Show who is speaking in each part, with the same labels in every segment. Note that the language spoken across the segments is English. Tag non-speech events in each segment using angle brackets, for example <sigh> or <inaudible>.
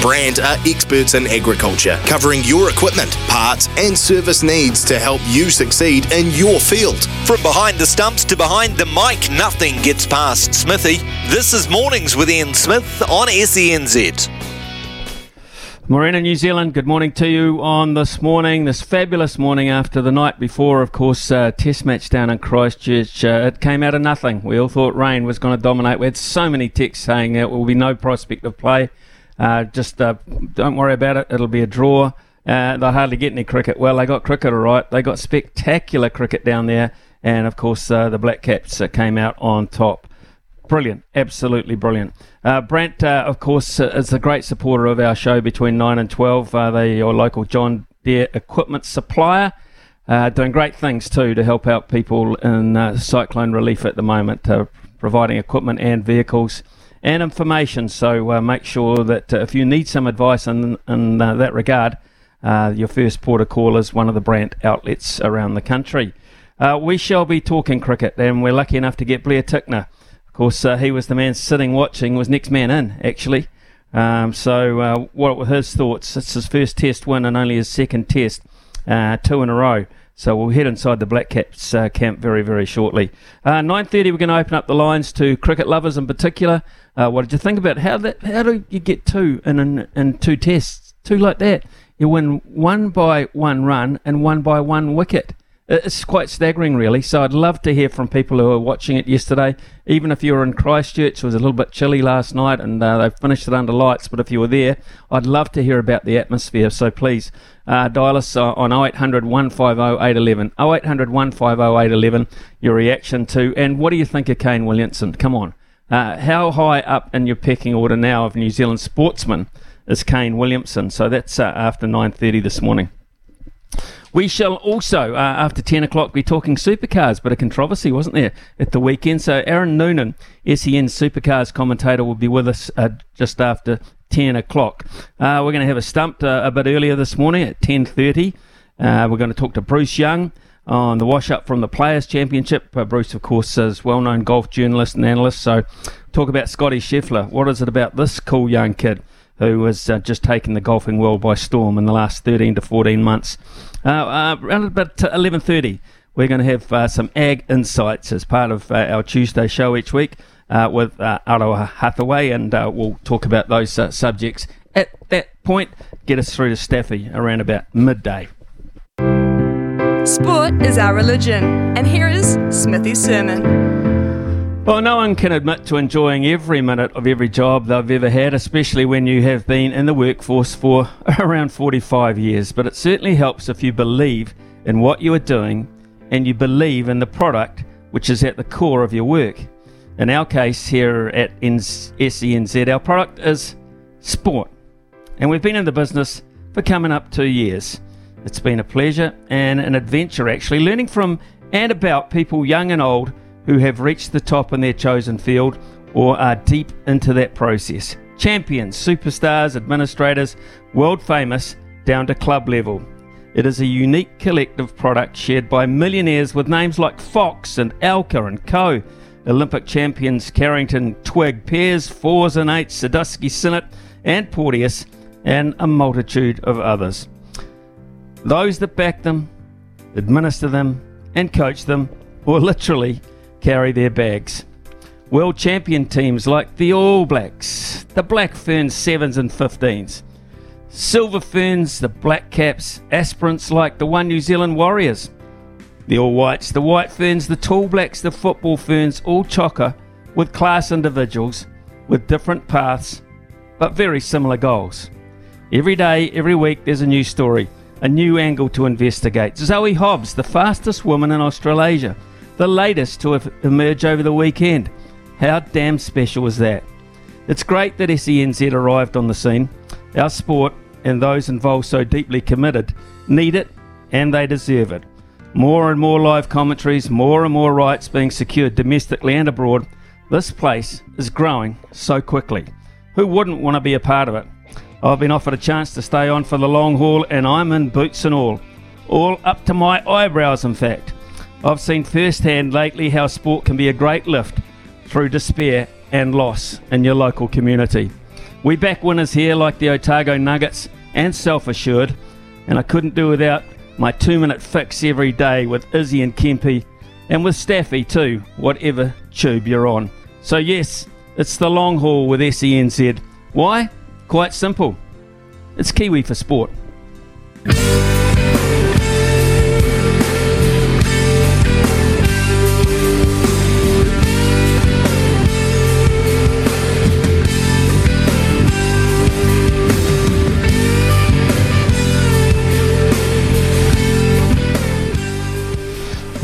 Speaker 1: Brandt are experts in agriculture, covering your equipment, parts, and service needs to help you succeed in your field.
Speaker 2: From behind the stumps to behind the mic, nothing gets past Smithy. This is Mornings with Ian Smith on SENZ.
Speaker 3: Morena, New Zealand, good morning to you on this morning, this fabulous morning after the night before, of course, uh, test match down in Christchurch. Uh, it came out of nothing. We all thought rain was going to dominate. We had so many texts saying there will be no prospect of play. Uh, just uh, don't worry about it. It'll be a draw. Uh, they'll hardly get any cricket. Well, they got cricket all right. They got spectacular cricket down there. And of course, uh, the Black Caps uh, came out on top. Brilliant, absolutely brilliant. Uh, Brandt, of course, is a great supporter of our show between 9 and 12. they're your local John Deere equipment supplier. doing great things too to help out people in cyclone relief at the moment, providing equipment and vehicles and information. So uh, make sure that uh, if you need some advice in, in uh, that regard, uh, your first port of call is one of the Brandt outlets around the country. Uh, we shall be talking cricket, and we're lucky enough to get Blair Tickner. Of course, uh, he was the man sitting watching, was next man in, actually. Um, so, what were his thoughts? It's his first test win and only his second test, two in a row. So we'll head inside the Black Caps uh, camp very, very shortly. Uh, 9.30, we're going to open up the lines to cricket lovers in particular. Uh, what did you think about how that? How do you get two in, in, in two tests? Two like that. You win one by one run and one by one wicket. It's quite staggering, really. So I'd love to hear from people who were watching it yesterday. Even if you were in Christchurch, it was a little bit chilly last night, and uh, they finished it under lights. But if you were there, I'd love to hear about the atmosphere. So please uh, dial us uh, on 0800 150 811. 0800 150 811. Your reaction to and what do you think of Kane Williamson? Come on, uh, how high up in your pecking order now of New Zealand sportsmen is Kane Williamson? So that's uh, after 9:30 this morning. We shall also, uh, after 10 o'clock, be talking supercars. But a controversy, wasn't there, at the weekend? So Aaron Noonan, SEN Supercars commentator, will be with us uh, just after 10 o'clock. Uh, we're going to have a stump uh, a bit earlier this morning at 10.30. Uh, we're going to talk to Bruce Young on the wash-up from the Players' Championship. Uh, Bruce, of course, is well-known golf journalist and analyst. So talk about Scotty Scheffler. What is it about this cool young kid? who has uh, just taken the golfing world by storm in the last 13 to 14 months. Uh, uh, around about 11.30, we're going to have uh, some ag insights as part of our Tuesday show each week with uh, Hathaway, and we'll talk about those subjects at that point. Get us through to Staffy around about midday.
Speaker 4: Sport is our religion, and here is Smithy's sermon.
Speaker 3: Well, no one can admit to enjoying every minute of every job they've ever had, especially when you have been in the workforce for <laughs> around 45 years. But it certainly helps if you believe in what you are doing and you believe in the product which is at the core of your work. In our case here at SENZ, our product is sport. And we've been in the business for coming up two years. It's been a pleasure and an adventure actually, learning from and about people young and old who have reached the top in their chosen field or are deep into that process. Champions, superstars, administrators, world famous, down to club level. It is a unique collective product shared by millionaires with names like Fox and Alka and Co. Olympic champions Carrington, Twigg, Pairs, Fours and Eights, Sadowski, Synnott, and Porteous, and a multitude of others. Those that back them, administer them, and coach them, or literally carry their bags. World champion teams like the All Blacks, the Black Ferns 7s and 15s, Silver Ferns, the Black Caps, aspirants like the One New Zealand Warriors, the All Whites, the White Ferns, the Tall Blacks, the Football Ferns, all chocker with class individuals with different paths but very similar goals. Every day, every week, there's a new story, a new angle to investigate. Zoe Hobbs, the fastest woman in Australasia the latest to emerge over the weekend. How damn special is that? It's great that SENZ arrived on the scene. Our sport and those involved so deeply committed need it and they deserve it. More and more live commentaries, more and more rights being secured domestically and abroad. This place is growing so quickly. Who wouldn't want to be a part of it? I've been offered a chance to stay on for the long haul, and I'm in boots and all. All up to my eyebrows, in fact. I've seen firsthand lately how sport can be a great lift through despair and loss in your local community. We back winners here like the Otago Nuggets and Self Assured, and I couldn't do without my two minute fix every day with Izzy and Kempy, and with Staffy too, whatever tube you're on. So, yes, it's the long haul with SENZ. Why? Quite simple. It's Kiwi for sport.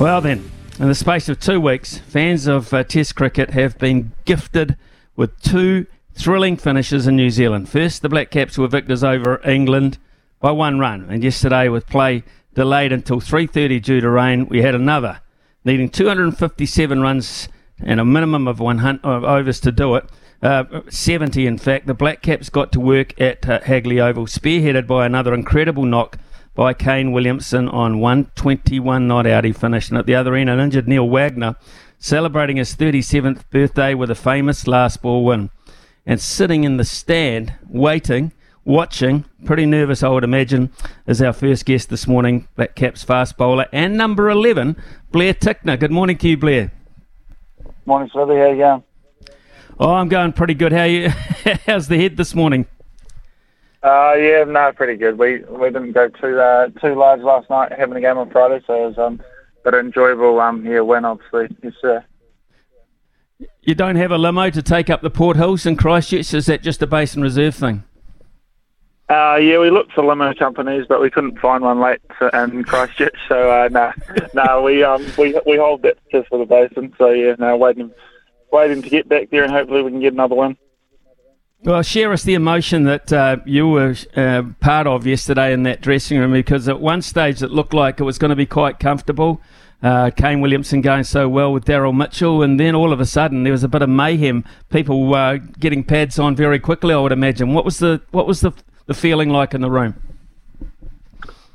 Speaker 3: Well, then, in the space of two weeks, fans of uh, Test cricket have been gifted with two thrilling finishes in New Zealand. First, the Black Caps were victors over England by one run, and yesterday, with play delayed until 3:30 due to rain, we had another, needing 257 runs and a minimum of 100 of overs to do it. Uh, 70, in fact. The Black Caps got to work at uh, Hagley Oval, spearheaded by another incredible knock by Kane Williamson on 121 not out. He finished. And at the other end, an injured Neil Wagner celebrating his 37th birthday with a famous last ball win. And sitting in the stand, waiting, watching, pretty nervous, I would imagine, is our first guest this morning, Black Caps fast bowler and number 11, Blair Tickner. Good morning to you, Blair.
Speaker 5: Morning, Smithy. How you going?
Speaker 3: Oh, I'm going pretty good. How you? <laughs> How's the head this morning?
Speaker 5: Uh, yeah, no, pretty good. We we didn't go too uh, too large last night, having a game on Friday, so it was um, but enjoyable. Um, yeah, win obviously. Yes, sir.
Speaker 3: You don't have a limo to take up the Port Hills in Christchurch. Is that just a Basin Reserve thing?
Speaker 5: Uh, yeah, we looked for limo companies, but we couldn't find one late in Christchurch. So uh, no, <laughs> no, we um we we hold that just for the basin. So yeah, no, waiting waiting to get back there, and hopefully we can get another win.
Speaker 3: Well, share us the emotion that uh, you were uh, part of yesterday in that dressing room because at one stage it looked like it was going to be quite comfortable. Uh, Kane Williamson going so well with Daryl Mitchell, and then all of a sudden there was a bit of mayhem. People uh, getting pads on very quickly, I would imagine. What was the what was the the feeling like in the room?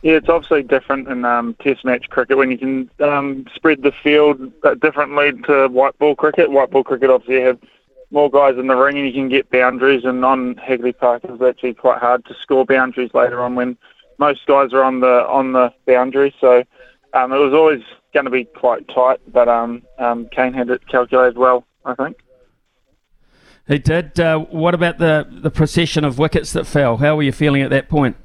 Speaker 5: Yeah, it's obviously different in um, Test match cricket when you can um, spread the field differently to white ball cricket. White ball cricket obviously have more guys in the ring and you can get boundaries. And on Hagley Park, it's actually quite hard to score boundaries later on when most guys are on the on the boundary. So um, it was always going to be quite tight, but um, um, Kane had it calculated well, I think.
Speaker 3: He did. Uh, what about the the procession of wickets that fell? How were you feeling at that point?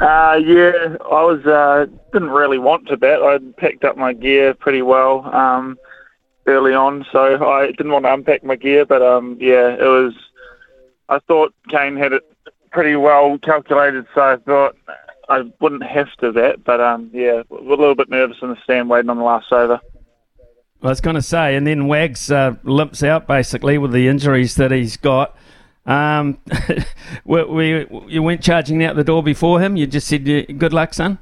Speaker 5: Uh, yeah, I was uh, didn't really want to bat. I picked up my gear pretty well. Um, early on, so I didn't want to unpack my gear. But um, yeah, it was. I thought Kane had it pretty well calculated, so I thought I wouldn't have to that. But um, yeah, a little bit nervous in the stand waiting on the last over.
Speaker 3: I was going to say, and then Wags uh, limps out basically with the injuries that he's got. Um, <laughs> we, we, you went charging out the door before him. You just said, "Good luck, son."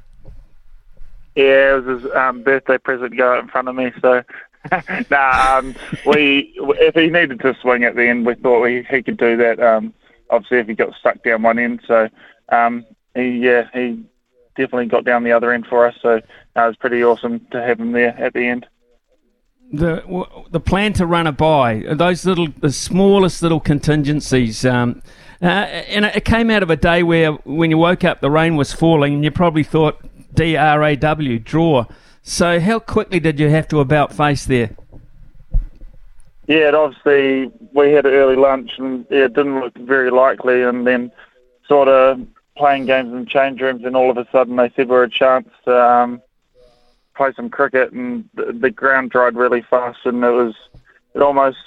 Speaker 5: Yeah, it was his um, birthday present. Go out in front of me, so <laughs> nah, um, we if he needed to swing at the end, we thought we, he could do that. Um, obviously, if he got stuck down one end, so um, he yeah he definitely got down the other end for us. So uh, it was pretty awesome to have him there at the end.
Speaker 3: The the plan to run a by those little the smallest little contingencies. Um, uh, and it came out of a day where, when you woke up, the rain was falling, and you probably thought D R A W draw. So, how quickly did you have to about face there?
Speaker 5: Yeah, it obviously we had an early lunch and yeah, it didn't look very likely, and then sort of playing games in change rooms, and all of a sudden they said we were a chance to um, play some cricket, and the, the ground dried really fast, and it was it almost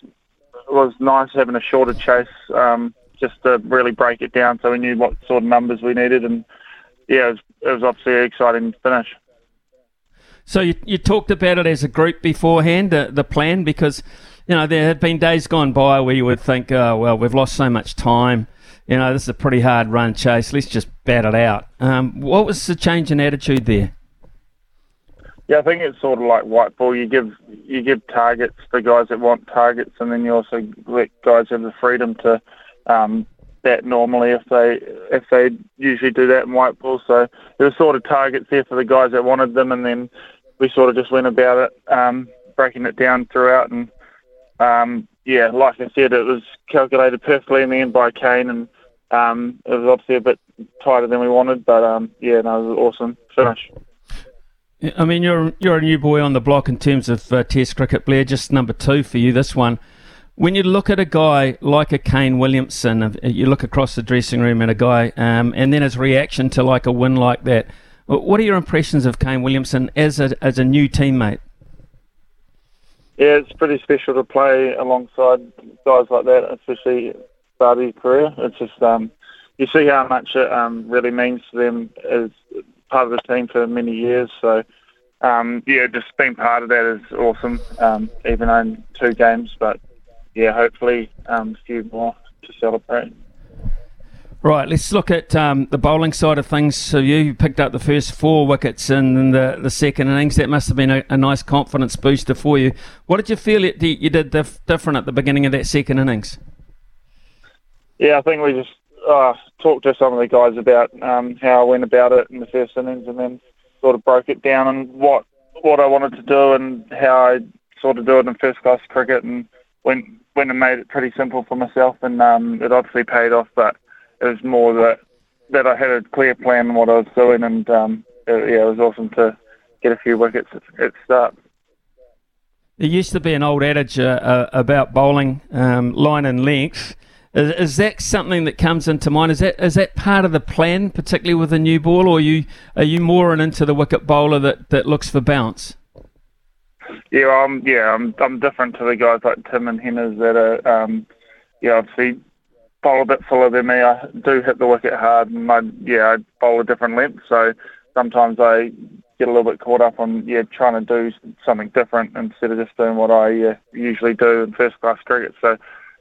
Speaker 5: was nice having a shorter chase um, just to really break it down, so we knew what sort of numbers we needed, and yeah, it was, it was obviously an exciting finish.
Speaker 3: So you, you talked about it as a group beforehand, uh, the plan, because you know there have been days gone by where you would think, oh well, we've lost so much time. you know, this is a pretty hard run chase. Let's just bat it out. Um, what was the change in attitude there?
Speaker 5: Yeah, I think it's sort of like white ball. You give you give targets for guys that want targets, and then you also let guys have the freedom to um, bat normally if they if they usually do that in white ball. So there were sort of targets there for the guys that wanted them, and then we sort of just went about it, um, breaking it down throughout. And um, yeah, like I said, it was calculated perfectly in the end by Kane, and um, it was obviously a bit tighter than we wanted, but um, yeah, no, it was awesome finish.
Speaker 3: I mean, you're you're a new boy on the block in terms of uh, Test cricket, Blair. Just number two for you. This one. When you look at a guy like a Kane Williamson, you look across the dressing room at a guy, um, and then his reaction to like a win like that. What are your impressions of Kane Williamson as a as a new teammate?
Speaker 5: Yeah, it's pretty special to play alongside guys like that, especially start of your career. It's just um, you see how much it um, really means to them as part of the team for many years. So, um, yeah, just being part of that is awesome. Um, even on two games, but yeah, hopefully um, a few more to celebrate.
Speaker 3: Right, let's look at um, the bowling side of things. So you picked up the first four wickets in the, the second innings. That must have been a, a nice confidence booster for you. What did you feel you did dif- different at the beginning of that second innings?
Speaker 5: Yeah, I think we just uh, talked to some of the guys about um, how I went about it in the first innings, and then sort of broke it down and what what I wanted to do and how I sort of do it in first class cricket, and went went and made it pretty simple for myself, and um, it obviously paid off. But it was more that that I had a clear plan on what I was doing, and um, it, yeah, it was awesome to get a few wickets at, at start.
Speaker 3: There used to be an old adage uh, uh, about bowling, um, line and length. Is, is, that something that comes into mind? Is that is that part of the plan, particularly with a new ball, or are you are you more an into the wicket bowler that, that looks for bounce?
Speaker 5: Yeah, I'm yeah I'm I'm different to the guys like Tim and Henners that are um, yeah obviously bowl a bit fuller than me. I do hit the wicket hard, and I yeah I bowl a different length, so sometimes I get a little bit caught up on yeah trying to do something different instead of just doing what I uh, usually do in first class cricket. So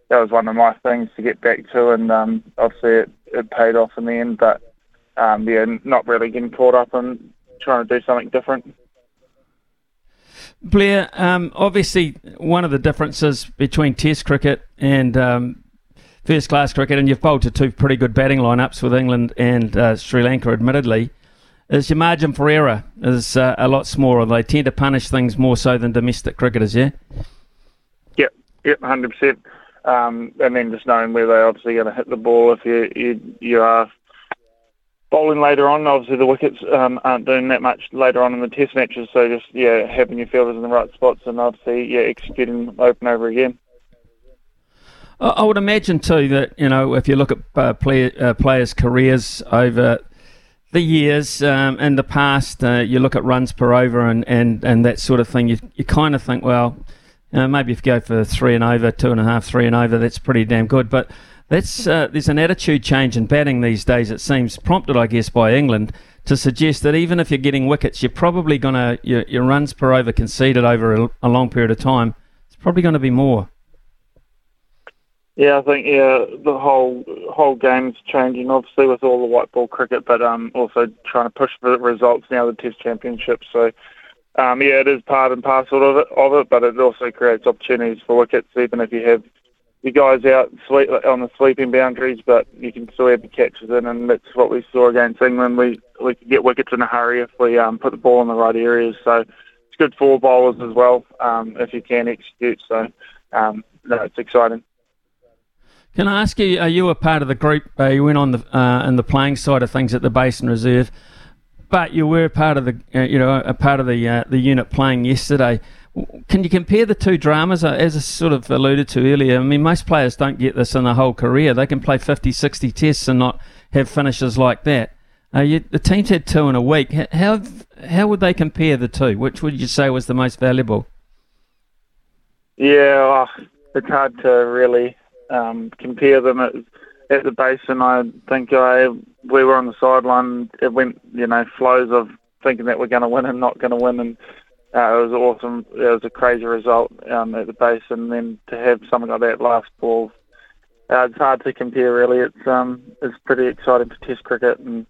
Speaker 5: that was one of my things to get back to, and um, obviously it, it paid off in the end. But um, yeah, not really getting caught up in trying to do something different.
Speaker 3: Blair, um, obviously one of the differences between Test cricket and um, first class cricket, and you've bowled to two pretty good batting lineups with England and uh, Sri Lanka, admittedly, is your margin for error is uh, a lot smaller. They tend to punish things more so than domestic cricketers, yeah.
Speaker 5: Yep, yep, hundred percent um, and then just knowing where they're obviously going to hit the ball if you you, you are bowling later on. Obviously, the wickets um, aren't doing that much later on in the Test matches, so just yeah, having your fielders in the right spots and obviously yeah, executing open over again.
Speaker 3: I would imagine too that you know if you look at uh, uh, players' careers over the years um, in the past, uh, you look at runs per over and, and, and that sort of thing. You you kind of think, well, maybe if you go for three and over, two and a half, three and over, that's pretty damn good. But that's uh, there's an attitude change in batting these days. It seems prompted, I guess, by England to suggest that even if you're getting wickets, you're probably to your, your runs per over conceded over a, a long period of time. It's probably going to be more.
Speaker 5: Yeah, I think yeah the whole whole game's changing, obviously with all the white ball cricket, but um also trying to push for results now the Test Championship. So um, yeah, it is part and parcel of it, of it, but it also creates opportunities for wickets, even if you have your guys out sleep, on the sleeping boundaries, but you can still have your catches in, and that's what we saw against England. We we could get wickets in a hurry if we um, put the ball in the right areas. So it's good for bowlers as well um, if you can execute. So um, no, it's exciting.
Speaker 3: Can I ask you? Are you a part of the group? Uh, you went on the uh, in the playing side of things at the Basin Reserve but you were part of the uh, you know a part of the uh, the unit playing yesterday. Can you compare the two dramas? Uh, as I sort of alluded to earlier, I mean, most players don't get this in their whole career. They can play 50, 60 tests and not have finishes like that. Uh, you, the teams had two in a week. How how would they compare the two? Which would you say was the most valuable?
Speaker 5: Yeah, oh, it's hard to really um, compare them. It, at the basin, I think I we were on the sideline. It went, you know, flows of thinking that we're going to win and not going to win, and uh, it was awesome. It was a crazy result um, at the base, and then to have something like that last ball uh, it's hard to compare really. It's um it's pretty exciting for Test cricket, and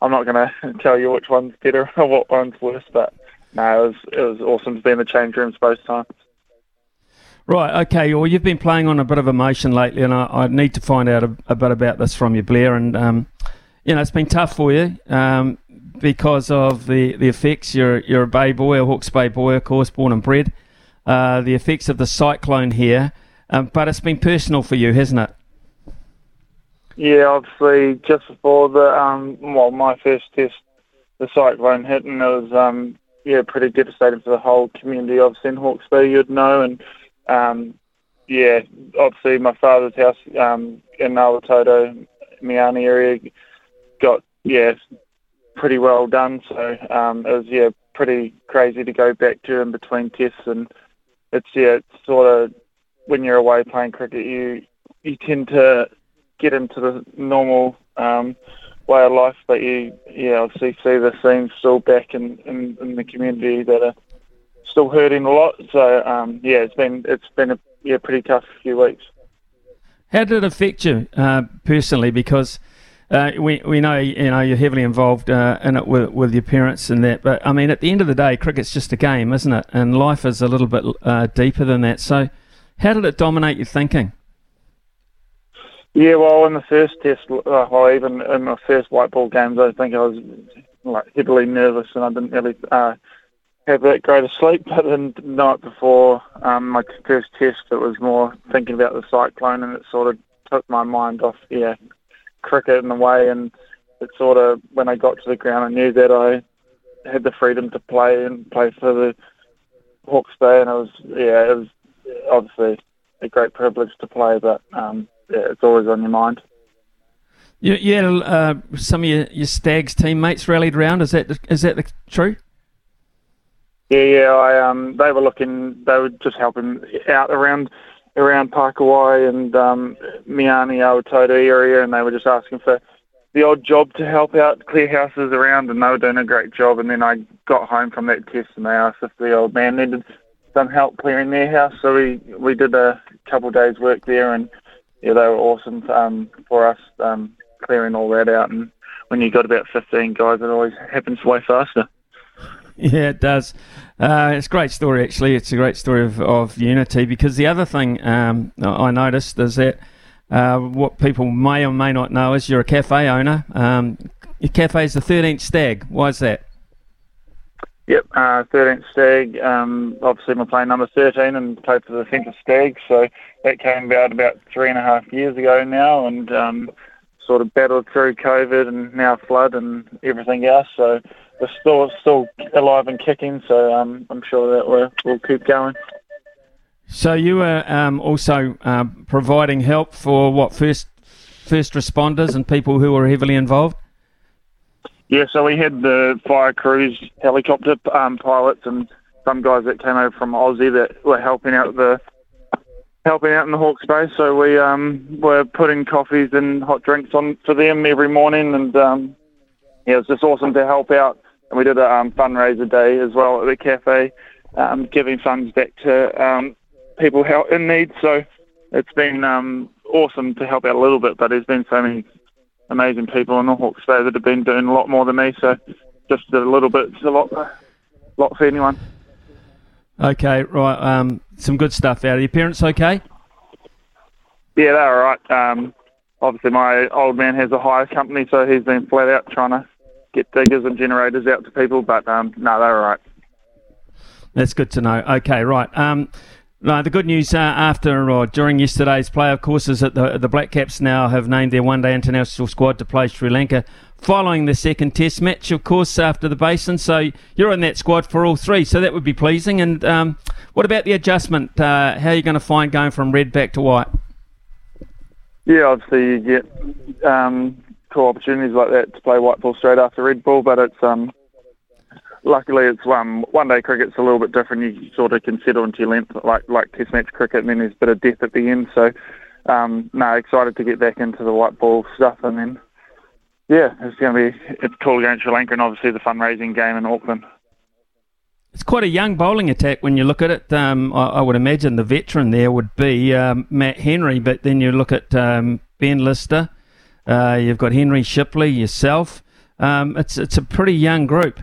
Speaker 5: I'm not going <laughs> to tell you which one's better or what one's worse, but no, it was it was awesome to be in the change rooms both times.
Speaker 3: Right, okay. Well, you've been playing on a bit of emotion lately, and I, I need to find out a, a, bit about this from you, Blair. And um, you know, it's been tough for you um, because of the, the effects. You're you're a Bay boy, a Hawke's Bay boy, of course, born and bred. Uh, the effects of the cyclone here, um, but it's been personal for you, hasn't it?
Speaker 5: Yeah, obviously, just before the um, well, my first test, the cyclone hit, and it was um, yeah, pretty devastating for the whole community of in Hawke's Bay, you'd know, and um, yeah, obviously my father's house um, in Awatoto, Meeanee area, got yeah pretty well done. So um, it was yeah pretty crazy to go back to in between tests, and it's yeah it's sort of when you're away playing cricket, you you tend to get into the normal um, way of life, but you yeah obviously see the scenes still back in, in, in the community that are still hurting a lot. So um, yeah, it's been it's been a yeah pretty tough few weeks.
Speaker 3: How did it affect you uh, personally? Because uh, we we know you know you're heavily involved uh, in it with, with your parents and that. But I mean, at the end of the day, cricket's just a game, isn't it? And life is a little bit uh, deeper than that. So, how did it dominate your thinking?
Speaker 5: Yeah, well, in the first test, uh, well, even in my first white ball games, I think I was like heavily nervous and I didn't really uh, have that great a sleep. <laughs> But the night before um, my first test, it was more thinking about the cyclone, and it sort of took my mind off, yeah, cricket in a way. And it sort of, when I got to the ground, I knew that I had the freedom to play and play for the Hawke's Bay, and it was, yeah, it was obviously a great privilege to play, but um, yeah, it's always on your mind.
Speaker 3: Yeah, yeah uh, some of your, your Stags teammates rallied around. Is that is that the, true?
Speaker 5: Yeah, yeah. I um, they were looking. They were just helping out around around Pakowhai and um, Meeanee Awatoto area, and they were just asking for the odd job to help out clear houses around, and they were doing a great job. And then I got home from that test, and they asked if the old man needed some help clearing their house, so we we did a couple of days work there, and yeah, they were awesome um, for us um, clearing all that out. And when you got about 15 guys, it always happens way faster. <laughs>
Speaker 3: Yeah, it does. Uh, it's a great story, actually. It's a great story of, of unity because the other thing um, I noticed is that uh, what people may or may not know is you're a cafe owner. Um, your cafe is the 13th Stag. Why is that?
Speaker 5: Yep, uh, 13th Stag. Um, obviously, I'm playing number 13 and played for the Centre Stag. So that came about about three and a half years ago now, and um, sort of battled through COVID and now flood and everything else. So we're still still alive and kicking. So um, I'm sure that we'll, we'll keep going.
Speaker 3: So you were um, also uh, providing help for what first first responders and people who were heavily involved.
Speaker 5: Yeah, so we had the fire crews, helicopter um, pilots, and some guys that came over from Aussie that were helping out the helping out in the Hawke's Bay. So we um, were putting coffees and hot drinks on for them every morning, and um, yeah, it was just awesome to help out. And we did a um, fundraiser day as well at the cafe, um, giving funds back to um, people in need. So it's been um, awesome to help out a little bit, but there's been so many amazing people in the Hawke's Bay that have been doing a lot more than me. So just a little bit, it's a lot, a lot for anyone.
Speaker 3: Okay, right. Um, some good stuff out. Are your parents okay?
Speaker 5: Yeah, they're all right. Um, obviously, my old man has a hire company, so he's been flat out trying to get diggers and generators out to people. But um, no, they're all right.
Speaker 3: That's good to know. Okay, right. Um, no, the good news uh, after or during yesterday's play, of course, is that the, the Black Caps now have named their one day international squad to play Sri Lanka following the second test match, of course, after the Basin. So you're in that squad for all three, so that would be pleasing. And um, what about the adjustment? Uh, how are you going to find going from red back to white?
Speaker 5: Yeah, obviously you get um, cool opportunities like that to play white ball straight after red ball, but it's um, luckily it's um, one day cricket's a little bit different. You sort of can settle into your length like like Test match cricket, and then there's a bit of depth at the end. So, um, no, excited to get back into the white ball stuff, and then yeah, it's going to be it's cool against Sri Lanka, and obviously the fundraising game in Auckland.
Speaker 3: it's quite a young bowling attack when you look at it. Um, I, I, would imagine the veteran there would be um, Matt Henry, but then you look at um, Ben Lister, uh, you've got Henry Shipley, yourself. Um, it's it's a pretty young group.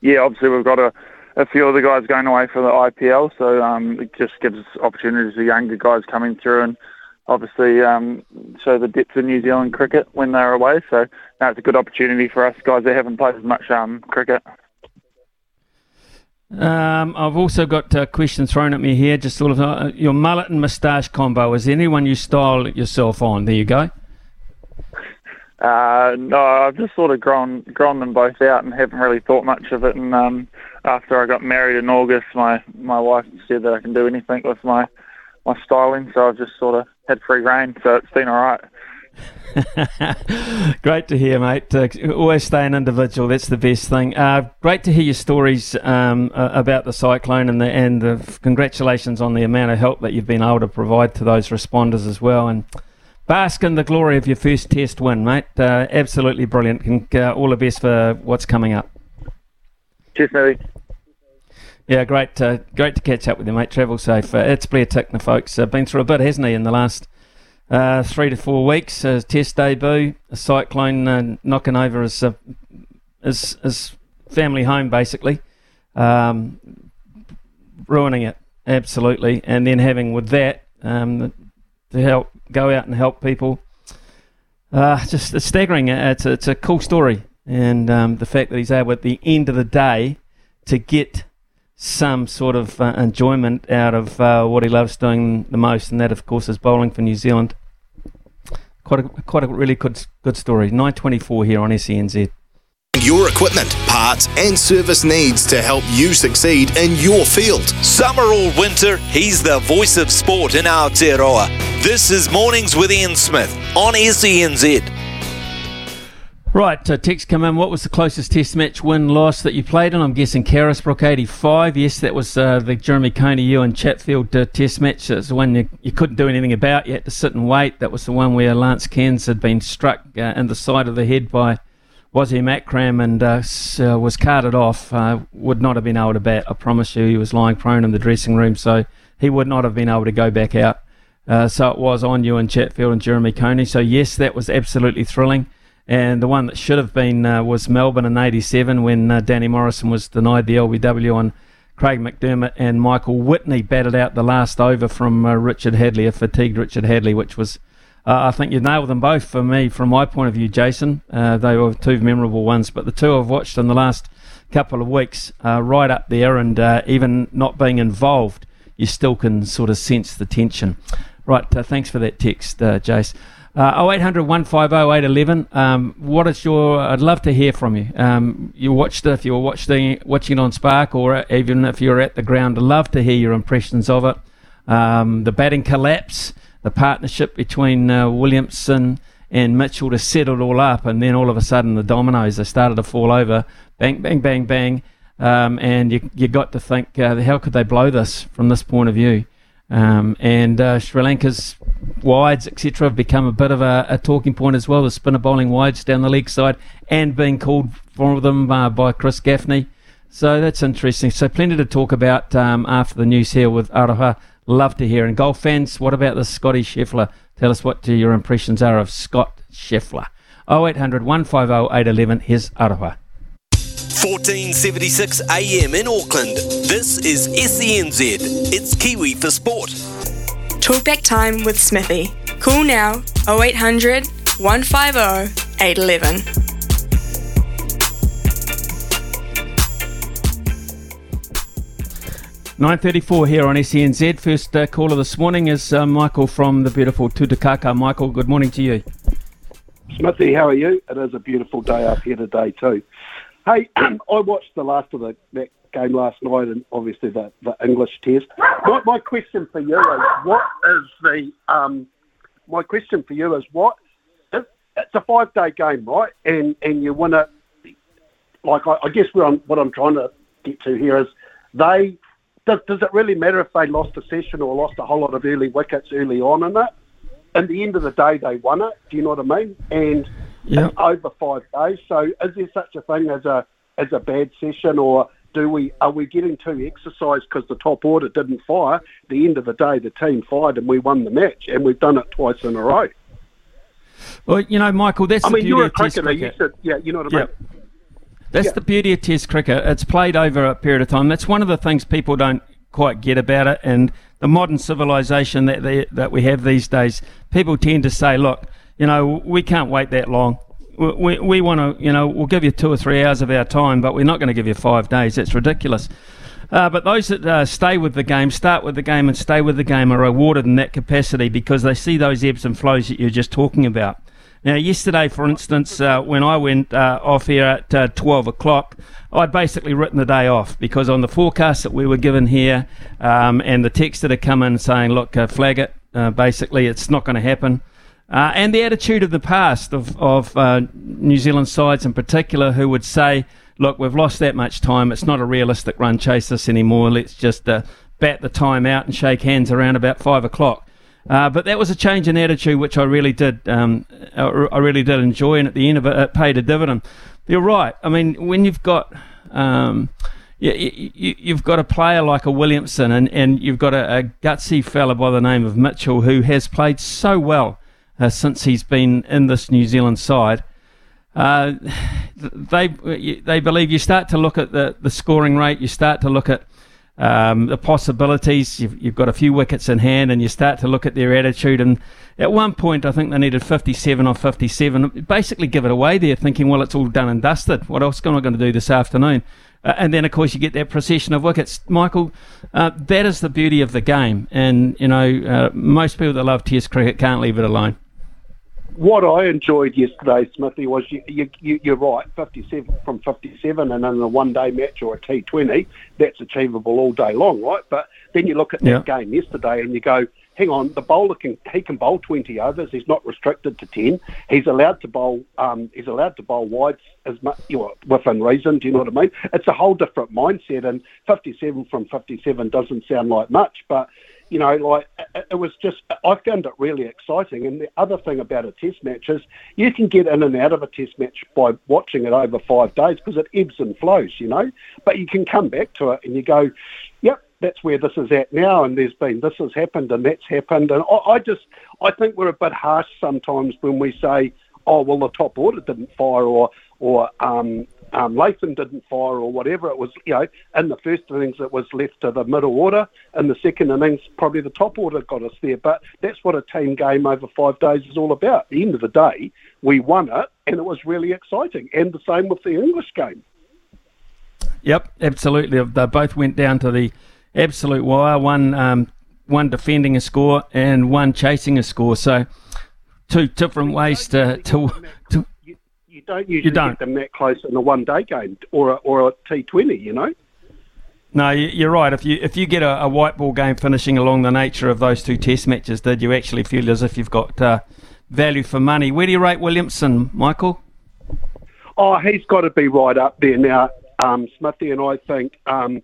Speaker 5: Yeah, obviously we've got a, a few of the guys going away for the IPL, so um, it just gives opportunities for younger guys coming through and obviously um, show the depth of New Zealand cricket when they're away. So now it's a good opportunity for us guys that haven't played as much um, cricket.
Speaker 3: Um, I've also got uh, questions thrown at me here. Just sort of uh, your mullet and moustache combo. Is there anyone you style yourself on? There you go.
Speaker 5: Uh, no, I've just sort of grown grown them both out and haven't really thought much of it. And um, after I got married in August, my my wife said that I can do anything with my my styling, so I've just sort of had free reign. So it's been all right. <laughs>
Speaker 3: great to hear, mate. Uh, always stay an individual. That's the best thing. Uh, great to hear your stories um, uh, about the cyclone and the and the congratulations on the amount of help that you've been able to provide to those responders as well. And bask in the glory of your first test win, mate. Uh, absolutely brilliant. And uh, all the best for what's coming up.
Speaker 5: Cheers, Mary.
Speaker 3: Yeah, great, uh, great to catch up with you, mate. Travel safe. it's Blair Tickner, folks. been through a bit, hasn't he, in the last uh, three to four weeks. Uh, test debut, a cyclone uh, knocking over his, uh, his, his family home, basically, um, ruining it absolutely. And then having with that um, to help go out and help people, uh, just it's staggering. It's a, it's a cool story, and um, the fact that he's able at the end of the day to get some sort of uh, enjoyment out of uh, what he loves doing the most, and that, of course, is bowling for New Zealand. Quite a, quite a really good good story. 924 here on SENZ.
Speaker 1: Your equipment, parts, and service needs to help you succeed in your field.
Speaker 2: Summer or winter, he's the voice of sport in Aotearoa. This is Mornings with Ian Smith on SENZ.
Speaker 3: Right, uh, text come in. What was the closest Test match win loss that you played in? I'm guessing Carisbrook 85. Yes, that was uh, the Jeremy Coney you and Chatfield uh, Test match. It was the one you, you, couldn't do anything about. You had to sit and wait. That was the one where Lance Cairns had been struck uh, in the side of the head by Wasim Akram and uh, uh, was carted off. would not have been able to bat. I promise you, he was lying prone in the dressing room, so he would not have been able to go back out. so it was on you and Chatfield and Jeremy Coney. So yes, that was absolutely thrilling. And the one that should have been uh, was Melbourne in '87 when uh, Danny Morrison was denied the LBW on Craig McDermott and Michael Whitney batted out the last over from uh, Richard Hadlee, a fatigued Richard Hadlee, which was, uh, I think you nailed them both for me from my point of view, Jason. Uh, they were two memorable ones, but the two I've watched in the last couple of weeks right up there, and uh, even not being involved, you still can sort of sense the tension. Right, thanks for that text, Jace. Uh, 0800 150 811. Um, what is your? I'd love to hear from you. Um, you watched it if you were watching watching it on Spark, or even if you're at the ground. I'd love to hear your impressions of it. Um, the batting collapse, the partnership between uh, Williamson and Mitchell to set it all up, and then all of a sudden the dominoes they started to fall over. Bang, bang, bang, bang, um, and you you got to think, uh, how could they blow this from this point of view? Um, and uh, Sri Lanka's wides, etc., have become a bit of a, a, talking point as well. The spinner bowling wides down the leg side and being called for them uh, by Chris Gaffaney. So that's interesting. So plenty to talk about um, after the news here with Aroha. Love to hear. And golf fans, what about the Scotty Scheffler? Tell us what your impressions are of Scott Scheffler. 0800 150 811. Here's Aroha.
Speaker 2: 1476 AM in Auckland. This is SENZ. It's Kiwi for Sport.
Speaker 4: Talkback time with Smithy. Call now 0800 150 811.
Speaker 3: Nine thirty-four here on SENZ. First uh, caller this morning is uh, Michael from the beautiful Tutukaka. Michael, good morning to you.
Speaker 6: Smithy, how are you? It is a beautiful day up here today too. Hey, <clears throat> I watched the last of the that game last night, and obviously the, the English test. My, my question for you is, what is the um, my question for you is what? It's a five day game, right? And and you win it. Like I, I guess what I'm what I'm trying to get to here is they. Does, does it really matter if they lost a session or lost a whole lot of early wickets early on in it? At the end of the day, they won it. Do you know what I mean? And yep. over five days. So is there such a thing as a as a bad session, or do we are we getting too exercised because the top order didn't fire? At the end of the day, the team fired and we won the match, and we've done it twice in a row.
Speaker 3: Well, you know, Michael, that's
Speaker 6: I
Speaker 3: the
Speaker 6: mean,
Speaker 3: beauty
Speaker 6: you're a
Speaker 3: of Test
Speaker 6: cricketer. You
Speaker 3: cricket.
Speaker 6: should, yeah, you know what I mean.
Speaker 3: That's
Speaker 6: Yeah.
Speaker 3: the beauty of Test cricket. It's played over a period of time. That's one of the things people don't quite get about it. And the modern civilization that they, that we have these days, people tend to say, "Look, you know, we can't wait that long. We, we, we want to, you know, we'll give you two or three hours of our time, but we're not going to give you five days. That's ridiculous." Uh, but those that uh, stay with the game, start with the game, and stay with the game are rewarded in that capacity because they see those ebbs and flows that you're just talking about. Now, yesterday, for instance, uh, when I went uh, off here at uh, 12 o'clock, I'd basically written the day off because on the forecast that we were given here um, and the text that had come in saying, look, uh, flag it, basically, it's not going to happen. Uh, and the attitude of the past of, of uh, New Zealand sides in particular who would say, look, we've lost that much time. It's not a realistic run chase this anymore. Let's just uh, bat the time out and shake hands around about five o'clock. Uh, but that was a change in attitude, which I really did. Um, I I really did enjoy, and at the end of it, it paid a dividend. You're right. I mean, when you've got um, you, you, you've got a player like a Williamson, and, and you've got a, a gutsy fella by the name of Mitchell who has played so well uh, since he's been in this New Zealand side. Uh, they they believe you start to look at the, the scoring rate, you start to look at um, the possibilities. You've, you've got a few wickets in hand, and you start to look at their attitude. And at one point, I think they needed 57 or 57. Basically, give it away there, thinking, well, it's all done and dusted. What else am I going to do this afternoon? Uh, and then, of course, you get that procession of wickets. Michael, uh, that is the beauty of the game. And, you know, uh, most people that love Test cricket can't leave it alone.
Speaker 6: What I enjoyed yesterday, Smithy, was you, you, you, you're right, 57 from 57, and in a one-day match or a T20, that's achievable all day long, right? But then you look at that
Speaker 3: Yeah.
Speaker 6: game yesterday and you go, hang on, the bowler can he can bowl 20 overs. He's not restricted to 10. He's allowed to bowl. Um, he's allowed to bowl wides as much you know, within reason. Do you know what I mean? It's a whole different mindset. And 57 from 57 doesn't sound like much, but you know, like it, was just. I found it really exciting. And the other thing about a test match is you can get in and out of a test match by watching it over five days because it ebbs and flows. You know, but you can come back to it and you go, yep, that's where this is at now, and there's been this has happened and that's happened, and I, I just I think we're a bit harsh sometimes when we say, oh well, the top order didn't fire, or or um, um, Latham didn't fire, or whatever it was. You know, in the first innings it was left to the middle order, in the second innings probably the top order got us there. But that's what a team game over five days is all about. At the end of the day, we won it, and it was really exciting, and the same with the English game.
Speaker 3: Yep, absolutely. They both went down to the absolute wire. One, um, one defending a score and one chasing a score. So, two different ways to to, to
Speaker 6: don't usually
Speaker 3: don't.
Speaker 6: get them that close in a one-day game or a, or a T20, you know.
Speaker 3: No, you- you're right. If you if you get a, a white ball game finishing along the nature of those two Test matches, did you actually feel as if you've got uh, value for money? Where do you rate Williamson, Michael?
Speaker 6: Oh, he's got to be right up there now, um, Smithy, and I think um,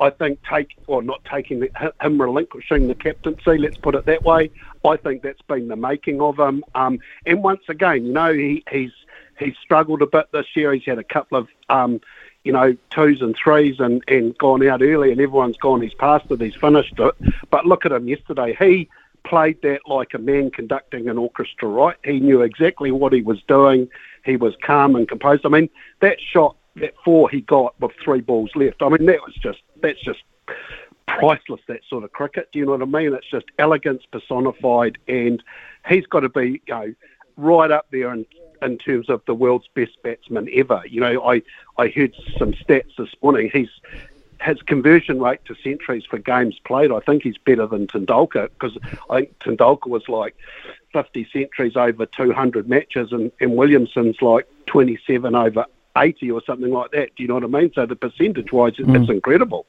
Speaker 6: I think take or not taking the, him relinquishing the captaincy. Let's put it that way. I think that's been the making of him. Um, and once again, you know, he, he's he's struggled a bit this year. He's had a couple of um, you know twos and threes and and gone out early, and everyone's gone. He's passed it. He's finished it. But look at him yesterday. He played that like a man conducting an orchestra, right? He knew exactly what he was doing. He was calm and composed. I mean, that shot, that four he got with three balls left. I mean, that was just that's just priceless. That sort of cricket. Do you know what I mean? It's just elegance personified, and he's got to be you know right up there in in terms of the world's best batsman ever. You know, I I heard some stats this morning. He's his conversion rate to centuries for games played, I think he's better than Tendulkar because I think Tendulkar was like 50 centuries over 200 matches and, and Williamson's like 27 over 80 or something like that. Do you know what I mean? So the percentage wise, it's incredible.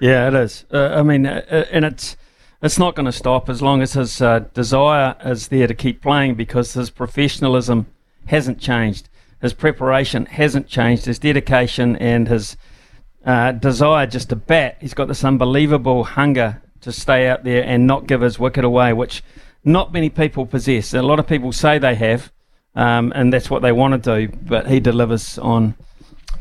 Speaker 3: Yeah, it is. Uh, I mean, uh, uh, and it's it's not going to stop as long as his uh, desire is there to keep playing because his professionalism hasn't changed, his preparation hasn't changed, his dedication and his uh, desire just to bat. He's got this unbelievable hunger to stay out there and not give his wicket away, which not many people possess. A lot of people say they have, um, and that's what they want to do, but he delivers on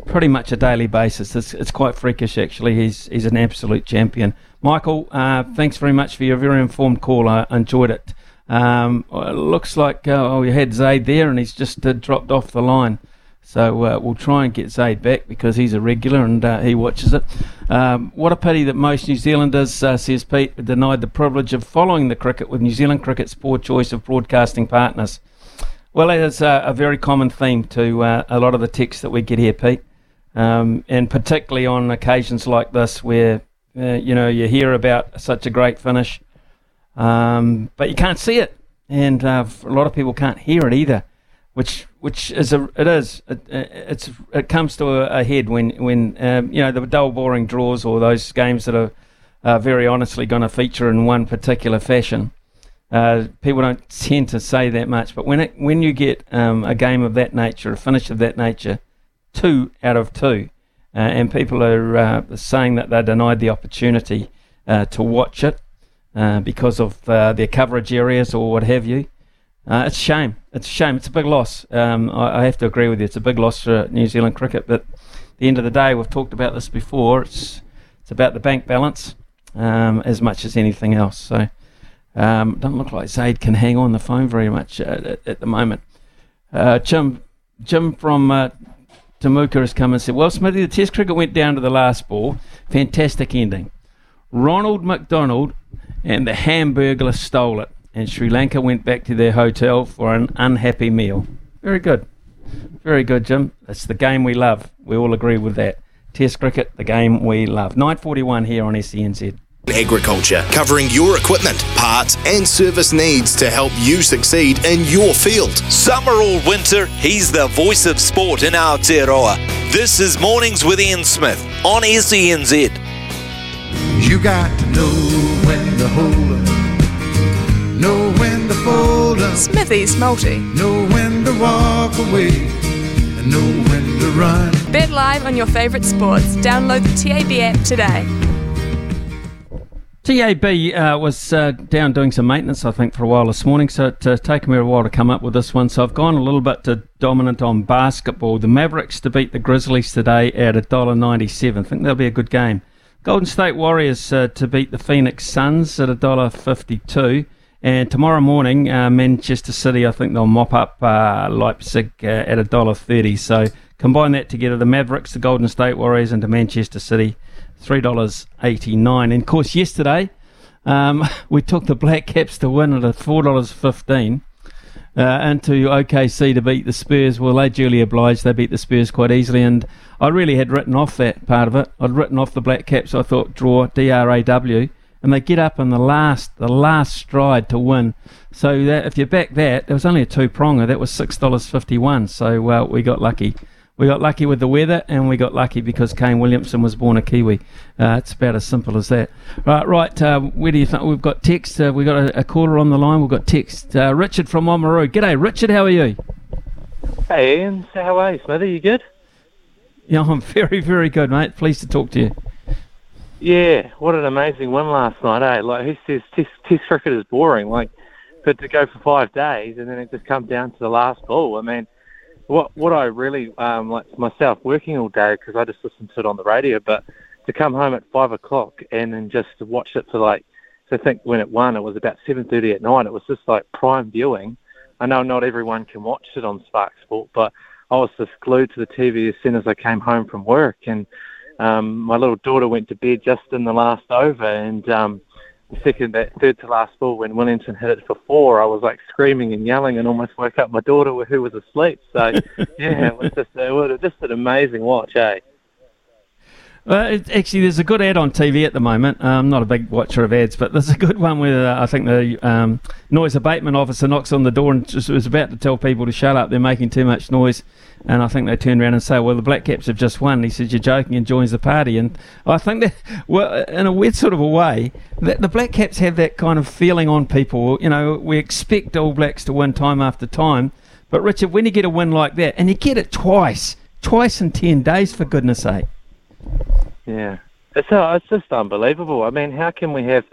Speaker 3: pretty much a daily basis. It's, it's quite freakish, actually. He's he's an absolute champion. Michael, uh, thanks very much for your very informed call. I enjoyed it. Um, it looks like uh, oh, you had Zaid there, and he's just uh, dropped off the line. So uh, we'll try and get Zaid back because he's a regular and uh, he watches it. Um, what a pity that most New Zealanders, uh, says Pete, are denied the privilege of following the cricket with New Zealand cricket's poor choice of broadcasting partners. Well, it is a, a very common theme to uh, a lot of the texts that we get here, Pete, um, and particularly on occasions like this where uh, you know you hear about such a great finish, um, but you can't see it, and uh, a lot of people can't hear it either which which is a it is it, it's it comes to a, a head when when um, you know the dull boring draws or those games that are uh, very honestly going to feature in one particular fashion. Uh, people don't tend to say that much, but when it when you get um, a game of that nature, a finish of that nature, two out of two, uh, and people are uh, saying that they're denied the opportunity uh, to watch it uh, because of their coverage areas or what have you. Uh, it's a shame. It's a shame. It's a big loss. Um, I, I, have to agree with you. It's a big loss for New Zealand cricket. But at the end of the day, we've talked about this before. It's it's about the bank balance um, as much as anything else. So um, doesn't look like Zaid can hang on the phone very much uh, at, at, the moment. Uh, Jim Jim from Temuka has come and said, "Well, Smithy, the Test cricket went down to the last ball. Fantastic ending. Ronald McDonald and the Hamburglar stole it." and Sri Lanka went back to their hotel for an unhappy meal. Very good. Very good, Jim. It's the game we love. We all agree with that. Test cricket, the game we love. 9.41 here on SENZ.
Speaker 1: Agriculture, covering your equipment, parts, and service needs to help you succeed in your field.
Speaker 2: Summer or winter, he's the voice of sport in Aotearoa. This is Mornings with Ian Smith on SENZ.
Speaker 7: You got to know when to hold up Know when to fold up.
Speaker 4: Smithy's Multi.
Speaker 7: Know when to walk away. And know when to run.
Speaker 4: Bet live on your favourite sports. Download the TAB app today.
Speaker 3: TAB uh, was uh, down doing some maintenance, I think, for a while this morning, so it's uh, taken me a while to come up with this one. So I've gone a little bit to dominant on basketball. The Mavericks to beat the Grizzlies today at $1.97. I think that'll be a good game. Golden State Warriors uh, to beat the Phoenix Suns at $1.52. And tomorrow morning, uh, Manchester City, I think they'll mop up uh, Leipzig uh, at a dollar thirty. So combine that together, the Mavericks, the Golden State Warriors, and the Manchester City, three dollars eighty nine. And of course, yesterday um, <laughs> we took the Black Caps to win at a four dollars fifteen. Uh, to OKC to beat the Spurs. Well, they duly obliged. They beat the Spurs quite easily, and I really had written off that part of it. I'd written off the Black Caps. I thought draw D R A W and they get up in the last the last stride to win. So that if you back that, there was only a two pronger. That was six dollars fifty one. So well, we got lucky. We got lucky with the weather, and we got lucky because Kane Williamson was born a Kiwi. Uh, it's about as simple as that. Right, right. Uh, where do you think we've got text? Uh, we've got a, a, caller on the line. We've got text. Uh, Richard from Oamaru. G'day, Richard. How are you?
Speaker 8: Hey, Ian. So how are you, Smithy? You good?
Speaker 3: Yeah, I'm <laughs> very, very good, mate. Pleased to talk to you.
Speaker 8: Yeah, what an amazing win last night, eh? Like, who says test, test cricket is boring? Like, but to go for five days and then it just comes down to the last ball. I mean, what what I really um, like myself working all day because I just listen to it on the radio, but to come home at five o'clock and then just to watch it for like, so I think when it won, it was about seven thirty at night. It was just like prime viewing. I know not everyone can watch it on Spark Sport, but I was just glued to the TV as soon as I came home from work and um, my little daughter went to bed just in the last over, and um, second, that third to last ball when Williamson hit it for four, I was like screaming and yelling and almost woke up my daughter who was asleep. So <laughs> yeah, it was just it was just an amazing watch, eh?
Speaker 3: Well, it, actually, there's a good ad on TV at the moment. I'm not a big watcher of ads, but there's a good one where uh, I think the um, noise abatement officer knocks on the door and just was about to tell people to shut up. They're making too much noise. And I think they turn around and say, "Well, the Black Caps have just won." He says, "You're joking," and joins the party. And I think that, well, in a weird sort of a way, that the Black Caps have that kind of feeling on people. You know, we expect All Blacks to win time after time, but Richard, when you get a win like that, and you get it twice, twice in ten days, for goodness' sake.
Speaker 8: Yeah, it's uh, it's just unbelievable. I mean, how can we have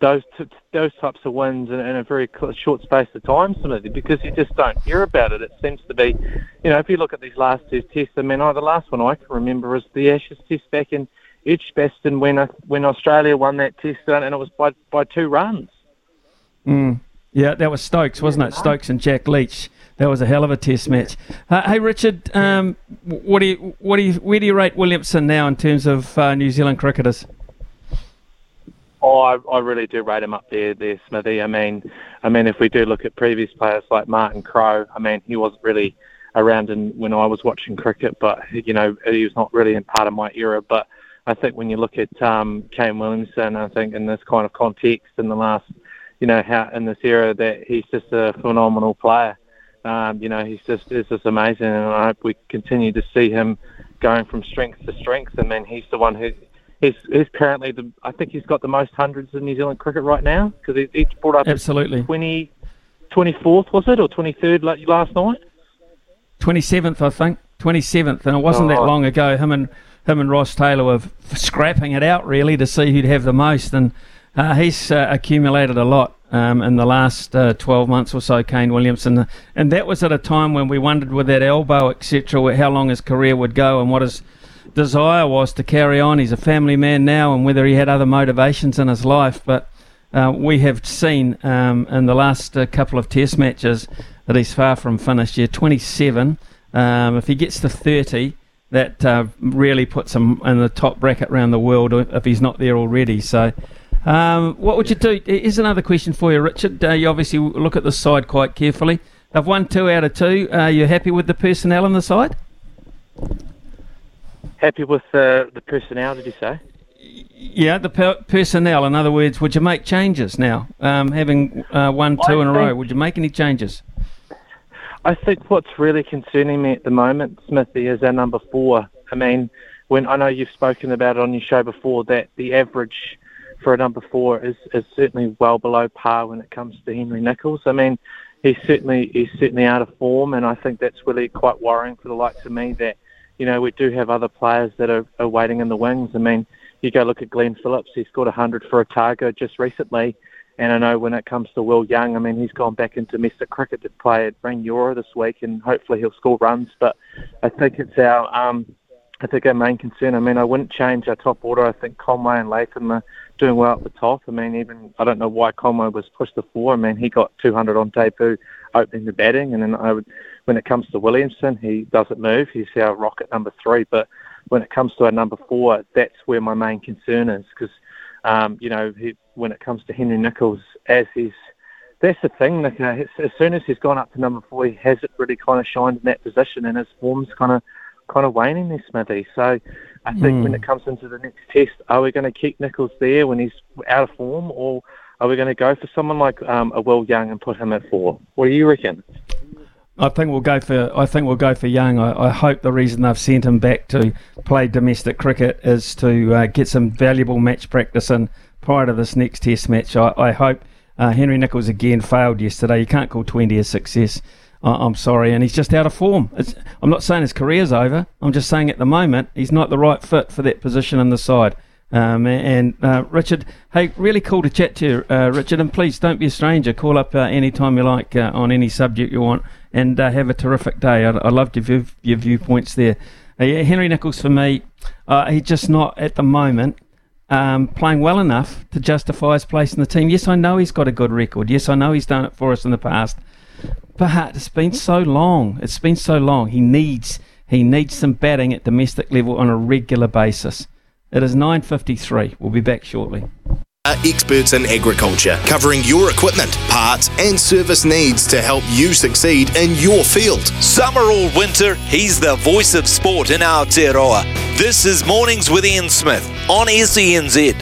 Speaker 8: those t- those types of wins in, in a very short space of time, Smithy, because you just don't hear about it. It seems to be, you know, if you look at these last two tests, I mean, oh, the last one I can remember is the Ashes test back in Edgbaston when uh, when Australia won that test, and it was by by two runs.
Speaker 3: Mm. Yeah, that was Stokes, wasn't it? Stokes and Jack Leach. That was a hell of a test match. Uh, hey, Richard, um, what do you, what do you, where do you rate Williamson now in terms of uh, New Zealand cricketers?
Speaker 8: Oh, I, I really do rate him up there, there, Smithy. I mean, I mean, if we do look at previous players like Martin Crowe, I mean, he wasn't really around in, when I was watching cricket, but you know, he was not really in part of my era. But I think when you look at um, Kane Williamson, I think in this kind of context, in the last, you know, how in this era, that he's just a phenomenal player. Um, you know, he's just is just amazing, and I hope we continue to see him going from strength to strength. I mean, he's the one who he's, he's currently the I think he's got the most hundreds in New Zealand cricket right now because he, he's brought up
Speaker 3: absolutely
Speaker 8: 20, 24th was it or twenty third like last night?
Speaker 3: Twenty seventh, I think. Twenty seventh, and it wasn't oh. that long ago. Him and him and Ross Taylor were scrapping it out really to see who'd have the most, and uh, he's uh, accumulated a lot. Um, in the last uh, 12 months or so, Kane Williamson. And that was at a time when we wondered with that elbow, etc., how long his career would go and what his desire was to carry on. He's a family man now, and whether he had other motivations in his life. But uh, we have seen um, in the last uh, couple of Test matches that he's far from finished. Yeah, 27. Um, if he gets to 30, that uh, really puts him in the top bracket around the world if he's not there already. So. Um, what would you do? Here's another question for you, Richard. Uh, you obviously look at the side quite carefully. They've won two out of two. Are you happy with the personnel on the side?
Speaker 8: Happy with the the personnel? Did you say?
Speaker 3: Yeah, the per- personnel. In other words, would you make changes now? Um, having uh, one, two I in a row, would you make any changes?
Speaker 8: I think what's really concerning me at the moment, Smithy, is our number four. I mean, when I know you've spoken about it on your show before that the average for a number four is, is certainly well below par when it comes to Henry Nicholls. I mean, he's certainly he's certainly out of form, and I think that's really quite worrying for the likes of me that you know, we do have other players that are, are waiting in the wings. I mean, you go look at Glenn Phillips, he scored 100 for Otago just recently. And I know when it comes to Will Young, I mean, he's gone back into domestic cricket to play at Rangiora this week, and hopefully he'll score runs. But I think it's our, um, I think our main concern. I mean, I wouldn't change our top order. I think Conway and Latham are doing well at the top. I mean, even I don't know why Conway was pushed to four. I mean, he got 200 on debut, opening the batting, and then I would when it comes to Williamson, he doesn't move. He's our rocket number three. But when it comes to our number four, that's where my main concern is because, um, you know, he, when it comes to Henry Nicholls, as he's that's the thing. Like, uh, as soon as he's gone up to number four, he hasn't really kind of shined in that position, and his form's kind of kind of waning there, Smithy. So I think mm. when it comes into the next test, are we going to keep Nicholls there when he's out of form, or are we going to go for someone like um, a Will Young and put him at four? What do you reckon?
Speaker 3: I think we'll go for. I think we'll go for Young. I, I hope the reason they've sent him back to play domestic cricket is to uh, get some valuable match practice in prior to this next Test match. I, I hope uh, Henry Nicholls again failed yesterday. You can't call 20 a success. I, am sorry, and he's just out of form. It's, I'm not saying his career's over. I'm just saying at the moment he's not the right fit for that position in the side. Um, and uh, Richard, hey, really cool to chat to you, uh, Richard. And please don't be a stranger. Call up uh, anytime you like uh, on any subject you want and uh, have a terrific day. I, I loved your, view, your viewpoints there. Uh, yeah, Henry Nicholls for me, uh, he's just not at the moment um, playing well enough to justify his place in the team. Yes, I know he's got a good record. Yes, I know he's done it for us in the past. But it's been so long. It's been so long. He needs he needs some batting at domestic level on a regular basis. It is 9.53. We'll be back shortly
Speaker 1: experts in agriculture, covering your equipment, parts, and service needs to help you succeed in your field.
Speaker 2: Summer or winter, he's the voice of sport in Aotearoa. This is Mornings with Ian Smith on SENZ.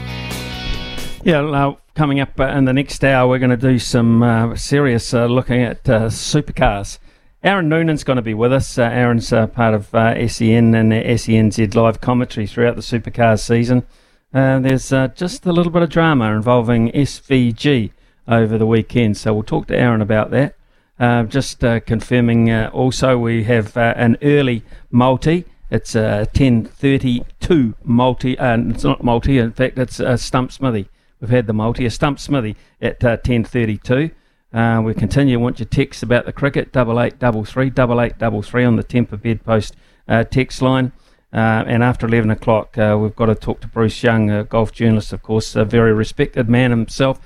Speaker 3: Yeah, uh, coming up uh, in the next hour, we're going to do some uh, serious uh, looking at uh, supercars. Aaron Noonan's going to be with us. Uh, Aaron's part of SEN and SENZ live commentary throughout the supercars season. Uh, there's uh, just a little bit of drama involving SVG over the weekend, so we'll talk to Aaron about that. Uh, just uh, confirming uh, also we have an early multi. It's a 10.32 multi, and it's not multi, in fact, it's a Stump Smithy. we've had the multi. A stump Smithy at uh, 10.32. Uh, we continue. Want your texts about the cricket? Double eight double three double eight double three on the Tempur bedpost uh, text line. Uh, and after 11 o'clock, uh, we've got to talk to Bruce Young, a golf journalist, of course, a very respected man himself.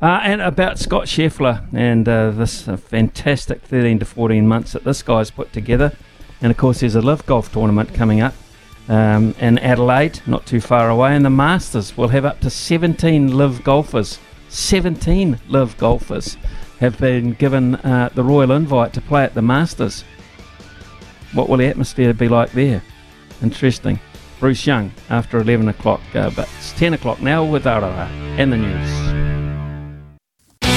Speaker 3: Uh, and about Scott Scheffler and uh, this uh, fantastic 13 to 14 months that this guy's put together. And of course, there's a live golf tournament coming up um, in Adelaide, not too far away. And the Masters will have up to 17 live golfers. 17 live golfers have been given uh, the royal invite to play at the Masters. What will the atmosphere be like there? Interesting. Bruce Young after 11 o'clock, uh, but it's 10 o'clock now with Aroha and the news.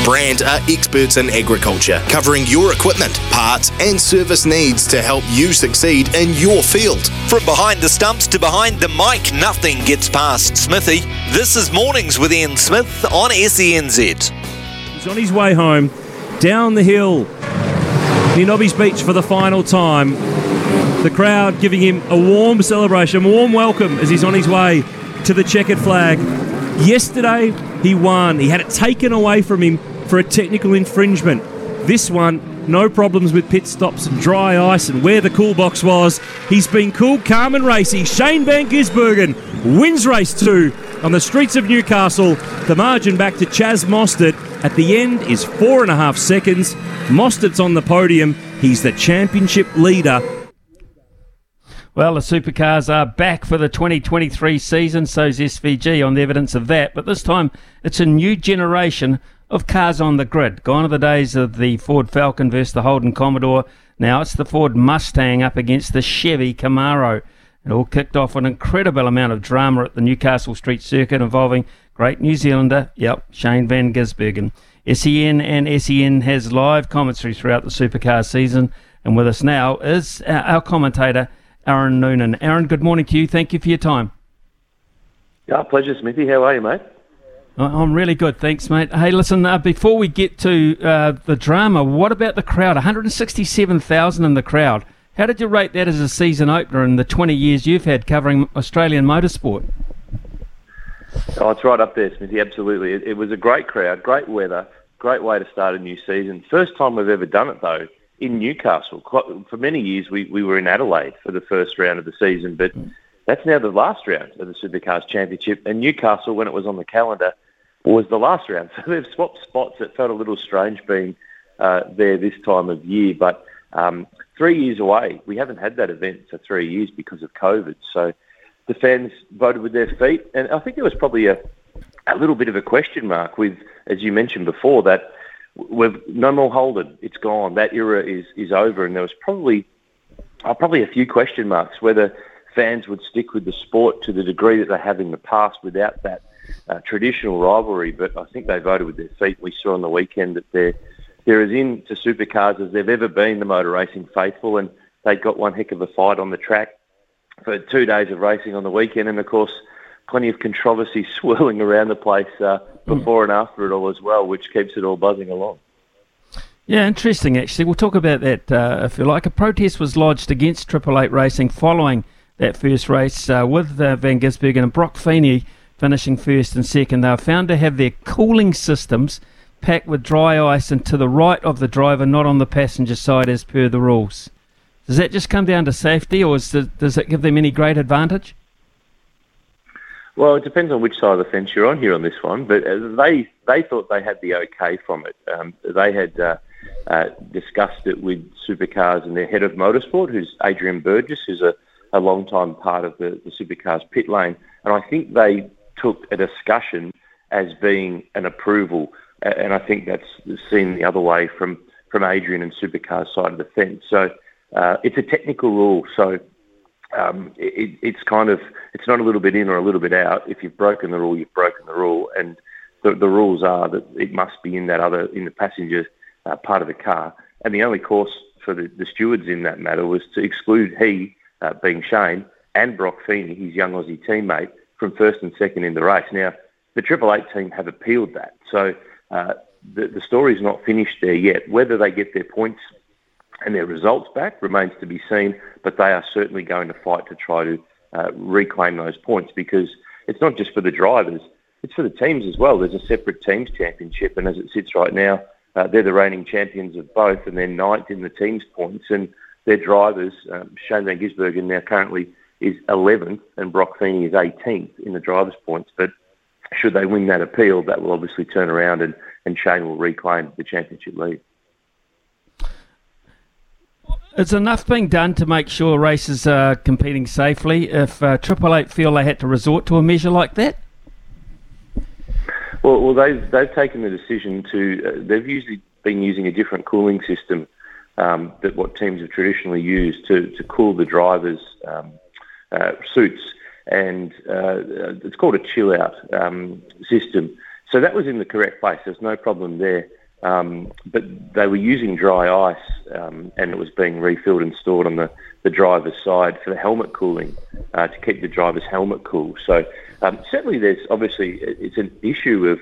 Speaker 1: Brandt are experts in agriculture, covering your equipment, parts, and service needs to help you succeed in your field.
Speaker 2: From behind the stumps to behind the mic, nothing gets past Smithy. This is Mornings with Ian Smith on SENZ.
Speaker 9: He's on his way home, down the hill, near Nobby's Beach for the final time. The crowd giving him a warm celebration, a warm welcome as he's on his way to the checkered flag. Yesterday, he won. He had it taken away from him for a technical infringement. This one, no problems with pit stops and dry ice and where the cool box was. He's been cool, calm, and racy. Shane Van Gisbergen wins race two on the streets of Newcastle. The margin back to Chaz Mostert at the end is four and a half seconds. Mostert's on the podium. He's the championship leader
Speaker 3: well, the supercars are back for the 2023 season, so's SVG on the evidence of that. But this time, it's a new generation of cars on the grid. Gone are the days of the Ford Falcon versus the Holden Commodore. Now it's the Ford Mustang up against the Chevy Camaro. It all kicked off an incredible amount of drama at the Newcastle Street Circuit involving great New Zealander, yep, Shane Van Gisbergen. SEN and SEN has live commentary throughout the supercar season. And with us now is our commentator, Aaron Noonan. Aaron, good morning to you. Thank you for your time.
Speaker 10: Yeah, pleasure, Smithy. How are you, mate?
Speaker 3: I'm really good, thanks, mate. Hey, listen, uh, before we get to uh, the drama, what about the crowd? 167,000 in the crowd. How did you rate that as a season opener in the 20 years you've had covering Australian motorsport?
Speaker 10: Oh, it's right up there, Smithy. Absolutely. It, it was a great crowd, great weather, great way to start a new season. First time we've ever done it, though, in Newcastle. For many years, we, we were in Adelaide for the first round of the season, but that's now the last round of the Supercars Championship. And Newcastle, when it was on the calendar, was the last round. <laughs> So they've swapped spots. It felt a little strange being uh, there this time of year, but um, three years away. We haven't had that event for three years because of COVID. So the fans voted with their feet, and I think there was probably a, a little bit of a question mark with, as you mentioned before, that we've no more Holden. It's gone. That era is is over, and there was probably uh, probably a few question marks whether fans would stick with the sport to the degree that they have in the past without that uh, traditional rivalry. But I think they voted with their feet. We saw on the weekend that they're they're as into supercars as they've ever been, the motor racing faithful, and they got one heck of a fight on the track for two days of racing on the weekend, and of course, plenty of controversy <laughs> swirling around the place uh, before and after it all as well, which keeps it all buzzing along.
Speaker 3: Yeah, interesting actually. We'll talk about that uh, if you like. A protest was lodged against Triple Eight Racing following that first race uh, with uh, Van Gisbergen and Brock Feeney finishing first and second. They were found to have their cooling systems packed with dry ice and to the right of the driver, not on the passenger side as per the rules. Does that just come down to safety, or the, does it give them any great advantage?
Speaker 10: Well, it depends on which side of the fence you're on here on this one, but uh, they they thought they had the okay from it. Um, they had uh, uh, discussed it with supercars and their head of motorsport, who's Adrian Burgess, who's a, a long time part of the, the supercars pit lane, and I think they took a discussion as being an approval, and I think that's seen the other way from from Adrian and supercars side of the fence. So uh, it's a technical rule, so um, it, it's kind of it's not a little bit in or a little bit out. If you've broken the rule, you've broken the rule, and the, the rules are that it must be in that other in the passenger uh, part of the car. And the only course for the, the stewards in that matter was to exclude he, uh, being Shane, and Brock Feeney, his young Aussie teammate, from first and second in the race. Now, the Triple Eight team have appealed that, so uh, the the story's not finished there yet. Whether they get their points and their results back remains to be seen, but they are certainly going to fight to try to uh, reclaim those points because it's not just for the drivers. it's for the teams as well. There's a separate teams championship, and as it sits right now, uh, they're the reigning champions of both, and they're ninth in the teams points. And their drivers, um, Shane Van Gisbergen now currently is 11th, and Brock Feeney is 18th in the drivers' points. But should they win that appeal, that will obviously turn around, and, and Shane will reclaim the championship lead.
Speaker 3: Is enough being done to make sure races are competing safely if uh, Triple Eight feel they had to resort to a measure like that?
Speaker 10: Well, well, they've they've taken the decision to. Uh, they've usually been using a different cooling system um, that what teams have traditionally used to to cool the drivers' um, uh, suits, and uh, it's called a chill out um, system. So that was in the correct place. There's no problem there. Um, but they were using dry ice, um, and it was being refilled and stored on the, the driver's side for the helmet cooling uh, to keep the driver's helmet cool. So um, certainly, there's obviously it's an issue of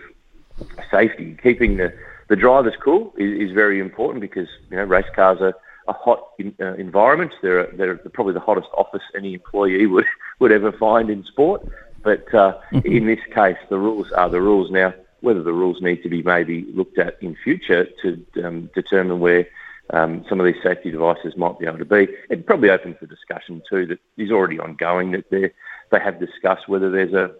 Speaker 10: safety. Keeping the, the drivers cool is, is very important because you know race cars are a hot in, uh, environment. They're they're probably the hottest office any employee would <laughs> would ever find in sport. But uh, mm-hmm. in this case, the rules are the rules now whether the rules need to be maybe looked at in future to um, determine where um, some of these safety devices might be able to be. It probably opens the discussion too that is already ongoing that they they have discussed whether there's a,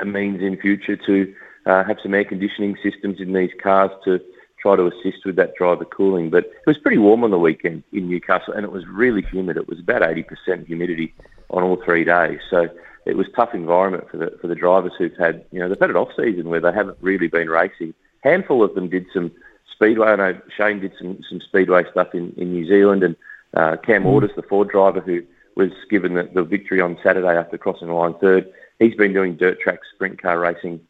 Speaker 10: a means in future to uh, have some air conditioning systems in these cars to try to assist with that driver cooling. But it was pretty warm on the weekend in Newcastle and it was really humid. It was about 80% humidity on all three days. So it was tough environment for the for the drivers who've had you know they've had an off season where they haven't really been racing. Handful of them did some speedway. I know Shane did some some speedway stuff in, in New Zealand, and uh, Cam mm. Waters, the Ford driver who was given the, the victory on Saturday after crossing the line third, he's been doing dirt track sprint car racing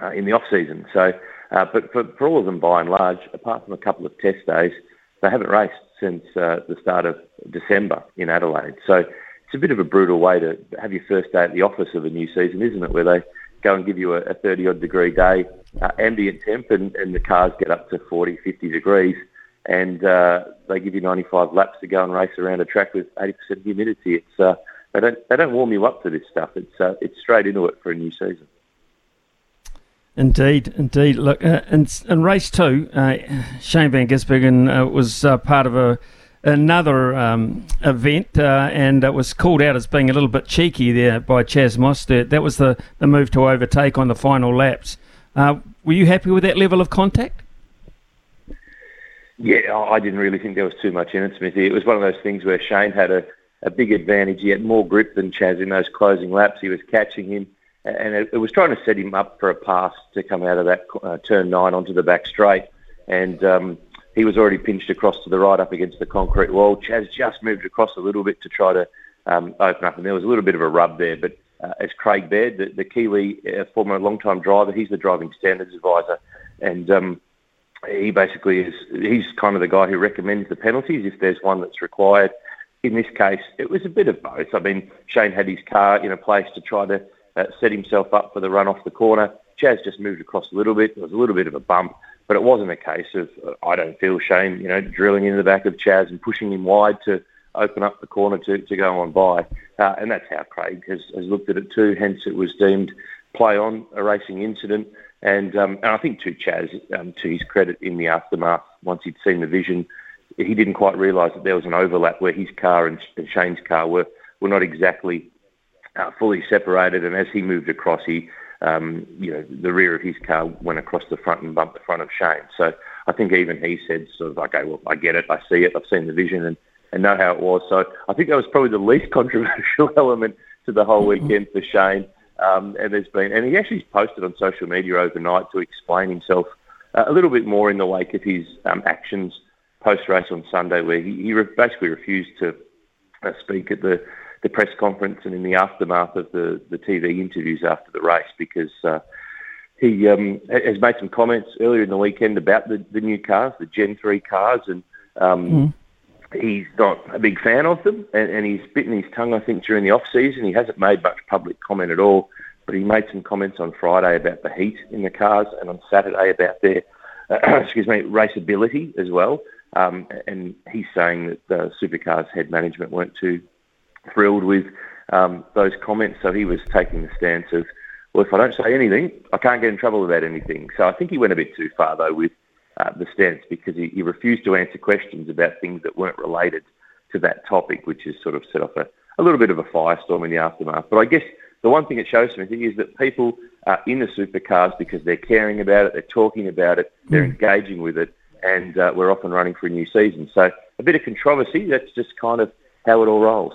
Speaker 10: uh, in the off season. So, uh, but for, for all of them by and large, apart from a couple of test days, they haven't raced since uh, the start of December in Adelaide. So it's a bit of a brutal way to have your first day at the office of a new season, isn't it? Where they go and give you a, 30 odd degree day, uh, ambient temp, and, and the cars get up to 40, 50 degrees, and uh, they give you 95 laps to go and race around a track with 80% humidity. It's uh, they don't they don't warm you up to this stuff. It's uh, it's straight into it for a new season.
Speaker 3: Indeed, indeed. Look, uh, in, in race two, uh, Shane Van Gisbergen uh, was uh, part of a another um, event, uh, and it was called out as being a little bit cheeky there by Chaz Mostert. That was the, the move to overtake on the final laps. Uh, were you happy with that level of contact?
Speaker 10: Yeah, I didn't really think there was too much in it, Smithy. It was one of those things where Shane had a, a big advantage. He had more grip than Chaz in those closing laps. He was catching him, and it, it was trying to set him up for a pass to come out of that uh, turn nine onto the back straight. And um, he was already pinched across to the right up against the concrete wall. Chaz just moved across a little bit to try to um, open up, and there was a little bit of a rub there. But uh, as Craig Baird, the, the Kiwi, uh, former long-time driver, he's the driving standards advisor, and um, he basically is he's kind of the guy who recommends the penalties if there's one that's required. In this case, it was a bit of both. I mean, Shane had his car in a place to try to uh, set himself up for the run off the corner. Chaz just moved across a little bit. There was a little bit of a bump. But it wasn't a case of, I don't feel Shane, you know, drilling into the back of Chaz and pushing him wide to open up the corner to, to go on by. Uh, and that's how Craig has, has looked at it too. Hence, it was deemed play on a racing incident. And, um, and I think to Chaz, um, to his credit in the aftermath, once he'd seen the vision, he didn't quite realise that there was an overlap where his car and, and Shane's car were, were not exactly uh, fully separated. And as he moved across, he um, you know, the rear of his car went across the front and bumped the front of Shane. So I think even he said sort of, okay, well, I get it, I see it, I've seen the vision and, and know how it was. So I think that was probably the least <laughs> controversial element to the whole weekend for Shane. Um, and there's been, and he actually posted on social media overnight to explain himself uh, a little bit more in the wake of his um, actions post race on Sunday, where he, he re- basically refused to uh, speak at the the press conference and in the aftermath of the, the TV interviews after the race because uh, he um, has made some comments earlier in the weekend about the, the new cars, the Gen 3 cars, and um, mm. he's not a big fan of them and, and he's bitten his tongue, I think, during the off season. He hasn't made much public comment at all, but he made some comments on Friday about the heat in the cars and on Saturday about their, uh, <clears throat> excuse me, raceability as well. Um, and he's saying that the supercars head management weren't too thrilled with um, those comments. So he was taking the stance of, well, if I don't say anything, I can't get in trouble about anything. So I think he went a bit too far though with uh, the stance because he, he refused to answer questions about things that weren't related to that topic, which has sort of set off a, a little bit of a firestorm in the aftermath. But I guess the one thing it shows me is that people are in the supercars because they're caring about it, they're talking about it, they're mm. engaging with it, and uh, we're often running for a new season. So a bit of controversy, that's just kind of how it all rolls.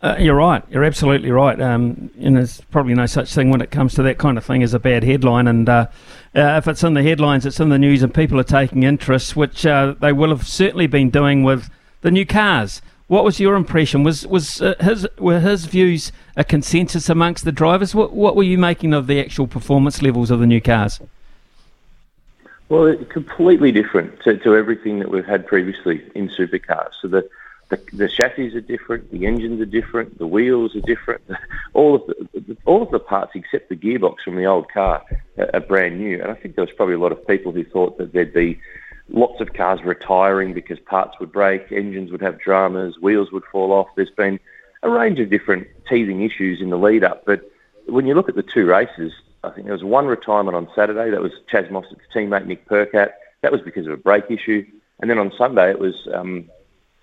Speaker 3: Uh, you're right. You're absolutely right. Um, and there's probably no such thing when it comes to that kind of thing as a bad headline. And uh, uh, if it's in the headlines, it's in the news, and people are taking interest, which uh, they will have certainly been doing with the new cars. What was your impression? Was was uh, his were his views a consensus amongst the drivers? What what were you making of the actual performance levels of the new cars?
Speaker 10: Well, completely different to, to everything that we've had previously in supercars. So the, the, the chassis are different, the engines are different, the wheels are different. <laughs> All of the all of the parts except the gearbox from the old car are, are brand new. And I think there was probably a lot of people who thought that there'd be lots of cars retiring because parts would break, engines would have dramas, wheels would fall off. There's been a range of different teething issues in the lead up. But when you look at the two races, I think there was one retirement on Saturday. That was Chaz Mostert's teammate Nick Percat. That was because of a brake issue. And then on Sunday it was um,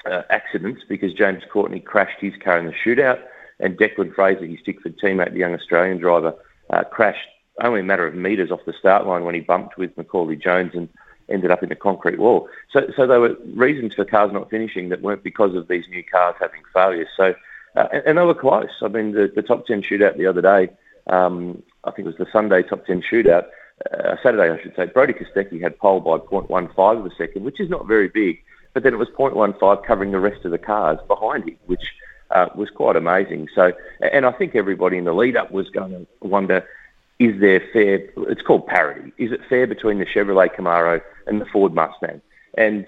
Speaker 10: uh, accidents because James Courtney crashed his car in the shootout, and Declan Fraser, his Tickford teammate, the young Australian driver, uh, crashed only a matter of metres off the start line when he bumped with Macaulay Jones and ended up in a concrete wall. So, so there were reasons for cars not finishing that weren't because of these new cars having failures. So, uh, and, and, they were close. I mean, the, the top 10 shootout the other day, um, I think it was the Sunday top 10 shootout, uh, Saturday, I should say, Brody Kostecki had pole by 0.15 of a second, which is not very big, but then it was 0.15 covering the rest of the cars behind him, which uh, was quite amazing. So, and I think everybody in the lead up was going to wonder, is there fair, it's called parity, is it fair between the Chevrolet Camaro and the Ford Mustang? And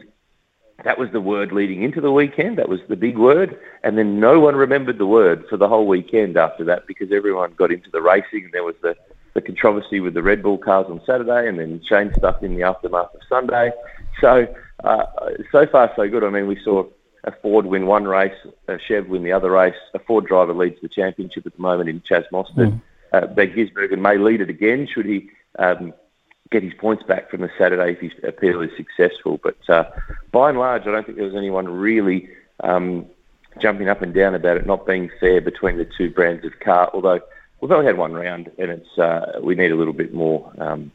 Speaker 10: that was the word leading into the weekend. That was the big word. And then no one remembered the word for the whole weekend after that because everyone got into the racing and there was the, the controversy with the Red Bull cars on Saturday and then Shane stuff in the aftermath of Sunday. So, uh, so far so good. I mean, we saw a Ford win one race, a Chev win the other race. A Ford driver leads the championship at the moment in Chaz Mostert. Mm. Uh, Van Gisbergen may lead it again should he um, get his points back from the Saturday if his appeal is successful. But uh, by and large, I don't think there was anyone really um, jumping up and down about it not being fair between the two brands of car. Although we've only had one round, and it's uh, we need a little bit more. Um,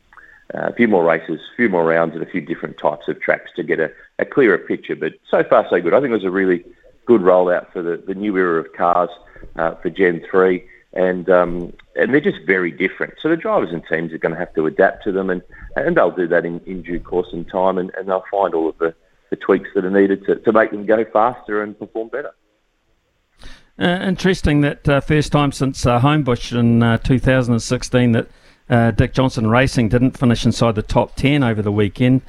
Speaker 10: uh, a few more races, a few more rounds, and a few different types of tracks to get a, a clearer picture. But so far, so good. I think it was a really good rollout for the, the new era of cars uh, for Gen 3 and um, and they're just very different. So the drivers and teams are going to have to adapt to them, and, and they'll do that in, in due course and time, and, and they'll find all of the, the tweaks that are needed to, to make them go faster and perform better.
Speaker 3: Uh, interesting that uh, first time since uh, Homebush in uh, 2016 that uh, Dick Johnson Racing didn't finish inside the top 10 over the weekend.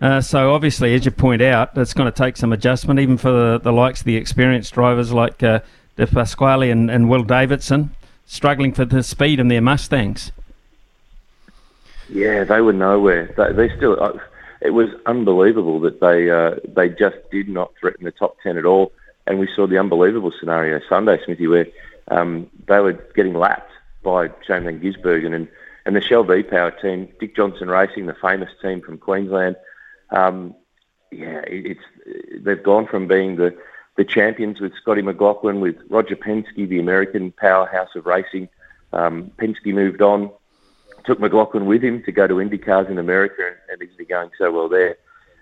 Speaker 3: Uh, so obviously, as you point out, it's going to take some adjustment, even for the, the likes of the experienced drivers like uh, De Pasquale and, and Will Davidson struggling for the speed in their Mustangs.
Speaker 10: Yeah, they were nowhere. They, they still. Uh, it was unbelievable that they uh, they just did not threaten the top ten at all. And we saw the unbelievable scenario Sunday, Smithy, where um, they were getting lapped by Shane Van Gisbergen and, and the Shell V Power team, Dick Johnson Racing, the famous team from Queensland. Um, yeah, it, it's they've gone from being the the champions with Scotty McLaughlin, with Roger Penske, the American powerhouse of racing. Um, Penske moved on, took McLaughlin with him to go to IndyCars in America, and, and isn't going so well there.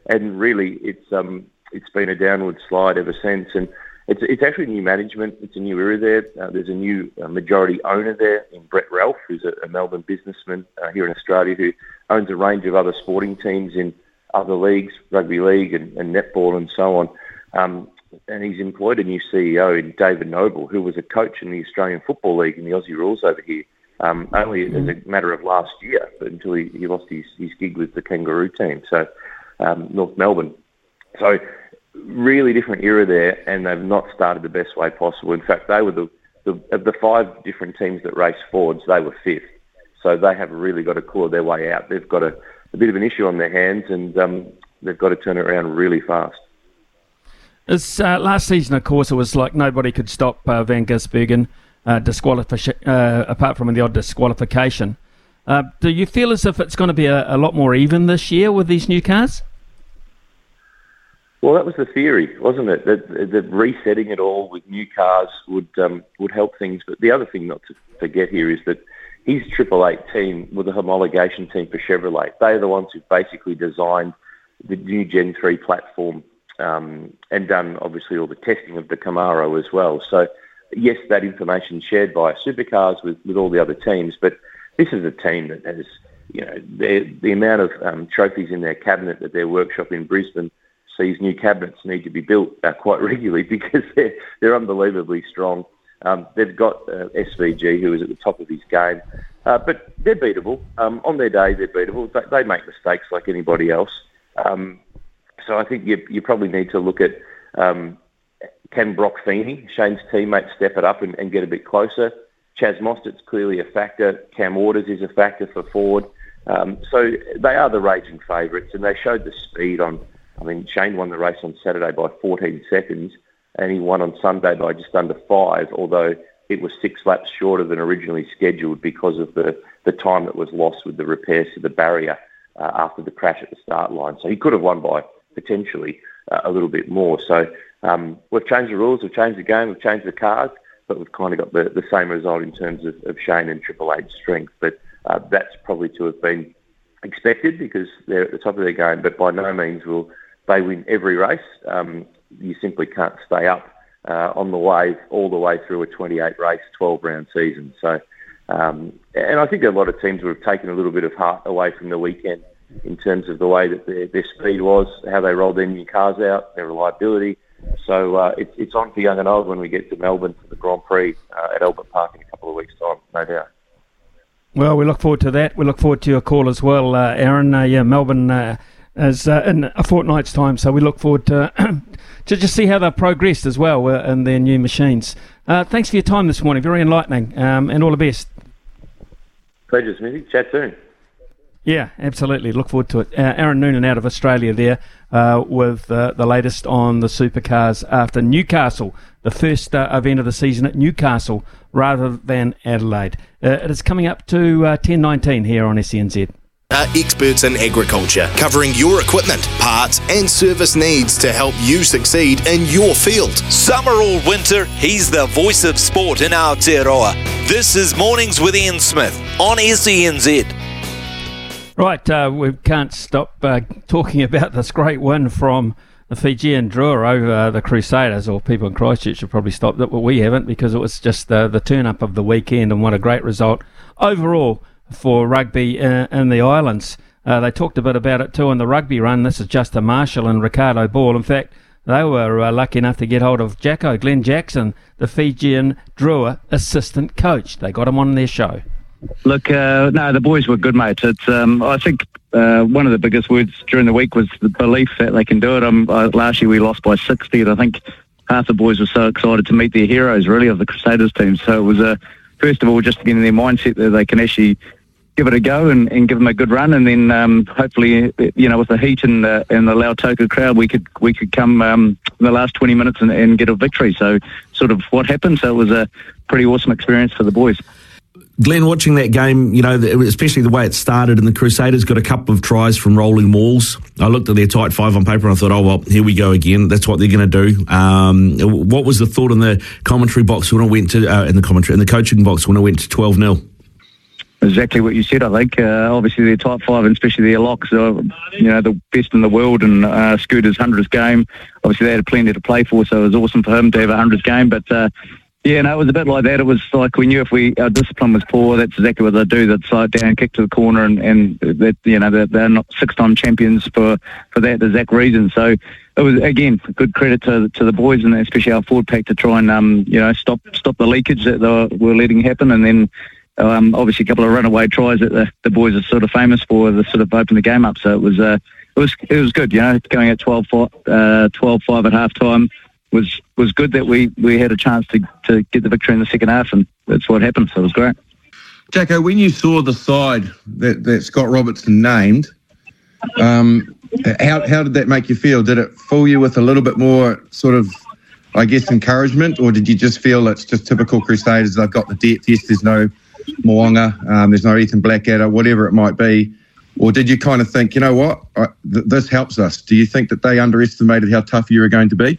Speaker 10: And really, it's um, it's been a downward slide ever since. And it's it's actually new management. It's a new era there. Uh, there's a new uh, majority owner there in Brett Ralph, who's a, a Melbourne businessman uh, here in Australia who owns a range of other sporting teams in other leagues, rugby league and, and netball and so on. Um, and he's employed a new CEO in David Noble, who was a coach in the Australian Football League in the Aussie rules over here, um, only mm. as a mm-hmm. matter of last year, but until he, he lost his, his gig with the Kangaroo team, so um, North Melbourne. So really different era there, and they've not started the best way possible. In fact, they were the, the of the five different teams that race Fords, they were fifth. So they have really got to claw their way out. They've got a, a bit of an issue on their hands, and um, they've got to turn it around really fast.
Speaker 3: This uh, last season, of course, it was like nobody could stop uh, Van Gisbergen. uh, disqualification, uh, apart from the odd disqualification. Uh, do you feel as if it's going to be a, a lot more even this year with these new cars?
Speaker 10: Well, that was the theory, wasn't it? That, that resetting it all with new cars would um, would help things. But the other thing not to forget here is that his Triple Eight team with the homologation team for Chevrolet. They're the ones who basically designed the new Gen 3 platform um, and done obviously all the testing of the Camaro as well. So, yes, that information shared by supercars with, with all the other teams, but this is a team that has, you know, the amount of um, trophies in their cabinet at their workshop in Brisbane these new cabinets need to be built uh, quite <laughs> regularly because they're, they're unbelievably strong. Um, they've got uh, SVG, who is at the top of his game, uh, but they're beatable. Um, on their day, they're beatable. They, they make mistakes like anybody else. Um, so I think you, you probably need to look at um, can Brock Feeney, Shane's teammate, step it up and, and get a bit closer? Chaz Mostert's clearly a factor. Cam Waters is a factor for Ford. Um, so they are the raging favourites, and they showed the speed on I mean, Shane won the race on Saturday by 14 seconds, and he won on Sunday by just under five, although it was six laps shorter than originally scheduled because of the, the time that was lost with the repairs to the barrier uh, after the crash at the start line. So he could have won by potentially uh, a little bit more. So um, we've changed the rules, we've changed the game, we've changed the cars, but we've kind of got the, the same result in terms of, of Shane and Triple Eight strength. But uh, that's probably to have been expected because they're at the top of their game, but by no means will they win every race. Um, you simply can't stay up uh, on the wave all the way through a 28 race, 12 round season. So, um, and I think a lot of teams would have taken a little bit of heart away from the weekend in terms of the way that their, their speed was, how they rolled their new cars out, their reliability. So uh, it, it's on for young and old when we get to Melbourne for the Grand Prix uh, at Albert Park in a couple of weeks' time, no doubt.
Speaker 3: Well, we look forward to that. We look forward to your call as well, uh, Aaron. Uh, yeah, Melbourne uh, as uh, in a fortnight's time. So we look forward to <clears throat> to just see how they've progressed as well uh, in their new machines. Uh, thanks for your time this morning. Very enlightening, um, and all the best.
Speaker 10: Pleasure, Smithy. Chat soon.
Speaker 3: Yeah, absolutely. Look forward to it. Uh, Aaron Noonan out of Australia there uh, with uh, the latest on the supercars after Newcastle, the first event of the season at Newcastle rather than Adelaide. it is coming up to 10.19 here on SENZ
Speaker 1: are experts in agriculture, covering your equipment, parts, and service needs to help you succeed in your field.
Speaker 2: Summer or winter, he's the voice of sport in our Aotearoa. This is Mornings with Ian Smith on SENZ.
Speaker 3: Right, uh, we can't stop uh, talking about this great win from the Fijian Drua over the Crusaders, or people in Christchurch have probably stopped it, but we haven't because it was just the, the turn up of the weekend and what a great result overall for rugby in, in the islands. Uh, they talked a bit about it too in the rugby run. This is Justin Marshall and Ricardo Ball. In fact, they were uh, lucky enough to get hold of Jacko Glenn Jackson, the Fijian Drua assistant coach. They got him on their show.
Speaker 11: Look, uh, no, the boys were good mates. It's, um, I think uh, one of the biggest words during the week was the belief that they can do it. Um, uh, last year we lost by 60, and I think half the boys were so excited to meet their heroes, really, of the Crusaders team. So it was, uh, first of all, just to get in their mindset that they can actually give it a go and, and give them a good run, and then um, hopefully, you know, with the heat and the, and the Lautoka crowd, we could we could come um, in the last 20 minutes and, and get a victory. So, sort of what happened. So it was a pretty awesome experience for the boys.
Speaker 12: Glenn, watching that game, you know, especially the way it started, and the Crusaders got a couple of tries from rolling walls. I looked at their tight five on paper and I thought, oh, well, here we go again. That's what they're going to do. Um, what was the thought in the commentary box when it went to, uh, in the commentary, in the coaching box when it went to 12 0?
Speaker 11: Exactly what you said. I think uh, obviously their top five and especially their locks are you know the best in the world. And uh, Scooter's hundredth game, obviously they had plenty to play for, so it was awesome for him to have a hundredth game. But uh, yeah, no, it was a bit like that. It was like we knew if we our discipline was poor, that's exactly what they do. They'd slide down, kick to the corner, and, and that you know they're, they're not six-time champions for for that exact reason. So it was again good credit to to the boys and especially our forward pack to try and um you know stop stop the leakage that they were, were letting happen, and then um, obviously, a couple of runaway tries that the, the boys are sort of famous for that sort of opened the game up. So it was uh, it was it was good. You know, going at 12 5, uh, 12 5 at half time was was good that we, we had a chance to, to get the victory in the second half, and that's what happened. So it was great.
Speaker 13: Jacko, when you saw the side that, that Scott Robertson named, um, how, how did that make you feel? Did it fill you with a little bit more sort of I guess, encouragement, or did you just feel it's just typical Crusaders? They've got the depth. Yes, there's no Mo'unga, um, there's no Ethan Blackadder, whatever it might be. Or did you kind of think, you know what, I, th- this helps us? Do you think that they underestimated how tough you were going to be?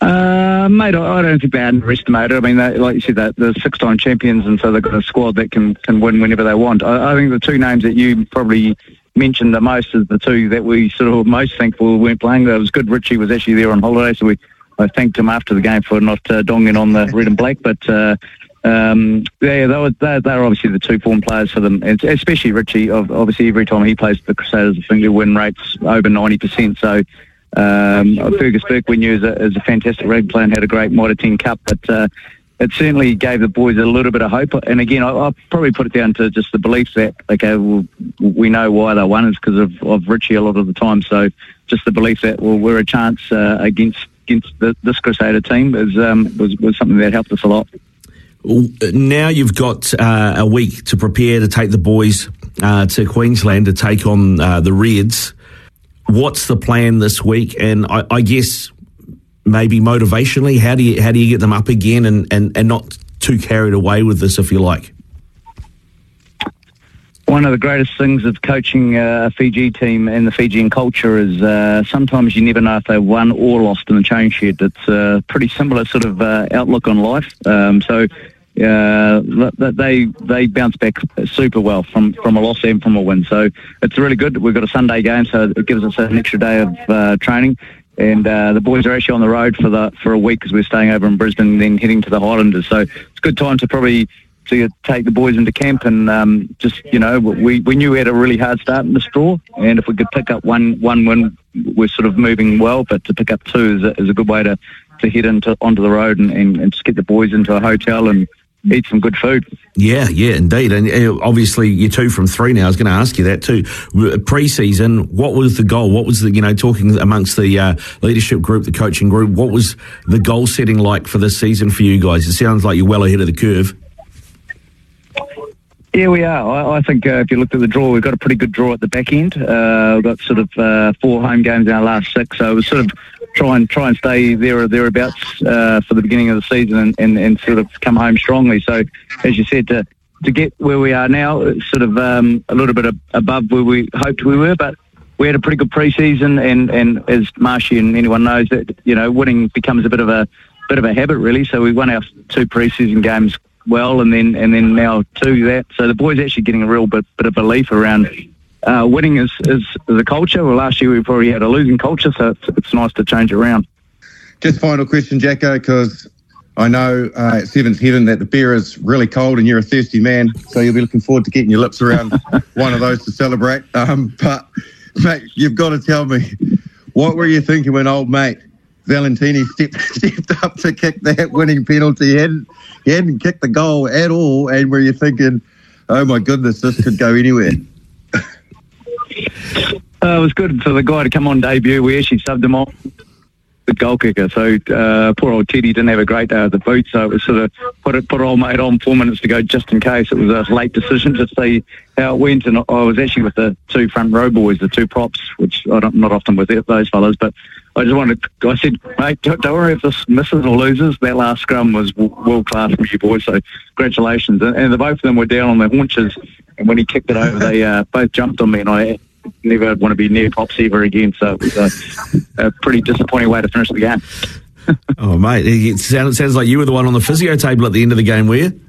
Speaker 11: Uh, mate, I don't think they underestimated. I mean, they, like you said, that they're six-time champions, and so they've got a squad that can, can win whenever they want. I, I think the two names that you probably mentioned the most is the two that we sort of most thankful weren't playing. It was good. Richie was actually there on holiday, so we I thanked him after the game for not uh, donging on the red and black. But uh, um, yeah, they were they, they were obviously the two form players for them, and especially Richie. Obviously, every time he plays for the Crusaders, I think their win rates over ninety percent. So. Um, Fergus Burke, we knew, is a, is a fantastic rugby player and had a great Mitre 10 Cup, but uh, it certainly gave the boys a little bit of hope. And again, I, I'll probably put it down to just the belief that, okay, well, we know why they won is because of, of Richie a lot of the time. So just the belief that, well, we're a chance uh, against against the, this Crusader team is, um, was, was something that helped us a lot.
Speaker 12: Now you've got uh, a week to prepare to take the boys uh, to Queensland to take on uh, the Reds. What's the plan this week? And I, I guess maybe motivationally, how do you how do you get them up again and, and, and not too carried away with this, if you like?
Speaker 11: One of the greatest things of coaching uh, a Fiji team and the Fijian culture is uh, sometimes you never know if they won or lost in the change shed. It's a pretty similar sort of uh, outlook on life. Um, so uh, th- th- they they bounce back super well from, from a loss and from a win. So it's really good. We've got a Sunday game, so it gives us an extra day of uh, training. And uh, the boys are actually on the road for the for a week because we're staying over in Brisbane and then heading to the Highlanders. So it's a good time to probably to take the boys into camp and um, just you know we, we knew we had a really hard start in this draw and if we could pick up one one win we're sort of moving well but to pick up two is a, is a good way to, to head into onto the road and, and, and just get the boys into a hotel and eat some good food.
Speaker 12: Yeah, yeah, indeed. And uh, obviously, you're two from three now. I was going to ask you that too. Pre season, what was the goal? What was the, you know, talking amongst the uh, leadership group, the coaching group, what was the goal setting like for this season for you guys? It sounds like you're well ahead of the curve.
Speaker 11: Yeah, we are. I, I think uh, if you looked at the draw, we've got a pretty good draw at the back end. Uh, we've got sort of uh, four home games in our last six, so it was sort of try and try and stay there or thereabouts uh, for the beginning of the season and, and, and sort of come home strongly. So, as you said, to to get where we are now, sort of um, a little bit above where we hoped we were, but we had a pretty good pre-season, and, and as Marshy and anyone knows, that you know winning becomes a bit of a bit of a habit, really. So we won our two pre-season games well, and then and then now two that. So the boys actually getting a real bit bit of belief around uh, winning is, is is a culture. Well, last year we probably had a losing culture, so it's, it's nice to change around.
Speaker 13: Just final question, Jacko, because I know uh, at Seventh Heaven that the beer is really cold and you're a thirsty man, so you'll be looking forward to getting your lips around <laughs> one of those to celebrate. Um, but, mate, you've got to tell me, what were you thinking when old mate Valentini stepped, <laughs> stepped up to kick that winning penalty? He hadn't, he hadn't kicked the goal at all, and were you thinking, oh my goodness, this could go anywhere?
Speaker 11: Uh, it was good for the guy to come on debut. We actually subbed him on the goal kicker. So uh, poor old Teddy didn't have a great day at the boot, so it was sort of put it put old mate on four minutes to go just in case. It was a late decision to see how it went, and I was actually with the two front row boys, the two props, which I'm not often with those fellas, but. I just wanted. I said, mate, don't, don't worry if this misses or loses. That last scrum was world class from you boys. So congratulations. And, and the both of them were down on their haunches. And when he kicked it over, they uh, both jumped on me, and I never want to be near props ever again. So it was a, a pretty disappointing way to finish the game. <laughs>
Speaker 12: Oh, mate, it sounds, sounds like you were the one on the physio table at the end of the game, were you?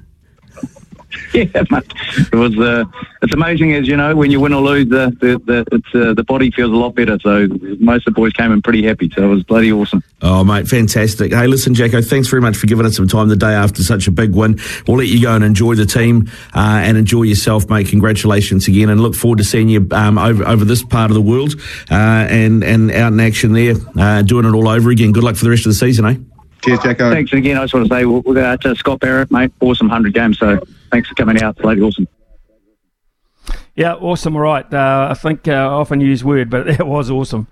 Speaker 12: <laughs>
Speaker 11: yeah, mate. It was. Uh, it's amazing, as you know, when you win or lose, the the, the it's uh, the body feels a lot better. So most of the boys came in pretty happy. So it was bloody awesome.
Speaker 12: Oh, mate, fantastic. Hey, listen, Jacko, thanks very much for giving us some time the day after such a big win. We'll let you go and enjoy the team uh, and enjoy yourself, mate. Congratulations again, and look forward to seeing you um, over over this part of the world uh, and and out in action there, uh, doing it all over again. Good luck for the rest of the season, eh?
Speaker 13: Cheers, Jacko.
Speaker 11: Thanks again. I just want to say we'll, we'll go out to Scott Barrett, mate. Awesome hundred games. So thanks for coming out. Bloody awesome.
Speaker 3: Yeah, awesome. All right. Uh, I think uh, I often use word, but <laughs> it was awesome.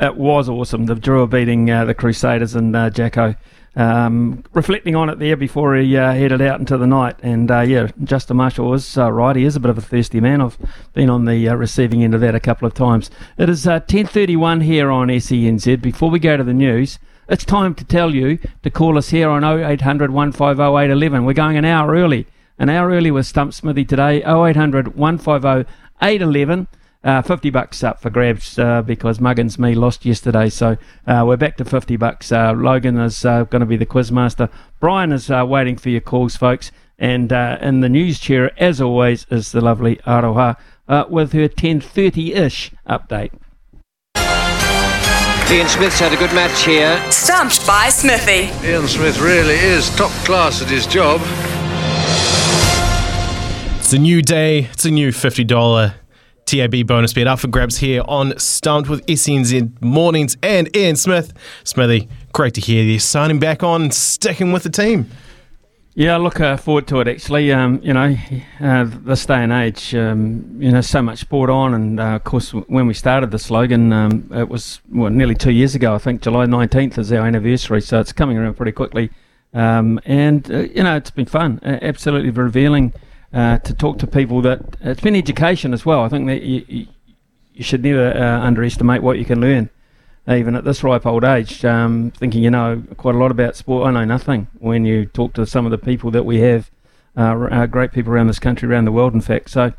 Speaker 3: It was awesome. The Drua beating uh, the Crusaders and uh, Jacko. Um, reflecting on it there before he uh, headed out into the night, and uh, yeah, Justin Marshall was uh, right. He is a bit of a thirsty man. I've been on the uh, receiving end of that a couple of times. It is uh, ten thirty one here on SENZ. Before we go to the news, it's time to tell you to call us here on 0800 150 811. We're going an hour early. An hour early with Stump Smithy today, 0800 150 811. Uh, 50 bucks up for grabs uh, because Muggins me lost yesterday. So uh, we're back to 50 bucks. Uh, Logan is uh, going to be the quizmaster. Brian is uh, waiting for your calls, folks. And in the news chair, as always, is the lovely Aroha with her 10.30-ish update.
Speaker 14: Ian Smith's had a good match here.
Speaker 4: Stumped by Smithy.
Speaker 15: Ian Smith really is top class at his job.
Speaker 16: It's a new day. It's a new $50 TAB bonus bet up for grabs here on Stumped with SENZ Mornings and Ian Smith. Smithy, great to hear you signing back on, sticking with the team.
Speaker 3: Yeah, I look uh, forward to it actually. Um, you know, uh, this day and age, um, you know, so much sport on, and uh, of course, when we started the slogan, um, it was well, nearly two years ago. I think July nineteenth is our anniversary, so it's coming around pretty quickly. Um, and uh, you know, it's been fun, absolutely revealing uh, to talk to people that it's been education as well. I think that you, you should never uh, underestimate what you can learn, even at this ripe old age. Um, thinking you know quite a lot about sport, I know nothing. When you talk to some of the people that we have, uh, uh great people around this country, around the world, in fact. So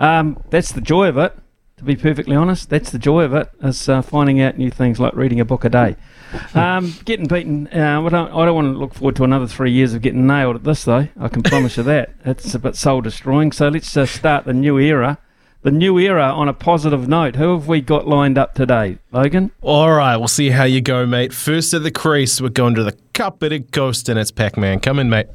Speaker 3: um, that's the joy of it. To be perfectly honest, that's the joy of it, is uh, finding out new things like reading a book a day. Um, getting beaten. Uh, I, don't, I don't want to look forward to another three years of getting nailed at this, though. I can promise you <laughs> that. It's a bit soul destroying. So let's uh, start the new era. The new era on a positive note. Who have we got lined up today, Logan?
Speaker 16: All right, we'll see how you go, mate. First at the crease, we're going to the Kapiti Coast, and it's Pac Man. Come in, mate.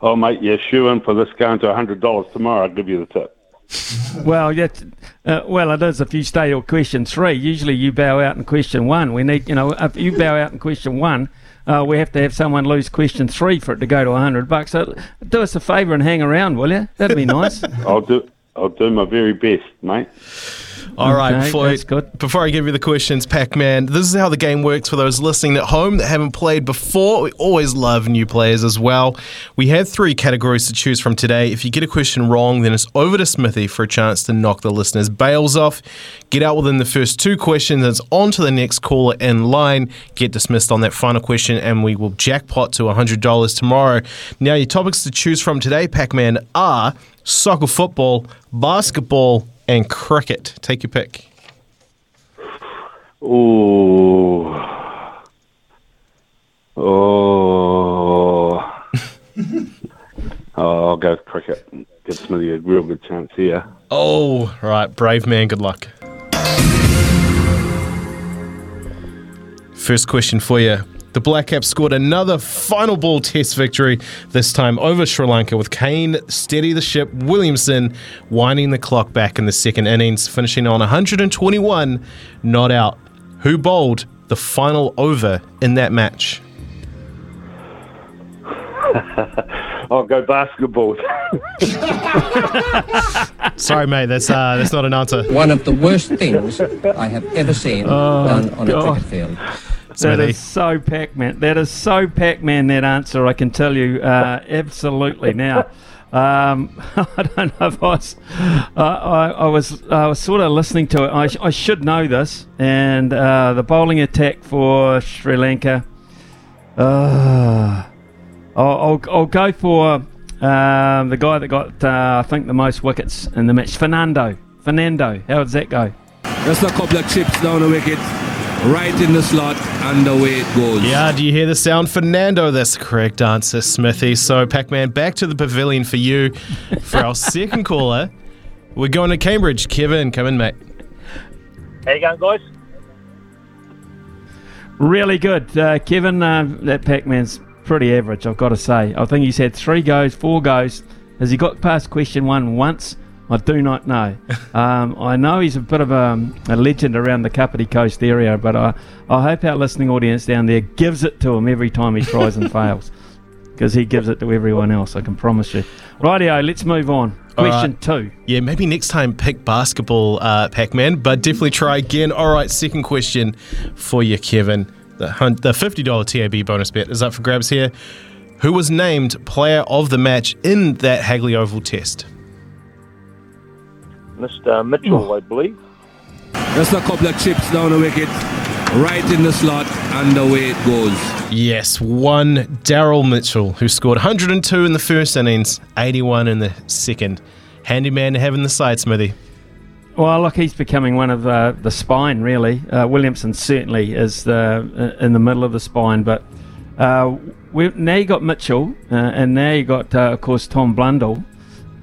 Speaker 17: Oh, mate, yeah, shoe in for this going to $100 tomorrow. I'll give you the tip <laughs>
Speaker 3: well, yet, uh, well, it is if you stay on question three. Usually, you bow out in question one. We need, you know, if you bow out in question one, uh, we have to have someone lose question three for it to go to hundred bucks. So, do us a favour and hang around, will you? That'd be nice. <laughs>
Speaker 17: I'll do. I'll do my very best, mate.
Speaker 16: All right, okay, before, good. before I give you the questions, Pac Man, this is how the game works for those listening at home that haven't played before. We always love new players as well. We have three categories to choose from today. If you get a question wrong, then it's over to Smithy for a chance to knock the listeners' bails off. Get out within the first two questions, it's on to the next caller in line. Get dismissed on that final question, and we will jackpot to $100 tomorrow. Now, your topics to choose from today, Pac Man, are soccer, football, basketball, and cricket. Take your pick.
Speaker 17: Ooh. Oh. <laughs> oh, I'll go cricket. Give Smithy a real good chance here.
Speaker 16: Oh, right. Brave man. Good luck. First question for you. The Black Caps scored another final ball test victory, this time over Sri Lanka, with Kane steady the ship, Williamson winding the clock back in the second innings, finishing on 121 not out. Who bowled the final over in that match? <laughs>
Speaker 17: I'll go basketball. <laughs>
Speaker 16: Sorry, mate. That's uh, that's not an answer.
Speaker 14: One of the worst things I have ever seen oh, done on God. a cricket field.
Speaker 3: That is so Pac-Man. That is so Pac-Man. That answer, I can tell you, uh, absolutely. <laughs> Now, um, <laughs> I don't know if I was, uh, I, I, was, I was sort of listening to it. I, sh- I should know this. And uh, the bowling attack for Sri Lanka. Uh, I'll, I'll, I'll, go for um, the guy that got, uh, I think, the most wickets in the match, Fernando. Fernando. How does that go?
Speaker 18: Just a couple of chips down the wicket right in the slot, and away it goes.
Speaker 16: Yeah, do you hear the sound? Fernando, that's the correct answer, Smithy. So, Pac Man, back to the pavilion for you for our <laughs> second caller. We're going to Cambridge. Kevin, come in, mate.
Speaker 19: How you going, guys?
Speaker 3: Really good. Uh, Kevin, uh, that Pac Man's pretty average, I've got to say. I think he's had three goes, four goes. Has he got past question one once? I do not know. <laughs> Um, I know he's a bit of a, a, legend around the Kapiti Coast area, but I, I hope our listening audience down there gives it to him every time he tries and <laughs> fails. Because he gives it to everyone else, I can promise you. Rightio, let's move on. Question right. two.
Speaker 16: Yeah, maybe next time pick basketball, uh, Pac Man, but definitely try again. All right, second question for you, Kevin. The, the $50 TAB bonus bet is up for grabs here. Who was named player of the match in that Hagley Oval test?
Speaker 19: Mr. Mitchell, I believe.
Speaker 18: Just a couple of chips down the wicket, right in the slot, and away it goes.
Speaker 16: Yes, one Daryl Mitchell, who scored 102 in the first innings, 81 in the second. Handyman to have in the side, Smithy.
Speaker 3: Well, look, he's becoming one of uh, the spine, really. Uh, Williamson certainly is the, uh, in the middle of the spine, but uh, we, now you got Mitchell, uh, and now you got, uh, of course, Tom Blundell.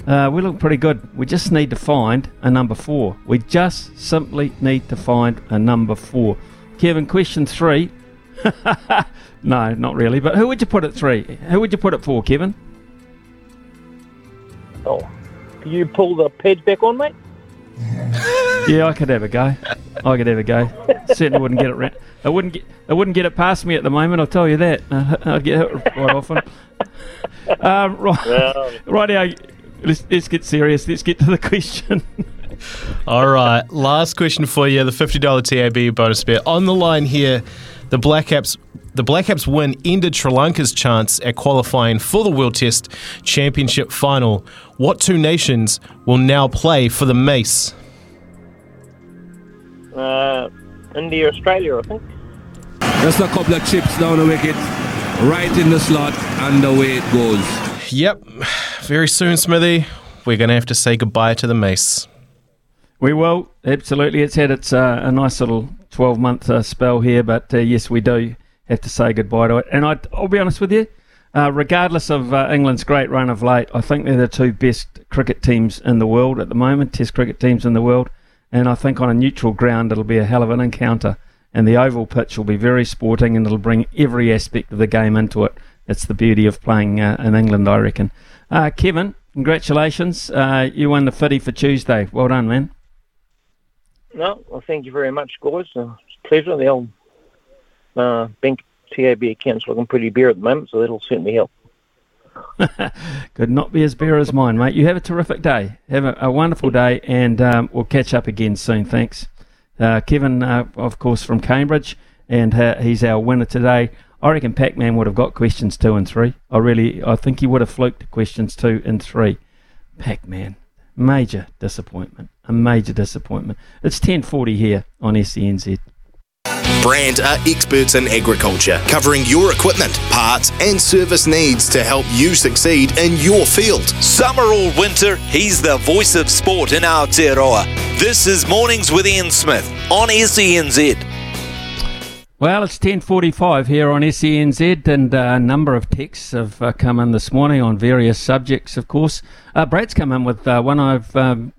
Speaker 3: Uh, we look pretty good. We just need to find a number four. We just simply need to find a number four. Kevin, question three. <laughs> no, not really. But who would you put at three? Who would you put it for, Kevin?
Speaker 19: Oh, can you pull the page back on, mate? <laughs>
Speaker 3: yeah, I could have a go. I could have a go. Certainly wouldn't get it. Ra- I wouldn't get. I wouldn't get it past me at the moment. I'll tell you that. <laughs> I'd get hit quite often. Um, right, right. Let's, let's get serious. Let's get to the <laughs> question.
Speaker 16: All right, last question for you: the fifty-dollar TAB bonus bet on the line here. The Black Caps, the Black Caps win ended Sri Lanka's chance at qualifying for the World Test Championship final. What two nations will now play for the Mace?
Speaker 19: Uh, India, Australia, I think.
Speaker 18: Just a couple of chips down the wicket, right in the slot, and away it goes.
Speaker 16: Yep, very soon, Smithy. We're going to have to say goodbye to the Mace.
Speaker 3: We will absolutely. It's had its uh, a nice little twelve month uh, spell here, but uh, yes, we do have to say goodbye to it. And i will be honest with you, uh, regardless of uh, England's great run of late, I think they're the two best cricket teams in the world at the moment, Test cricket teams in the world. And I think on a neutral ground, it'll be a hell of an encounter. And the oval pitch will be very sporting, and it'll bring every aspect of the game into it. It's the beauty of playing uh, in England, I reckon. Kevin, congratulations! you won the fitty for Tuesday. Well done, man.
Speaker 19: No, well, thank you very much, guys. Uh, it's a pleasure. The old uh, bank TAB account's looking pretty bare at the moment, so that'll certainly help. <laughs>
Speaker 3: Could not be as bare as mine, mate. You have a terrific day. Have a, a wonderful day, and um, we'll catch up again soon. Thanks. Uh, Kevin, uh, of course, from Cambridge, and uh, he's our winner today. I reckon Pac-Man would have got questions two and three. I really, I think he would have fluked questions two and three. Pac-Man, major disappointment a major disappointment. It's 10:40 here on SENZ.
Speaker 1: Brandt are experts in agriculture, covering your equipment, parts, and service needs to help you succeed in your field.
Speaker 2: Summer or winter, he's the voice of sport in our Aotearoa. This is Mornings with Ian Smith on SENZ.
Speaker 3: Well, it's 10.45 here on SENZ and a number of texts have uh, come in this morning on various subjects, of course. Uh, Brad's come in with uh, one I've um,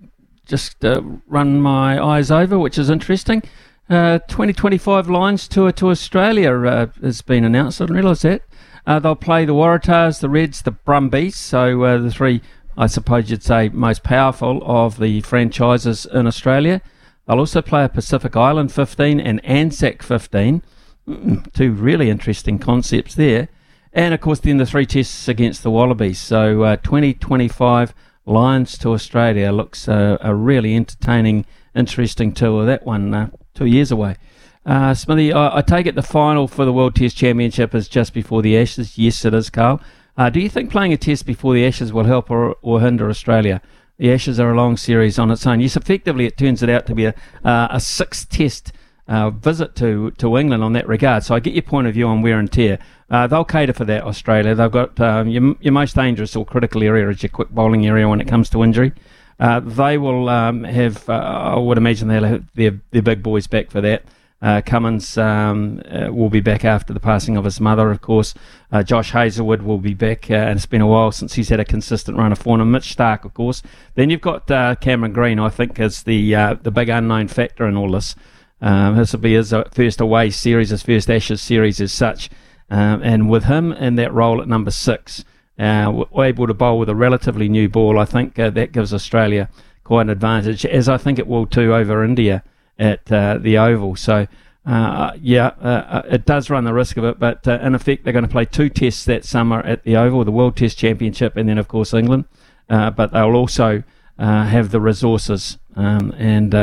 Speaker 3: just uh, run my eyes over, which is interesting. Uh, 2025 Lions tour to Australia uh, has been announced. I didn't realise that. Uh, they'll play the Waratahs, the Reds, the Brumbies. So uh, the three, I suppose you'd say, most powerful of the franchises in Australia. They'll also play a Pacific Island 15 and Anzac 15. Mm, two really interesting concepts there. And of course, then the three tests against the Wallabies. So uh, 2025 Lions to Australia looks uh, a really entertaining, interesting tour. That one uh, two years away. Uh, Smithy, I, I, take it the final for the World Test Championship is just before the Ashes. Yes, it is, Carl. Uh, do you think playing a test before the Ashes will help or, or hinder Australia? The Ashes are a long series on its own. Yes, effectively, it turns it out to be a, uh, a six test uh, visit to, to England on that regard. So I get your point of view on wear and tear. Uh, they'll cater for that, Australia. They've got um, your, your most dangerous or critical area is your quick bowling area when it comes to injury. Uh, they will um, have, uh, I would imagine they'll have their, their big boys back for that. Uh, Cummins um, uh, will be back after the passing of his mother, of course. Josh Hazlewood will be back, and it's been a while since he's had a consistent run of form. And Mitch Starc, of course. Then you've got Cameron Green, I think, is the the big unknown factor in all this. Um, this will be his first away series, his first Ashes series as such. Um, and with him in that role at number six, uh, able to bowl with a relatively new ball, I think uh, that gives Australia quite an advantage, as I think it will too over India at uh, the Oval. So, uh, yeah, uh, uh, it does run the risk of it, but in effect, they're going to play two tests that summer at the Oval, the World Test Championship, and then, of course, England. but they'll also have the resources, um, and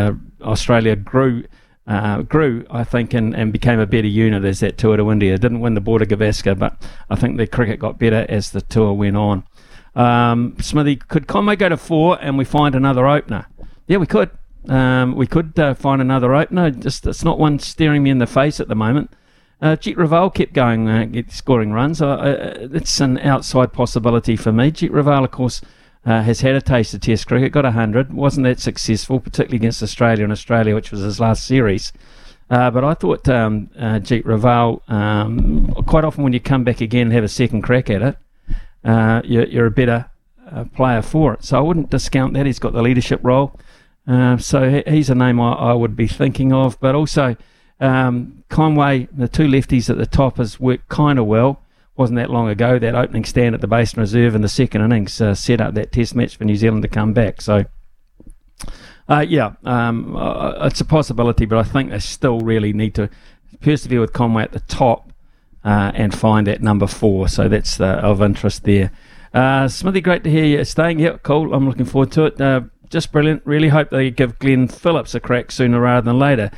Speaker 3: Australia grew uh, grew, I think, and, and became a better unit as that tour to India. Didn't win the Border Gavaskar, but I think the cricket got better as the tour went on. Um, Smithy, could Conway go to four and we find another opener? Yeah, we could. Um, we could uh, find another opener. Just it's not one staring me in the face at the moment. Uh, Jeet Raval kept going, uh, scoring runs. Uh, it's an outside possibility for me. Jeet Raval, of course, uh, has had a taste of Test cricket, got 100, wasn't that successful, particularly against Australia and Australia, which was his last series. Uh, but I thought um, uh, Jeet Raval, um, quite often when you come back again and have a second crack at it, uh, you're, you're, a better uh, player for it. So I wouldn't discount that. He's got the leadership role. Uh, so he's a name I, I, would be thinking of. But also, um, Conway, the two lefties at the top, has worked kind of well wasn't that long ago. That opening stand at the Basin Reserve in the second innings uh, set up that Test match for New Zealand to come back. So, uh, yeah, um, uh, it's a possibility, but I think they still really need to persevere with Conway at the top uh, and find that number four. So that's uh, of interest there. Uh, Smithy, great to hear you staying. Yeah, cool. I'm looking forward to it. just brilliant. Really hope they give Glenn Phillips a crack sooner rather than later.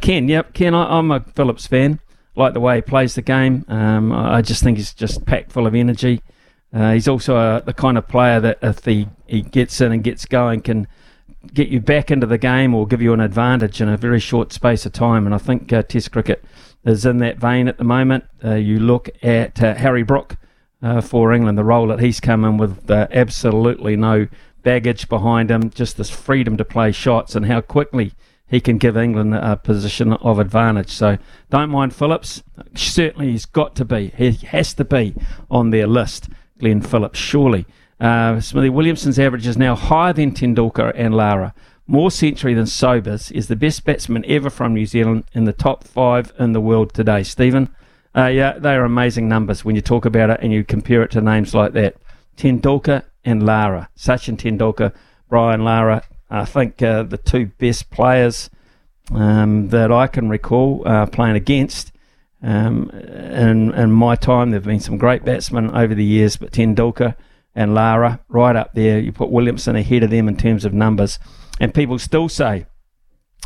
Speaker 3: Ken, yep, Ken, I, I'm a Phillips fan like the way he plays the game. Um, I just think he's just packed full of energy. Uh, he's also a, the kind of player that if he, he gets in and gets going can get you back into the game or give you an advantage in a very short space of time. And I think uh, Test cricket is in that vein at the moment. Uh, you look at uh, Harry Brook uh, for England, the role that he's come in with uh, absolutely no baggage behind him, just this freedom to play shots and how quickly he can give England a position of advantage. So don't mind Phillips. Certainly he's got to be. He has to be on their list. Glenn Phillips, surely. Uh, Smithy Williamson's average is now higher than Tendulkar and Lara. More century than Sobers is the best batsman ever from New Zealand in the top five in the world today. Stephen, uh, yeah, they are amazing numbers when you talk about it and you compare it to names like that. Tendulkar and Lara. Sachin Tendulkar, Brian Lara, I think uh, the two best players um, that I can recall uh, playing against um, in, in my time, there have been some great batsmen over the years, but Tendulkar and Lara right up there. You put Williamson ahead of them in terms of numbers. And people still say,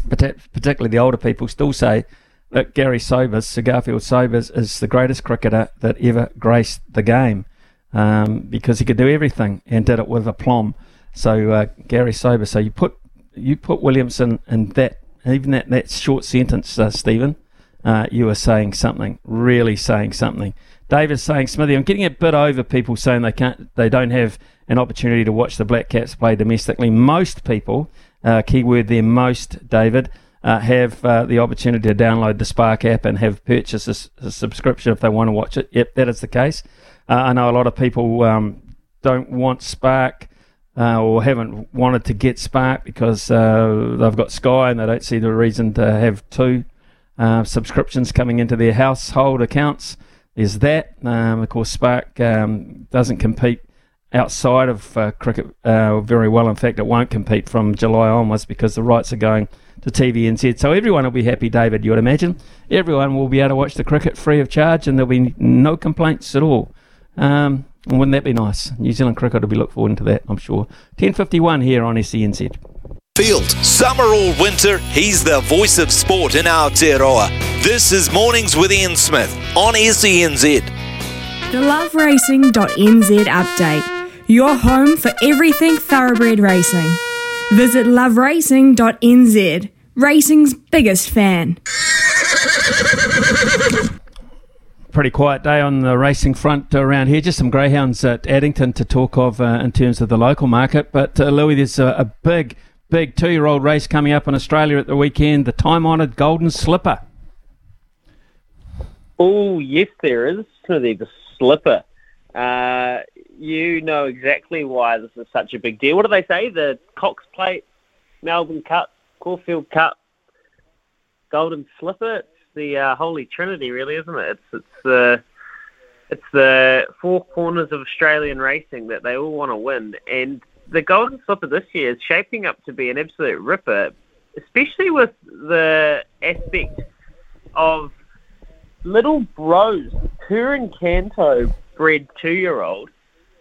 Speaker 3: particularly the older people, still say that Gary Sobers, Sir Garfield Sobers, is the greatest cricketer that ever graced the game um, because he could do everything and did it with aplomb. So uh, Gary Sober. So you put you put Williamson in that even that that short sentence, uh, Stephen. Uh, you are saying something, really saying something. David's saying, Smithy, I'm getting a bit over people saying they can't, they don't have an opportunity to watch the Black Caps play domestically. Most people, uh, keyword there, most, David, uh, have uh, the opportunity to download the Spark app and have purchased a, a, subscription if they want to watch it. Yep, that is the case. Uh, I know a lot of people um, don't want Spark uh, or haven't wanted to get Spark because uh, they've got Sky and they don't see the reason to have two uh, subscriptions coming into their household accounts. There's that. Um, of course, Spark um, doesn't compete outside of uh, cricket uh, very well. In fact, it won't compete from July onwards because the rights are going to TVNZ. So everyone will be happy, David, you would imagine. Everyone will be able to watch the cricket free of charge and there'll be no complaints at all. Um, wouldn't that be nice? New Zealand cricket will be looking forward to that, I'm sure. 10.51 here on SENZ.
Speaker 2: Field. Summer or winter, he's the voice of sport in Aotearoa. This is Mornings with Ian Smith on SENZ.
Speaker 20: The loveracing.nz update. Your home for everything thoroughbred racing. Visit loveracing.nz, racing's biggest fan <laughs>
Speaker 3: pretty quiet day on the racing front around here. Just some greyhounds at Addington to talk of uh, in terms of the local market. But uh, Louis, there's a, a big, big two-year-old race coming up in Australia at the weekend. The time-honoured Golden Slipper.
Speaker 21: Oh yes, there is. The Slipper. Uh, you know exactly why this is such a big deal. What do they say? The Cox Plate, Melbourne Cup, Caulfield Cup, Golden Slipper the uh, holy trinity, really, isn't it? It's it's the it's the four corners of Australian racing that they all want to win, and the Golden Slipper this year is shaping up to be an absolute ripper, especially with the aspect of Little Brose, Per Incanto bred two year old,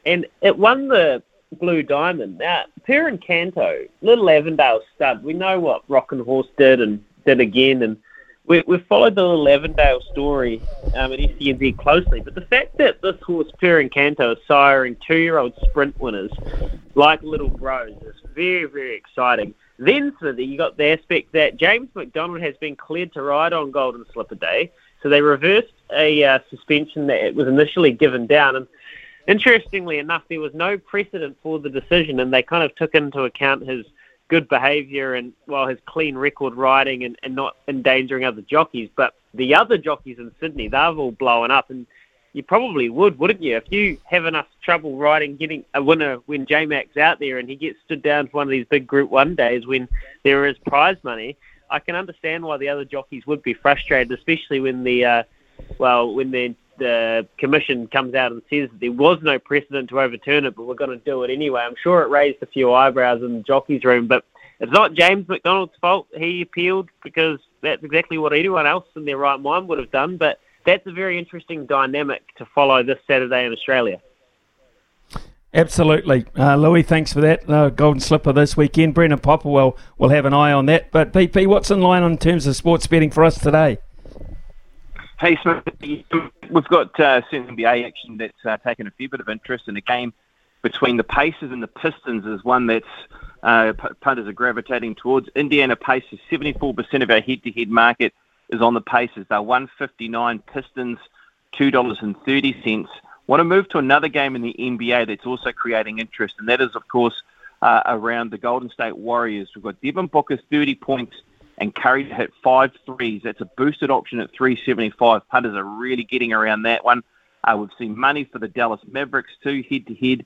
Speaker 21: and it won the Blue Diamond. Now, Per Incanto, little Avondale stud, we know what Rock and Horse did and did again, and we, we've followed the little Avondale story um, at SENZ closely, but the fact that this horse, Per Incanto, is siring two-year-old sprint winners like Little Brose is very, very exciting. Then, Smithy, you got the aspect that James McDonald has been cleared to ride on Golden Slipper Day. So they reversed a uh, suspension that was initially given down. And interestingly enough, there was no precedent for the decision, and they kind of took into account his good behaviour and, well, his clean record riding and, and not endangering other jockeys. But the other jockeys in Sydney, they've all blown up. And you probably would, wouldn't you? If you have enough trouble riding, getting a winner when J Mac's out there and he gets stood down for one of these big Group One days when there is prize money, I can understand why the other jockeys would be frustrated, especially when the uh, well when the the commission comes out and says there was no precedent to overturn it, but we're going to do it anyway. I'm sure it raised a few eyebrows in the jockeys' room, but it's not James McDonald's fault. He appealed because that's exactly what anyone else in their right mind would have done. But that's a very interesting dynamic to follow this Saturday in Australia.
Speaker 3: Absolutely. Uh, Louis, thanks for that. Uh, Golden Slipper this weekend. Brendan Popper will, have an eye on that. But, PP, what's in line in terms of sports betting for us today?
Speaker 22: Hey, Smith, we've got uh, NBA action that's uh, taken a fair bit of interest in a game between the Pacers and the Pistons is one that's uh, punters are gravitating towards. Indiana Pacers, 74% of our head-to-head market is on the Pacers. They're 159 Pistons, $2.30. Want to move to another game in the NBA that's also creating interest, and that is, of course, uh, around the Golden State Warriors. We've got Devin Booker's 30 points and Curry hit five threes. That's a boosted option at 375. Punters are really getting around that one. Uh, we've seen money for the Dallas Mavericks too, head to head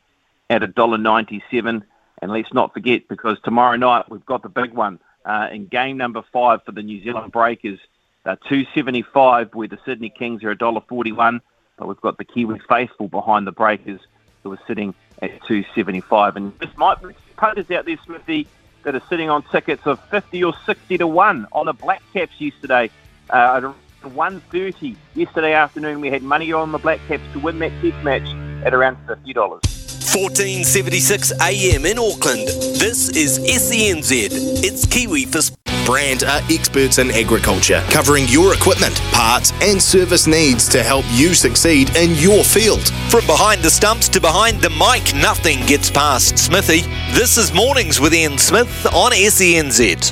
Speaker 22: at $1.97. And let's not forget, because tomorrow night we've got the big one uh, in game number five for the New Zealand Breakers uh, 275 where the Sydney Kings are $1.41, but we've got the Kiwi faithful behind the Breakers who are sitting at 275. And this might be punters out there, Smithy, that are sitting on tickets of 50 or 60 to 1 on the Black Caps yesterday. Uh, at 1.30 yesterday afternoon, we had money on the Black Caps to win that test match at around $50.
Speaker 1: 1476 AM in Auckland. This is SENZ. It's Kiwi for Brandt are experts in agriculture, covering your equipment, parts, and service needs to help you succeed in your field.
Speaker 2: From behind the stumps to behind the mic, nothing gets past Smithy. This is Mornings with Ian Smith on SENZ.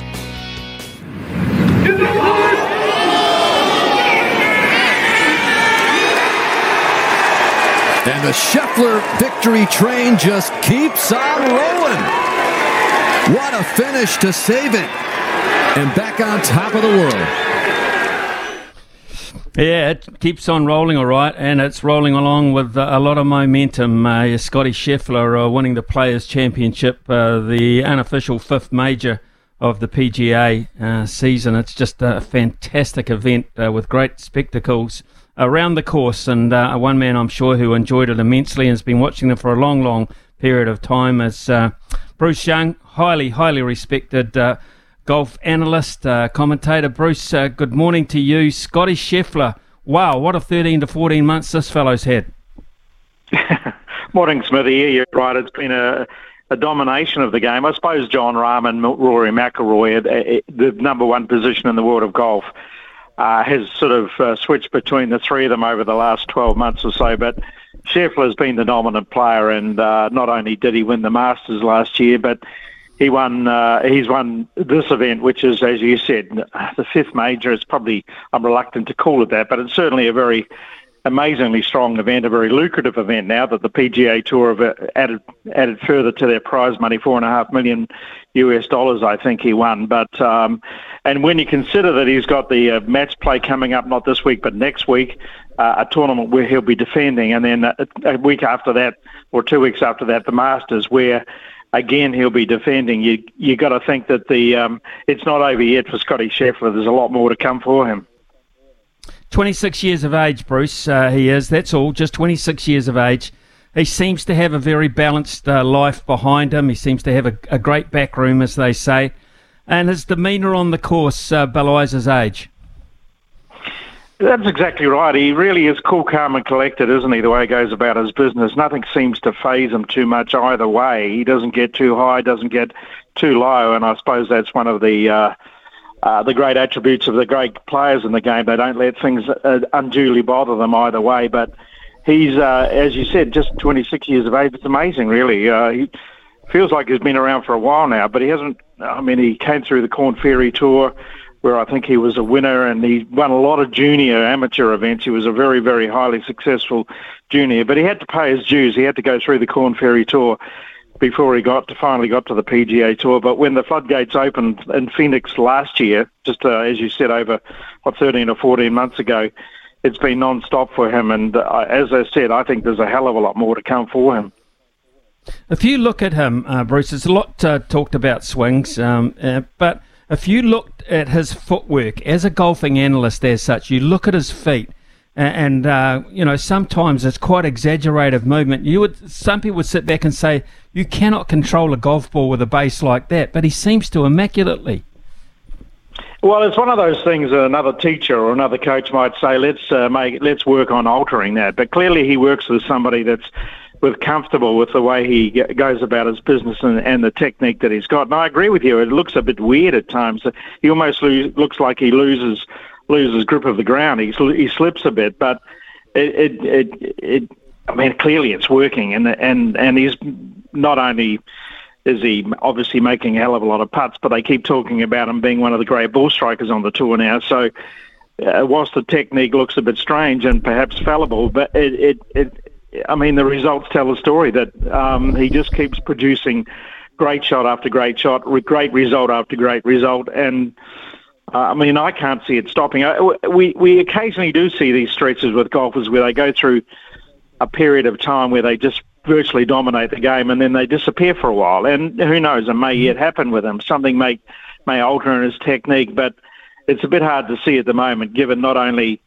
Speaker 23: And the Scheffler victory train just keeps on rolling. What a finish to save it and back on top of the world.
Speaker 3: Yeah, it keeps on rolling, all right, and it's rolling along with uh, a lot of momentum. Uh, Scotty Scheffler uh, winning the Players' Championship, uh, the unofficial fifth major of the PGA uh, season. It's just a fantastic event uh, with great spectacles around the course, and one man I'm sure who enjoyed it immensely and has been watching them for a long, long period of time is Bruce Young, highly, highly respected golf analyst, uh, commentator. Bruce, uh, good morning to you. Scotty Scheffler, wow, what a 13 to 14 months this fellow's had. <laughs>
Speaker 24: morning, Smithy. Yeah, you're right. It's been a, a domination of the game. I suppose Jon Rahm and Rory McIlroy, uh, uh, the number one position in the world of golf, uh, has sort of uh, switched between the three of them over the last 12 months or so. But Scheffler's been the dominant player, and uh, not only did he win the Masters last year, but he won. Uh, he's won this event, which is, as you said, the fifth major. It's probably I'm reluctant to call it that, but it's certainly a very amazingly strong event, a very lucrative event. Now that the PGA Tour have added added further to their prize money, four and a half million US dollars, I think he won. But um, and when you consider that he's got the uh, match play coming up, not this week but next week, uh, a tournament where he'll be defending, and then a, a week after that or two weeks after that, the Masters, where again he'll be defending. You you got to think that the um, it's not over yet for Scotty Scheffler. There's a lot more to come for him.
Speaker 3: 26 years of age, Bruce. Uh, he is. That's all. Just 26 years of age. He seems to have a very balanced uh, life behind him. He seems to have a, a, great back room, as they say, and his demeanour on the course uh, belies his age.
Speaker 24: That's exactly right. He really is cool, calm, and collected, isn't he? The way he goes about his business, nothing seems to phase him too much either way. He doesn't get too high, doesn't get too low, and I suppose that's one of the uh, uh, the great attributes of the great players in the game. They don't let things uh, unduly bother them either way. But he's, uh, as you said, just 26 years of age. It's amazing, really. Uh, he feels like he's been around for a while now, but he hasn't I mean, he came through the Corn Ferry Tour, where I think he was a winner, and he won a lot of junior amateur events. He was a very, very highly successful junior, but he had to pay his dues. He had to go through the Corn Ferry Tour before he got to finally got to the PGA Tour. But when the floodgates opened in Phoenix last year, just uh, as you said, over what 13 or 14 months ago, it's been non-stop for him. And uh, as I said, I think there's a hell of a lot more to come for him.
Speaker 3: If you look at him, uh, Bruce, there's a lot uh, talked about swings, um, uh, but if you looked at his footwork as a golfing analyst, as such, you look at his feet, and uh, you know sometimes it's quite exaggerated movement. You would some people would sit back and say you cannot control a golf ball with a base like that, but he seems to immaculately.
Speaker 24: Well, it's one of those things that another teacher or another coach might say, let's uh, make, let's work on altering that. But clearly, he works with somebody that's with comfortable with the way he goes about his business and, and the technique that he's got. And I agree with you; it looks a bit weird at times. He almost lo- looks like he loses loses grip of the ground. He he slips a bit, but it it it. it I mean, clearly it's working, and and and he's not only is he obviously making a hell of a lot of putts, but they keep talking about him being one of the great ball strikers on the tour now. So, uh, whilst the technique looks a bit strange and perhaps fallible, but it, it, it I mean, the results tell a story that um, he just keeps producing great shot after great shot, great result after great result, and uh, I mean, I can't see it stopping. Uh, we we occasionally do see these stretches with golfers where they go through a period of time where they just virtually dominate the game and then they disappear for a while. And who knows, it may yet happen with him. Something may may alter in his technique, but it's a bit hard to see at the moment, given not only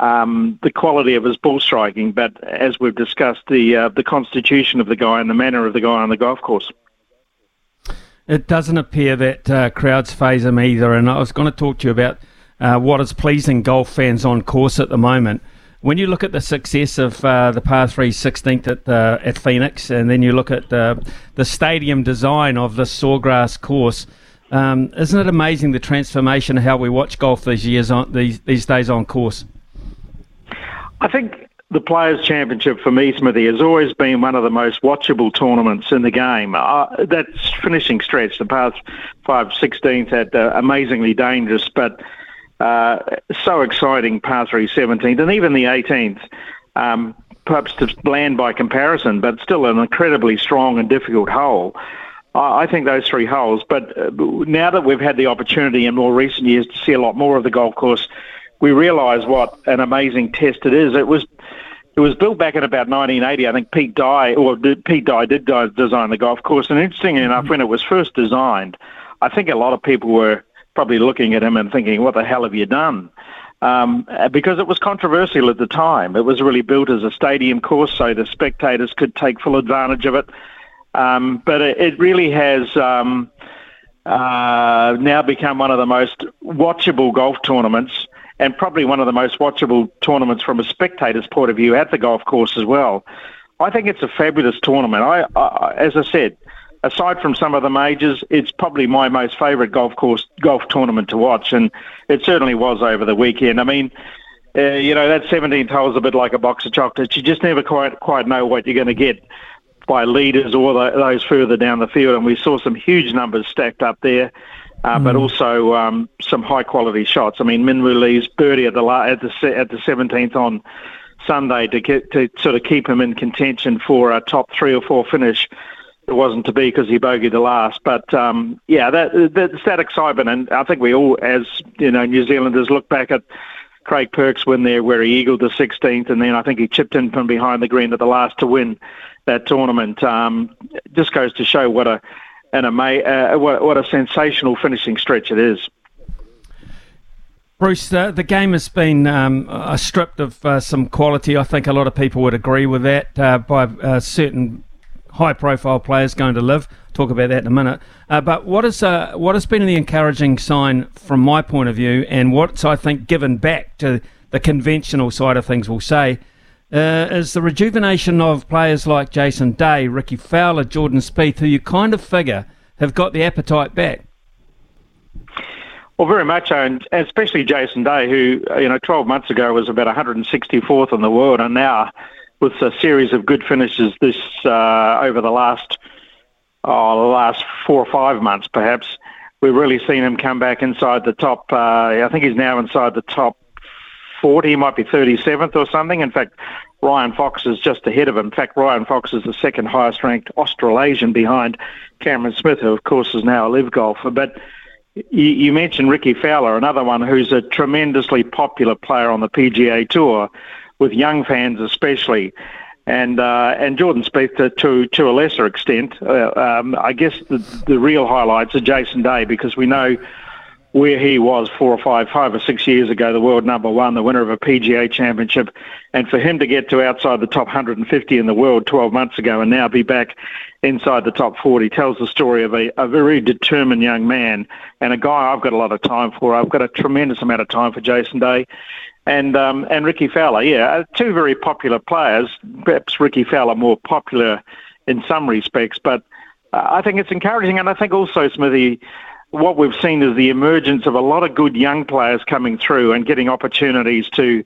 Speaker 24: um, the quality of his ball striking, but as we've discussed, the uh, the constitution of the guy and the manner of the guy on the golf course.
Speaker 3: It doesn't appear that uh, crowds phase him either, and I was going to talk to you about uh, what is pleasing golf fans on course at the moment when you look at the success of uh, the par 3 16th at, uh, at Phoenix, and then you look at the stadium design of the sawgrass course, um, isn't it amazing the transformation of how we watch golf these years on these these days on course?
Speaker 24: I think the Players' Championship for me, Smithy, has always been one of the most watchable tournaments in the game. Uh, that finishing stretch, the par 5 16th, had uh, amazingly dangerous, but uh, so exciting par 3 17th and even the 18th. Um, perhaps bland by comparison, but still an incredibly strong and difficult hole. I think those three holes. But uh, now that we've had the opportunity in more recent years to see a lot more of the golf course, we realise what an amazing test it is. It was it was built back in about 1980. I think Pete Dye, or Pete Dye did design the golf course. And interestingly enough, when it was first designed, I think a lot of people were probably looking at him and thinking, "What the hell have you done?" Um, because it was controversial at the time. It was really built as a stadium course, so the spectators could take full advantage of it. Um, but it, it, really has um, uh, now become one of the most watchable golf tournaments, and probably one of the most watchable tournaments from a spectator's point of view at the golf course as well. I think it's a fabulous tournament. I, I as I said, aside from some of the majors, it's probably my most favourite golf course golf tournament to watch, and it certainly was over the weekend. I mean, uh, you know that 17th hole is a bit like a box of chocolates. You just never quite quite know what you're going to get by leaders or the, those further down the field, and we saw some huge numbers stacked up there. Uh, mm. But also um, some high quality shots. I mean, Minwoo Lee's birdie at the at the at the 17th on Sunday to get to sort of keep him in contention for a top three or four finish it wasn't to be because he bogeyed the last. But um, yeah, that, that's that excitement, and I think we all, as you know, New Zealanders look back at Craig Perks when there where he eagled the 16th, and then I think he chipped in from behind the green at the last to win that tournament. Um, just goes to show what a an ama- uh, what, what a sensational finishing stretch it is.
Speaker 3: Bruce, uh, the game has been um, uh, stripped of uh, some quality. I think a lot of people would agree with that uh, by uh, certain high profile players going to live. Talk about that in a minute. Uh, but what is what has been the encouraging sign from my point of view, and what's I think given back to the conventional side of things, we'll say, uh, is the rejuvenation of players like Jason Day, Rickie Fowler, Jordan Spieth, who you kind of figure have got the appetite back.
Speaker 24: Well, very much, so, and especially Jason Day, who you know 12 months ago was about 164th in the world, and now with a series of good finishes this uh, over the last oh, the last four or five months, perhaps. we've really seen him come back inside the top. Uh, I think he's now inside the top 40. He might be 37th or something. In fact, Ryan Fox is just ahead of him. In fact, Ryan Fox is the second highest ranked Australasian behind Cameron Smith, who, of course, is now a live golfer. But you, you mentioned Rickie Fowler, another one who's a tremendously popular player on the PGA Tour, with young fans especially. And uh, and Jordan Spieth to, to to a lesser extent. Uh, um, I guess the the real highlights are Jason Day because we know where he was four or five, five or six years ago, the world number one, the winner of a PGA championship, and for him to get to outside the top 150 in the world 12 months ago and now be back inside the top 40 tells the story of a, a very determined young man and a guy I've got a lot of time for. I've got a tremendous amount of time for Jason Day. And um, and Rickie Fowler, yeah, uh, two very popular players. Perhaps Rickie Fowler more popular in some respects, but uh, I think it's encouraging. And I think also, Smithy, what we've seen is the emergence of a lot of good young players coming through and getting opportunities to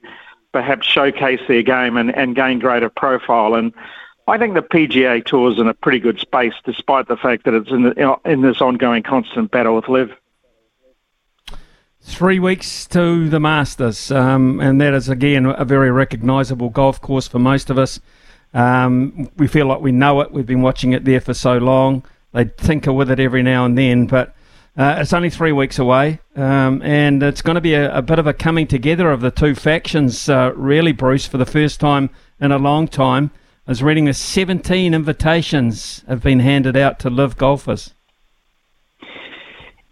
Speaker 24: perhaps showcase their game and, and gain greater profile. And I think the PGA Tour is in a pretty good space, despite the fact that it's in, the, in this ongoing constant battle with LIV.
Speaker 3: Three weeks to the Masters, um, and that is again a very recognisable golf course for most of us. Um, we feel like we know it. We've been watching it there for so long. They tinker with it every now and then, but uh, it's only three weeks away, um, and it's going to be a, a, bit of a coming together of the two factions, uh, really, Bruce, for the first time in a long time. I was reading that 17 invitations have been handed out to LIV golfers.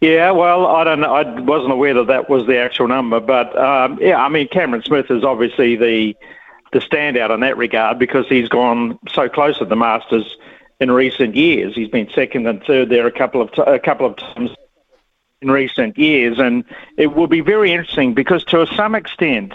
Speaker 24: Yeah, well, I don't know. I wasn't aware that that was the actual number, but um, yeah, I mean, Cameron Smith is obviously the the standout in that regard because he's gone so close to the Masters in recent years. He's been second and third there a couple of t- a couple of times in recent years, and it will be very interesting because to some extent,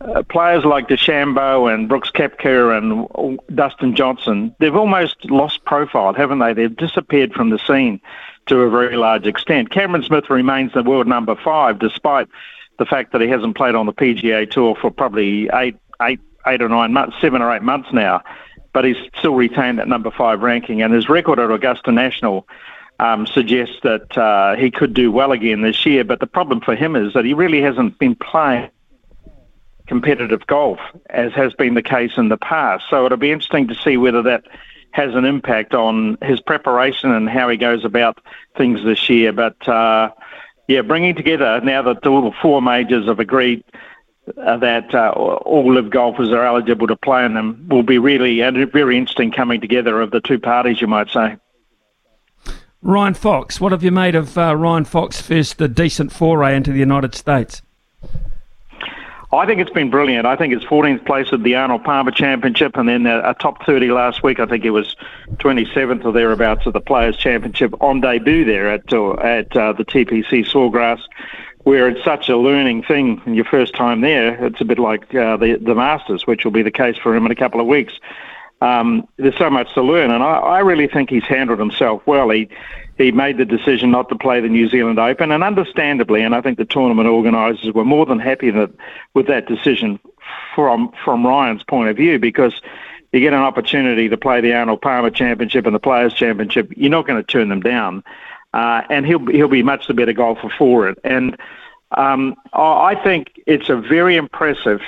Speaker 24: uh, players like DeChambeau and Brooks Koepka and Dustin Johnson, they've almost lost profile, haven't they? They've disappeared from the scene to a very large extent. Cameron Smith remains the world number five, despite the fact that he hasn't played on the PGA Tour for probably eight, eight, eight or nine months, seven or eight months now. But he's still retained that number five ranking, and his record at Augusta National um, suggests that uh, he could do well again this year. But the problem for him is that he really hasn't been playing competitive golf, as has been the case in the past. So it'll be interesting to see whether that has an impact on his preparation and how he goes about things this year. But uh, yeah, bringing together now that all the four majors have agreed uh, that uh, all LIV golfers are eligible to play in them will be really a very interesting coming together of the two parties, you might say.
Speaker 3: Ryan Fox, what have you made of uh, Ryan Fox first a decent foray into the United States?
Speaker 24: I think it's been brilliant. I think it's 14th place at the Arnold Palmer Championship, and then a, a top 30 last week. I think it was 27th or thereabouts at the Players Championship on debut there at uh, at uh, the TPC Sawgrass, where it's such a learning thing. Your first time there, it's a bit like uh, the the Masters, which will be the case for him in a couple of weeks um, there's so much to learn, and I, I really think he's handled himself well. He he made the decision not to play the New Zealand Open, and understandably, and I think the tournament organisers were more than happy that, with that decision from from Ryan's point of view because you get an opportunity to play the Arnold Palmer Championship and the Players Championship, you're not going to turn them down, uh, and he'll he'll be much the better golfer for it. And um, I think it's a very impressive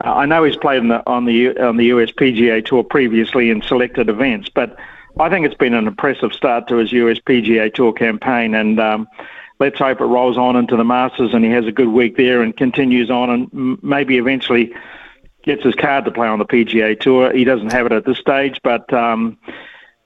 Speaker 24: I know he's played on the on the on the US PGA Tour previously in selected events, but I think it's been an impressive start to his US PGA Tour campaign, and um, let's hope it rolls on into the Masters and he has a good week there and continues on and maybe eventually gets his card to play on the PGA Tour. He doesn't have it at this stage, but um,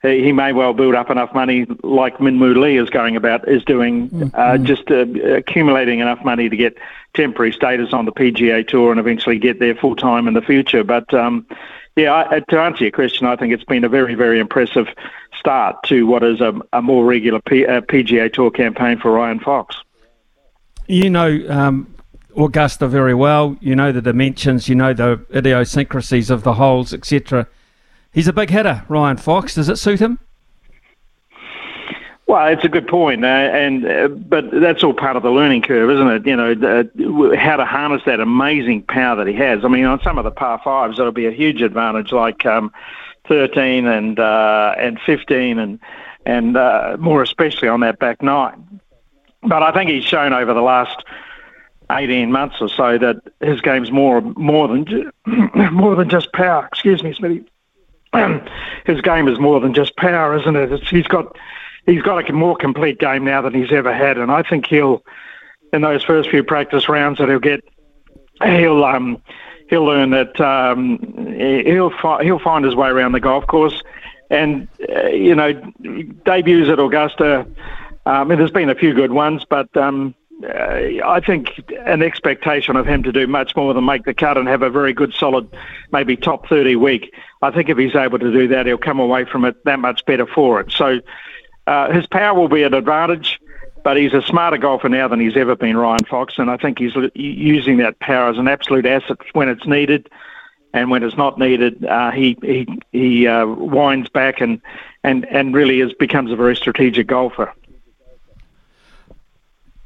Speaker 24: he may well build up enough money, like Minwoo Lee is going about, is doing, mm-hmm. uh, just uh, accumulating enough money to get temporary status on the PGA Tour and eventually get there full time in the future. But um, yeah, I, to answer your question, I think it's been a very, very impressive start to what is a, a more regular P, uh, PGA Tour campaign for Ryan Fox.
Speaker 3: You know um, Augusta very well. You know the dimensions. You know the idiosyncrasies of the holes, etc. He's a big hitter, Ryan Fox. Does it suit him?
Speaker 24: Well, it's a good point, uh, and uh, but that's all part of the learning curve, isn't it? You know, uh, how to harness that amazing power that he has. I mean, on some of the par fives, that'll be a huge advantage, like um, 13 and uh, and 15, and and uh, more especially on that back nine. but I think he's shown over the last 18 months or so that his game's more more than <clears throat> more than just power. Excuse me, Smithy. <clears throat> his game is more than just power, isn't it? It's, he's got he's got a more complete game now than he's ever had, and I think he'll in those first few practice rounds that he'll get he'll um he'll learn that um he'll fi- he'll find his way around the golf course, and uh, you know debuts at Augusta. Um, and there's been a few good ones, but um, uh, I think an expectation of him to do much more than make the cut and have a very good, solid, maybe top 30 week. I think if he's able to do that, he'll come away from it that much better for it. So uh, his power will be an advantage, but he's a smarter golfer now than he's ever been, Ryan Fox, and I think he's l- using that power as an absolute asset when it's needed. And when it's not needed, uh, he he he uh, winds back and, and, and really is becomes a very strategic golfer.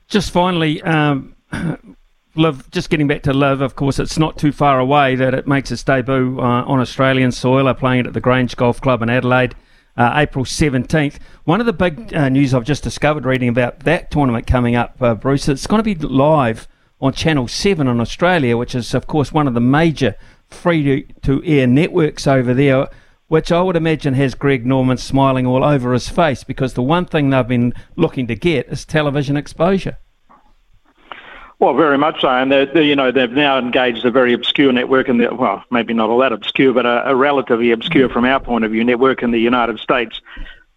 Speaker 3: Just finally, um, <clears throat> LIV, just getting back to LIV, of course, it's not too far away that it makes its debut uh, on Australian soil. Are playing it at the Grange Golf Club in Adelaide, uh, April 17th. One of the big uh, news I've just discovered reading about that tournament coming up, uh, Bruce, it's going to be live on Channel 7 in Australia, which is, of course, one of the major free to air networks over there. Which I would imagine has Greg Norman smiling all over his face because the one thing they've been looking to get is television exposure.
Speaker 24: Well, very much so, and they're, they're, you know they've now engaged a very obscure network in the well, maybe not all that obscure, but a, a relatively obscure from our point of view network in the United States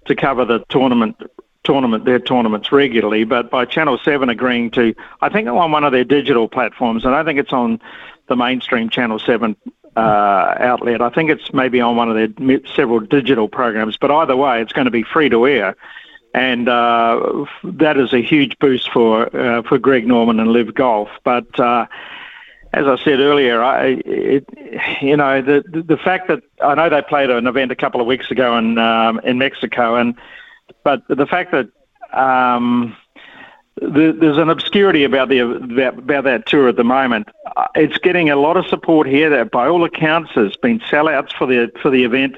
Speaker 24: to cover the tournament tournament their tournaments regularly. But by Channel Seven agreeing to, I think on one of their digital platforms, and I think it's on the mainstream Channel Seven uh, outlet. I think it's maybe on one of their several digital programs, but either way, it's going to be free to air, and uh, that is a huge boost for uh, for Greg Norman and LIV Golf. But uh, as I said earlier, I, it, you know the the fact that I know they played an event a couple of weeks ago in um, in Mexico, and but the fact that um, the, there's an obscurity about the about, about that tour at the moment. Uh, It's getting a lot of support here. That by all accounts has been sellouts for the for the event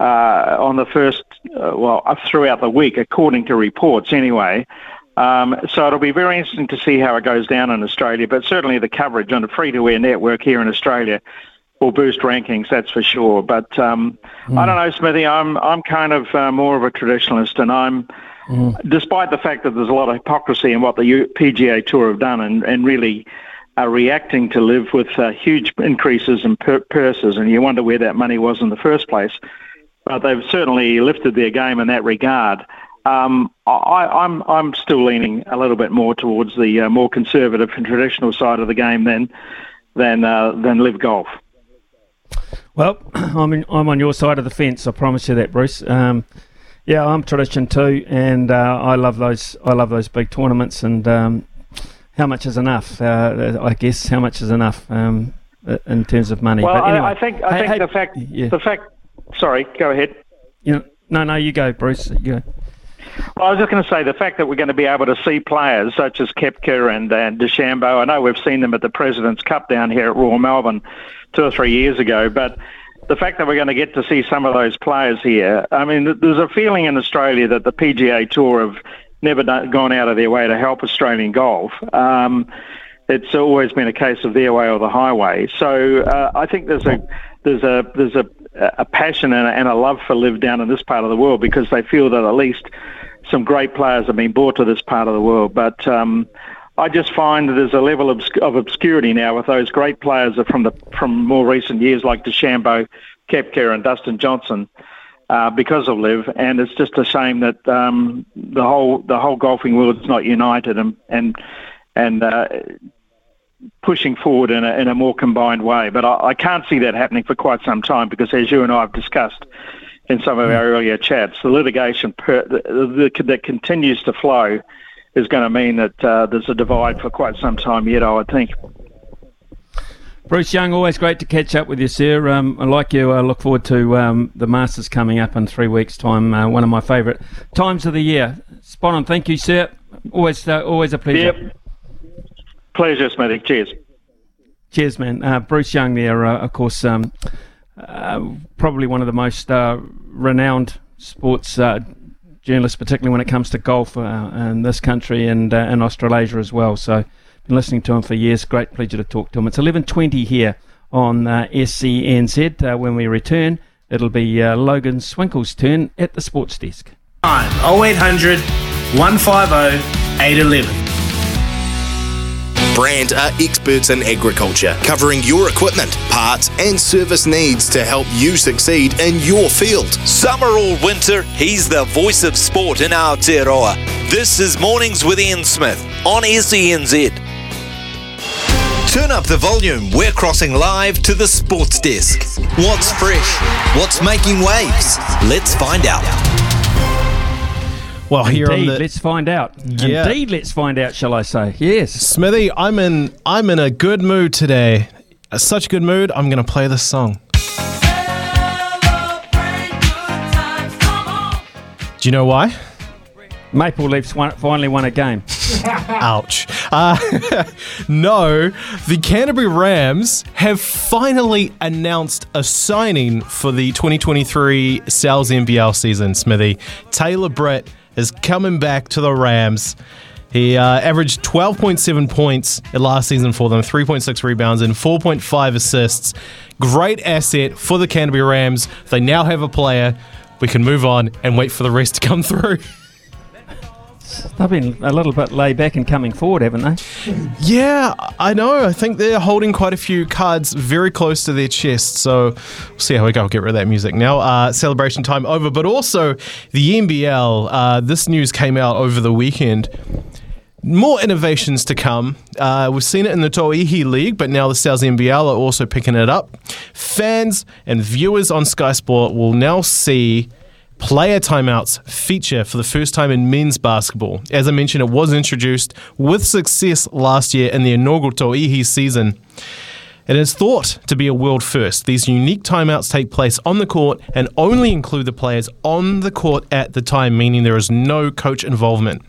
Speaker 24: uh, on the first uh, well uh, throughout the week, according to reports anyway. Um, so it'll be very interesting to see how it goes down in Australia. But certainly the coverage on the free to air network here in Australia will boost rankings, that's for sure. But um, I don't know, Smithy. I'm I'm kind of uh, more of a traditionalist, and I'm despite the fact that there's a lot of hypocrisy in what the PGA Tour have done, and and really are reacting to LIV with uh, huge increases in per- purses, and you wonder where that money was in the first place. But they've certainly lifted their game in that regard. Um, I, I'm I'm still leaning a little bit more towards the uh, more conservative and traditional side of the game than than uh, than LIV golf.
Speaker 3: Well, <clears throat> I'm in, I'm on your side of the fence. I promise you that, Bruce. Um, yeah, I'm tradition too, and uh, I love those. I love those big tournaments. And um, how much is enough? Uh, I guess how much is enough um, in terms of money.
Speaker 24: Well,
Speaker 3: but anyway,
Speaker 24: I, I think I
Speaker 3: Hey,
Speaker 24: think
Speaker 3: hey,
Speaker 24: the fact
Speaker 3: yeah.
Speaker 24: the fact. Sorry, go ahead.
Speaker 3: you know, no, no, you go, Bruce. You go.
Speaker 24: Well, I was just going to say the fact that we're going to be able to see players such as Koepka and, and DeChambeau. I know we've seen them at the President's Cup down here at Royal Melbourne two or three years ago, but the fact that we're going to get to see some of those players here, I mean, there's a feeling in Australia that the PGA Tour have never done, gone out of their way to help Australian golf. Um, it's always been a case of their way or the highway. So uh, I think there's a there's a there's a a passion and a, and a love for LIV down in this part of the world because they feel that at least some great players have been brought to this part of the world. But um, I just find that there's a level of, of obscurity now with those great players from the from more recent years like DeChambeau, Koepka, and Dustin Johnson. Uh, because of LIV, and it's just a shame that um, the whole the whole golfing world is not united and and and uh, pushing forward in a, in a more combined way. But I, I can't see that happening for quite some time because, as you and I have discussed in some of our earlier chats, the litigation per, the, the, that continues to flow is going to mean that uh, there's a divide for quite some time yet, I would think.
Speaker 3: Bruce Young, always great to catch up with you, sir. Um, I like you. I look forward to um, the Masters coming up in three weeks' time. Uh, one of my favourite times of the year. Spot on. Thank you, sir. Always, uh, always a pleasure.
Speaker 24: Yep. Pleasure, Smithy. Cheers.
Speaker 3: Cheers, man. Uh, Bruce Young, there, uh, of course, um, uh, probably one of the most uh, renowned sports uh, journalist, particularly when it comes to golf uh, in this country and uh, in Australasia as well. So, been listening to him for years. Great pleasure to talk to him. It's 11:20 here on uh, SENZ. Uh, when we return, it'll be uh, Logan Swinkle's turn at the sports desk.
Speaker 25: Time 0800 150 811.
Speaker 1: Brandt are experts in agriculture, covering your equipment, parts, and service needs to help you succeed in your field.
Speaker 2: Summer or winter, he's the voice of sport in Aotearoa. This is Mornings with Ian Smith on SENZ. Turn up the volume. We're crossing live to the sports desk. What's fresh? What's making waves? Let's find out.
Speaker 16: Well, here
Speaker 3: Indeed,
Speaker 16: on the
Speaker 3: let's find out.
Speaker 16: Yeah.
Speaker 3: Indeed, let's find out. Shall I say? Yes.
Speaker 16: Smithy, I'm in I'm in a good mood today. Such a good mood. I'm going to play this song. Do you know why?
Speaker 3: Maple Leafs won, finally won a game. <laughs>
Speaker 16: Ouch. Uh, <laughs> no, the Canterbury Rams have finally announced a signing for the 2023 Sal's NBL season, Smithy. Taylor Britt is coming back to the Rams. He uh, averaged 12.7 points last season for them, 3.6 rebounds, and 4.5 assists. Great asset for the Canterbury Rams. They now have a player. We can move on and wait for the rest to come through. <laughs>
Speaker 3: They've been a little bit laid back and coming forward, haven't they?
Speaker 16: Yeah, I know. I think they're holding quite a few cards very close to their chest. So we'll see how we go. I'll get rid of that music now. Uh, celebration time over. But also the NBL. Uh, this news came out over the weekend. More innovations to come. Uh, we've seen it in the Tauihi League, but now the Sal's NBL are also picking it up. Fans and viewers on Sky Sport will now see player timeouts feature for the first time in men's basketball. As I mentioned, it was introduced with success last year in the inaugural Tauihi season. It is thought to be a world first. These unique timeouts take place on the court and only include the players on the court at the time, meaning there is no coach involvement.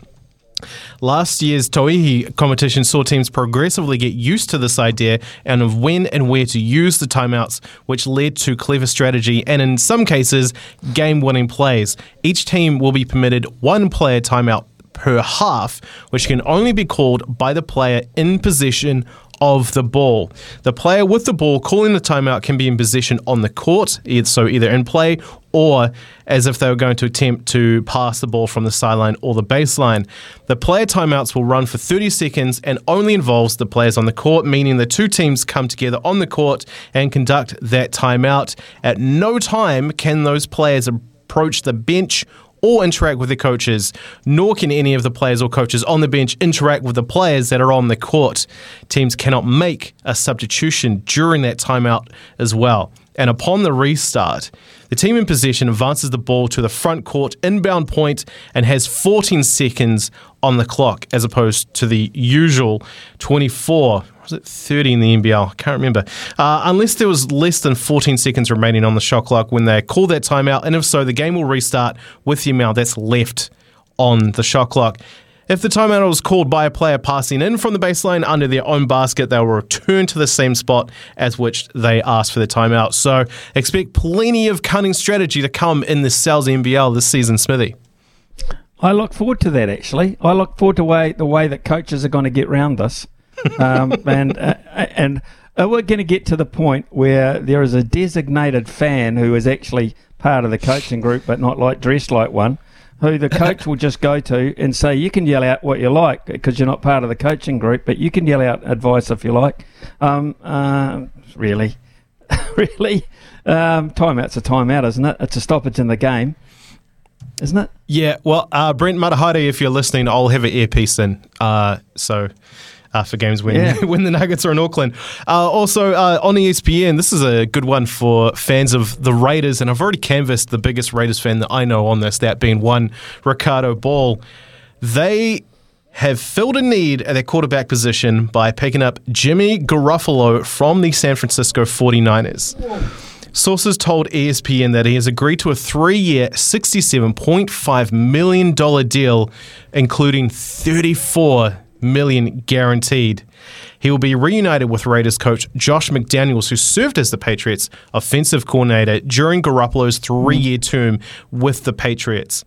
Speaker 16: Last year's Tauihi competition saw teams progressively get used to this idea and of when and where to use the timeouts, which led to clever strategy and, in some cases, game winning plays. Each team will be permitted one player timeout per half, which can only be called by the player in possession of the ball. The player with the ball calling the timeout can be in position on the court, so either in play or as if they were going to attempt to pass the ball from the sideline or the baseline. The player timeouts will run for 30 seconds and only involves the players on the court, meaning the two teams come together on the court and conduct that timeout. At no time can those players approach the bench or interact with the coaches, nor can any of the players or coaches on the bench interact with the players that are on the court. Teams cannot make a substitution during that timeout as well. And upon the restart, the team in possession advances the ball to the front court inbound point and has 14 seconds on the clock as opposed to the usual 24 was it 30 in the NBL? I can't remember. Uh, unless there was less than 14 seconds remaining on the shot clock when they call that timeout, and if so, the game will restart with the amount that's left on the shot clock. If the timeout was called by a player passing in from the baseline under their own basket, they will return to the same spot as which they asked for the timeout. So expect plenty of cunning strategy to come in the Sal's NBL this season, Smithy.
Speaker 3: I look forward to that. Actually, I look forward to way the way that coaches are going to get round this, um, and uh, and uh, we're going to get to the point where there is a designated fan who is actually part of the coaching group, but not like dressed like one. Who the coach will just go to and say, "You can yell out what you like because you're not part of the coaching group, but you can yell out advice if you like." Um, uh, really, <laughs> really, um, timeout's a timeout, isn't it? It's a stoppage in the game, isn't it?
Speaker 16: Yeah, well, uh, Brent Matahari, if you're listening, I'll have an earpiece in. Uh, so. For games when
Speaker 3: Yeah. <laughs>
Speaker 16: when the Nuggets are in Auckland. Uh, also uh, on ESPN, this is a good one for fans of the Raiders, and I've already canvassed the biggest Raiders fan that I know on this, that being one Ricardo Ball. They have filled a need at their quarterback position by picking up Jimmy Garoppolo from the San Francisco 49ers. Sources told ESPN that he has agreed to a three year, $67.5 million deal, including $34 million guaranteed. He will be reunited with Raiders coach Josh McDaniels, who served as the Patriots' offensive coordinator during Garoppolo's three-year term with the Patriots.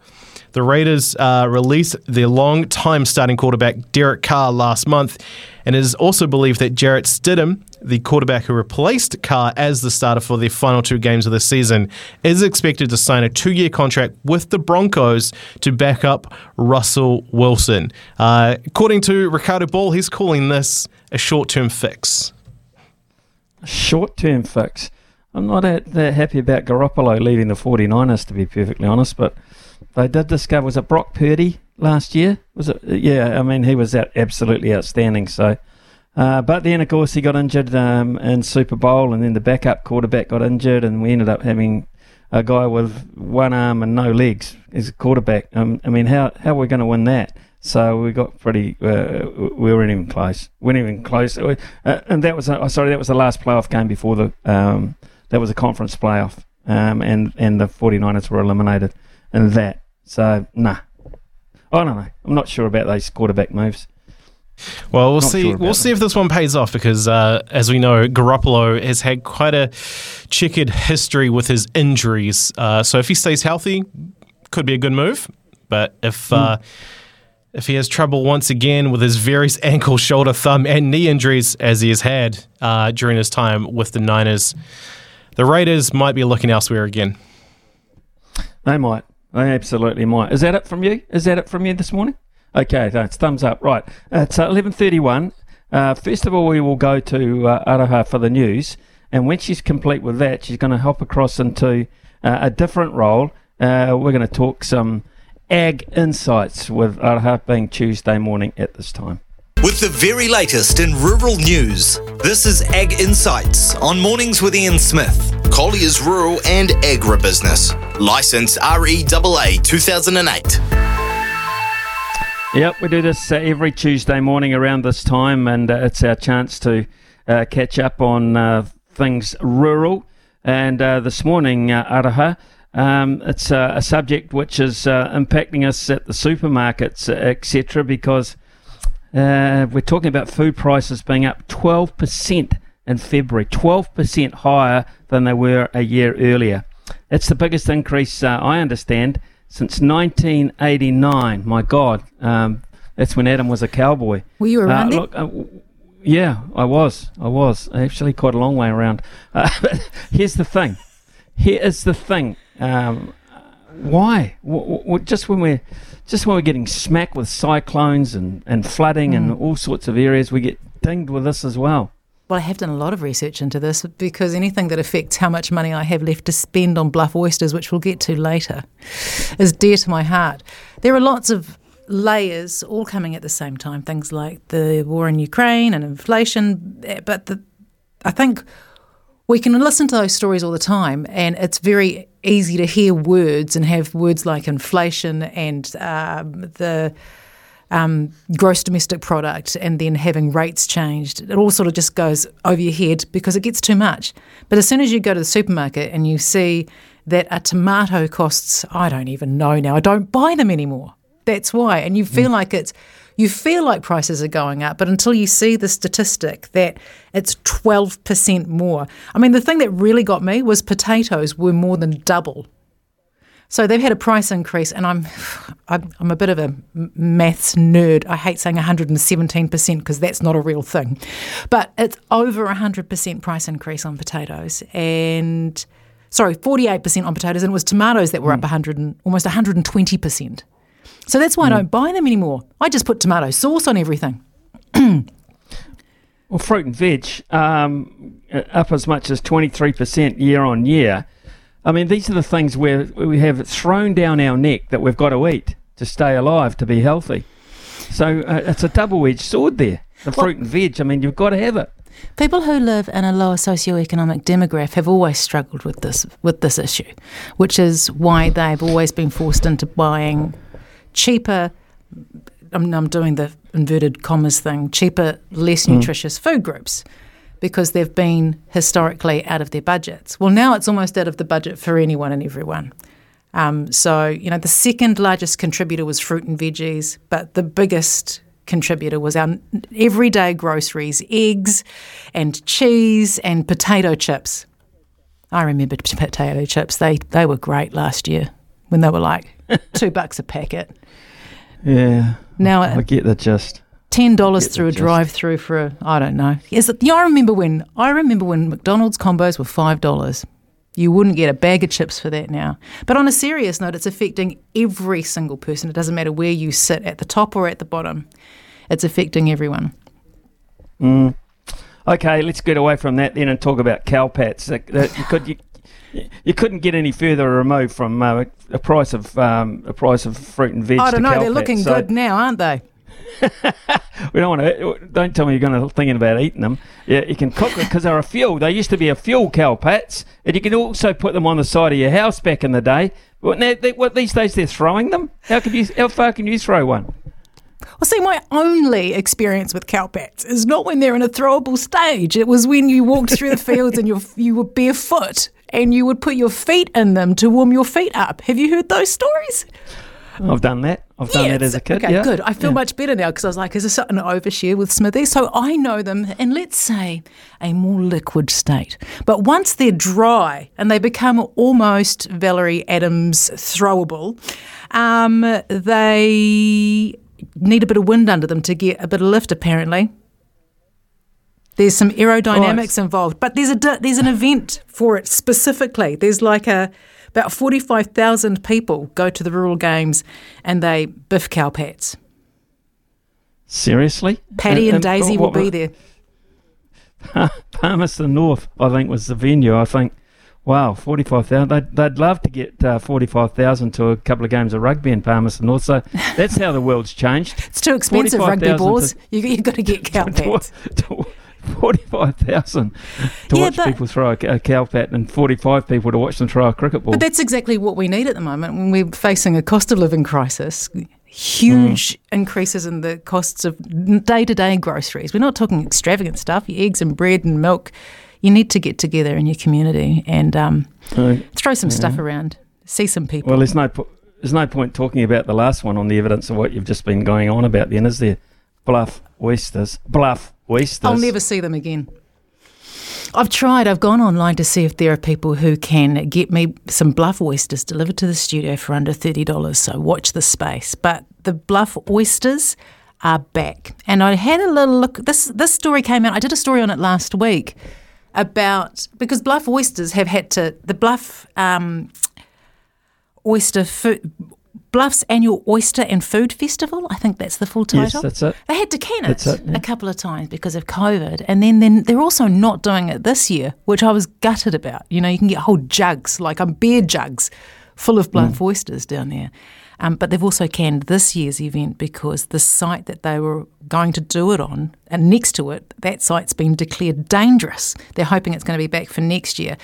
Speaker 16: The Raiders uh, released their long-time starting quarterback Derek Carr last month, and it is also believed that Jarrett Stidham, the quarterback who replaced Carr as the starter for their final two games of the season, is expected to sign a two-year contract with the Broncos to back up Russell Wilson. Uh, according to Ricardo Ball, he's calling this a short-term fix.
Speaker 3: Short-term fix. I'm not that, happy about Garoppolo leaving the 49ers, to be perfectly honest, but they did discover was it Brock Purdy last year? Was it? Yeah, I mean he was absolutely outstanding. So, uh, but then of course he got injured um, in Super Bowl, and then the backup quarterback got injured, and we ended up having a guy with one arm and no legs as a quarterback. Um, I mean, how how are we going to win that? So we got pretty. Uh, we weren't even close. We weren't even close. Uh, and that was uh, sorry, that was the last playoff game before the. Um, that was a conference playoff, um, and and the 49ers were eliminated in that. So nah, I don't know. I'm not sure about those quarterback moves.
Speaker 16: Well, we'll Not see. Sure we'll see if this one pays off because, uh, as we know, Garoppolo has had quite a checkered history with his injuries. Uh, so if he stays healthy, could be a good move. But if mm. uh, if he has trouble once again with his various <laughs> ankle, shoulder, thumb, and knee injuries, as he has had uh, during his time with the Niners, the Raiders might be looking elsewhere again.
Speaker 3: They might. They absolutely might. Is that it from you? Is that it from you this morning? Okay, that's thumbs up. Right. It's uh, 11.31. Uh, first of all, we will go to uh, for the news. And when she's complete with that, she's going to hop across into uh, a different role. Uh, we're going to talk some ag insights with Araha being Tuesday morning at this time.
Speaker 1: With the very latest in rural news, this is Ag Insights on Mornings with Ian Smith. Collier's Rural and Agribusiness. License REAA 2008.
Speaker 3: Yep, we do this uh, every Tuesday morning around this time, and uh, it's our chance to uh, catch up on uh, things rural. And uh, this morning, uh, Araha, um, it's a subject which is impacting us at the supermarkets, etc., because uh, we're talking about food prices being up 12% in February, 12% higher than they were a year earlier. It's the biggest increase, uh, I understand, since 1989. My God, um, that's when Adam was a cowboy.
Speaker 26: Were you around uh, look,
Speaker 3: uh, yeah, I was. I was actually quite a long way around. Uh, <laughs> here's the thing. Here is the thing. Um, why? W- w- just when we're just when we're getting smacked with cyclones and, and flooding mm. and all sorts of areas, we get dinged with this as well.
Speaker 26: Well, I have done a lot of research into this because anything that affects how much money I have left to spend on bluff oysters, which we'll get to later, is dear to my heart. There are lots of layers all coming at the same time, things like the war in Ukraine and inflation. Eh, but the, I think we can listen to those stories all the time, and it's very easy to hear words and have words like inflation and um, the um, gross domestic product and then having rates changed. It all sort of just goes over your head because it gets too much. But as soon as you go to the supermarket and you see that a tomato costs, I don't even know now, I don't buy them anymore. That's why. And you feel mm. like it's you feel like prices are going up, but until you see the statistic that it's 12% more. I mean, the thing that really got me was potatoes were more than double. So they've had a price increase, and I'm, I'm a bit of a maths nerd. I hate saying 117% because that's not a real thing, but it's over 100% price increase on potatoes, and sorry, 48% on potatoes, and it was tomatoes that were mm. up 100 and, almost 120%. So that's why mm. I don't buy them anymore. I just put tomato sauce on everything. <clears throat>
Speaker 3: well, fruit and veg um, up as much as 23% year on year. I mean, these are the things where we have thrown down our neck that we've got to eat to stay alive, to be healthy. So uh, it's a double edged sword there. The fruit well, and veg, I mean, you've got to have it.
Speaker 26: People who live in a lower socioeconomic demographic have always struggled with this with this issue, which is why they've always been forced into buying cheaper. I'm, I'm doing the inverted commas thing. Cheaper, less mm. nutritious food groups because they've been historically out of their budgets. Well, now it's almost out of the budget for anyone and everyone. Um, so, you know, the second largest contributor was fruit and veggies, but the biggest contributor was our everyday groceries, eggs and cheese and potato chips. I remember potato chips. They they were great last year when they were like <laughs> two bucks a packet.
Speaker 3: Yeah.
Speaker 26: Now
Speaker 3: I get the gist.
Speaker 26: Ten dollars through a drive-through for a I don't know. It? Yeah, I remember when I remember when McDonald's combos were five dollars. You wouldn't get a bag of chips for that now. But on a serious note, it's affecting every single person. It doesn't matter where you sit, at the top or at the bottom. It's affecting everyone.
Speaker 3: Mm. Okay, let's get away from that then and talk about cowpats. That, that you could you, you couldn't get any further removed from uh, a price of um, a price of fruit and veg.
Speaker 26: I don't know. They're looking
Speaker 3: So
Speaker 26: good now, aren't they? <laughs>
Speaker 3: We don't want to. Don't tell me you're going to thinking about eating them. Yeah, you can cook them because they're a fuel. They used to be a fuel cow cowpats, and you can also put them on the side of your house back in the day. What now? They, what these days they're throwing them? How can you? How far can you throw one?
Speaker 26: Well, see, my only experience with cowpats is not when they're in a throwable stage. It was when you walked through the <laughs> fields and you you were barefoot and you would put your feet in them to warm your feet up. Have you heard those stories?
Speaker 3: I've done that. I've done that as a kid.
Speaker 26: Okay,
Speaker 3: yeah.
Speaker 26: good. I feel
Speaker 3: Yeah.
Speaker 26: much better now because I was like, is this an overshare with Smithy? So I know them in, let's say, a more liquid state. But once they're dry and they become almost Valerie Adams throwable, um, they need a bit of wind under them to get a bit of lift, apparently. There's some aerodynamics involved, but there's a there's an event for it specifically. There's like a about forty five thousand people go to the rural games and they biff cowpats.
Speaker 3: Seriously?
Speaker 26: Paddy and,
Speaker 3: And- and
Speaker 26: Daisy
Speaker 3: what-
Speaker 26: will be there. <laughs>
Speaker 3: Palmerston North, I think, was the venue. I think, wow, 45,000. They'd, they'd love to get uh, 45,000 to a couple of games of rugby in Palmerston North. So that's how the world's changed. <laughs>
Speaker 26: It's too expensive rugby balls.
Speaker 3: to-
Speaker 26: You you got to get <laughs> cowpats.
Speaker 3: 45,000 to
Speaker 26: Yeah,
Speaker 3: watch
Speaker 26: but-
Speaker 3: people throw a, a cowpat and 45 people to watch them throw a cricket ball.
Speaker 26: But that's exactly what we need at the moment when we're facing a cost of living crisis. Huge increases in the costs of day to day groceries. We're not talking extravagant stuff, your eggs and bread and milk. You need to get together in your community and um,
Speaker 3: Uh,
Speaker 26: throw some stuff around, see some people.
Speaker 3: Well, there's no po- there's no point talking about the last one on the evidence of what you've just been going on about. Then is there? Bluff oysters, bluff oysters.
Speaker 26: I'll never see them again. I've tried. I've gone online to see if there are people who can get me some bluff oysters delivered to the studio for under thirty dollars. So watch the space. But the bluff oysters are back, and I had a little look. This this story came out. I did a story on it last week about because bluff oysters have had to the bluff um, oyster food. Bluff's annual oyster and food festival. I think that's the full title.
Speaker 3: Yes, that's it.
Speaker 26: They had to can it,
Speaker 3: it, yeah.
Speaker 26: a couple of times because of COVID, and then then they're also not doing it this year, which I was gutted about. You know, you can get whole jugs, like um, beer jugs, full of bluff
Speaker 3: Mm.
Speaker 26: oysters down there. Um, but they've also canned this year's event because the site that they were going to do it on, and next to it, that site's been declared dangerous. They're hoping it's going to be back for next year.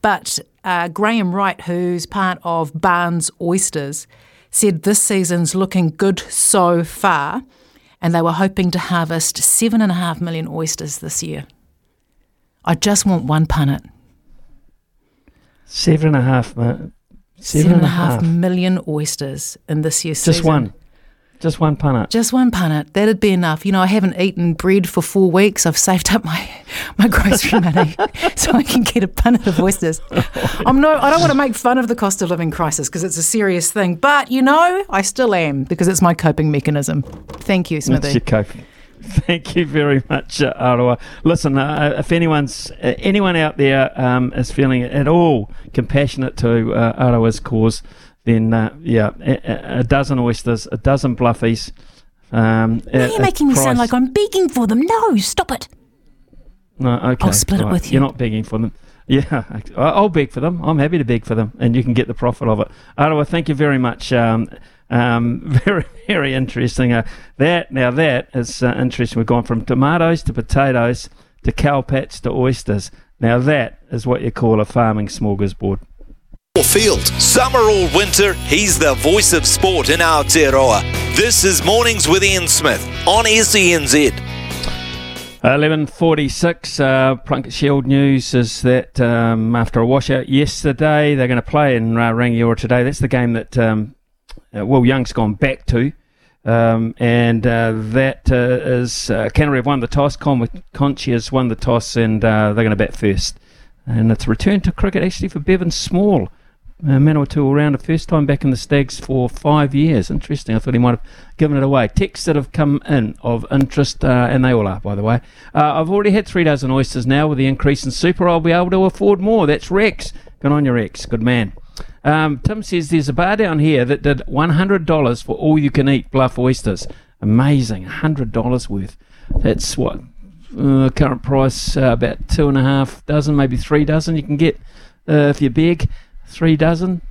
Speaker 26: But uh, Graham Wright, who's part of Barnes Oysters, said this season's looking good so far, and they were hoping to harvest seven and a half million oysters this year. I just want one punnet.
Speaker 3: Seven and a half, man.
Speaker 26: Seven and a half million oysters in this year's
Speaker 3: Just
Speaker 26: season.
Speaker 3: one. Just one punnet.
Speaker 26: Just one punnet. That'd be enough. You know, I haven't eaten bread for four weeks. I've saved up my, <laughs> my grocery money <laughs> so I can get a punnet of oysters. <laughs> I'm no, I don't want to make fun of the cost of living crisis because it's a serious thing, but you know, I still am because it's my coping mechanism. Thank you, Smithy.
Speaker 3: That's your coping. Thank you very much, uh, Aroa. Listen, uh, if anyone's uh, anyone out there um, is feeling at all compassionate to uh, Aroa's cause, then uh, yeah, a, a dozen oysters, a dozen bluffies. Um,
Speaker 26: Why are you making me sound like I'm begging for them? No, stop it.
Speaker 3: No, okay.
Speaker 26: I'll split it with you.
Speaker 3: You're not begging for them. <laughs> Yeah, I'll beg for them. I'm happy to beg for them, and you can get the profit of it. Arawa, thank you very much. Um, um, <laughs> very, very interesting. Uh, that now that is uh, interesting. We've gone from tomatoes to potatoes to cowpats to oysters. Now that is what you call a farming smorgasbord.
Speaker 1: Field.
Speaker 2: Summer or winter, he's the voice of sport in Aotearoa. This is Mornings with Ian Smith on SENZ.
Speaker 3: 11.46, uh, Plunkett Shield news is that um, after a washout yesterday, they're going to play in uh, Rangiora today. That's the game that um, uh, Will Young's gone back to Um, and uh, that uh, is uh, Canterbury have won the toss. Con- Conchi has won the toss, and uh, they're going to bat first. And it's a return to cricket actually for Bevan Small. Uh, Manawatu around the first time back in the Stags for five years. Interesting. I thought he might have given it away. Texts that have come in of interest, uh, and they all are, by the way. Uh, I've already had three dozen oysters now with the increase in super. I'll be able to afford more. That's Rex. Good on your Rex. Good man. Um, Tim says there's a bar down here that did $100 for all you can eat bluff oysters. Amazing. $100 worth. That's what? Uh, current price uh, about two and a half dozen, maybe three dozen you can get uh, if you're big. Three dozen.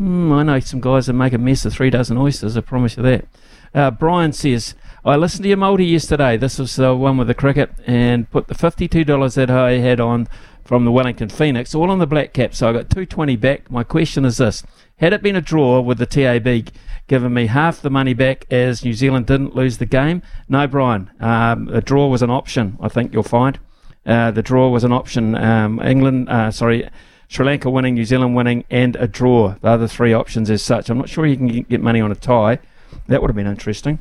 Speaker 3: Mm, I know some guys that make a mess of three dozen oysters, I promise you that. Uh, Brian says, I listened to your multi yesterday. This was the one with the cricket, and put the $52 that I had on from the Wellington Phoenix, all on the black cap. So I got 220 back. My question is this Had it been a draw with the TAB giving me half the money back as New Zealand didn't lose the game? No, Brian. Um, a draw was an option, I think you'll find. Uh, the draw was an option. Um, England, uh, sorry, Sri Lanka winning, New Zealand winning, and a draw. The other three options as such. I'm not sure you can get money on a tie. That would have been interesting.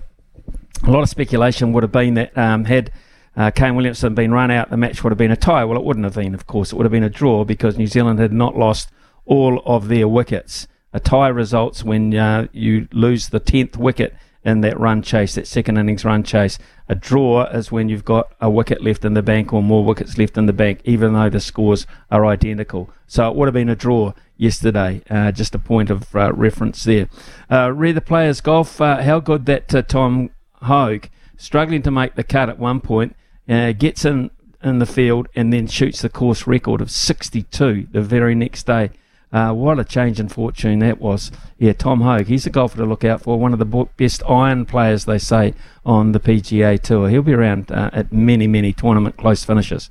Speaker 3: A lot of speculation would have been that um, had uh, Kane Williamson been run out, the match would have been a tie. Well, it wouldn't have been, of course. It would have been a draw because New Zealand had not lost all of their wickets. A tie results when uh, you lose the 10th wicket in that run chase, that second innings run chase. A draw is when you've got a wicket left in the bank or more wickets left in the bank, even though the scores are identical. So it would have been a draw yesterday. Uh, just a point of uh, reference there. Uh, read the players' golf. Uh, how good that uh, Tom Hoge, struggling to make the cut at one point, uh, gets in in the field and then shoots the course record of 62 the very next day. Uh, what a change in fortune that was. Yeah, Tom Hoge, he's a golfer to look out for. One of the best iron players, they say, on the PGA Tour. He'll be around uh, at many, many tournament close finishes.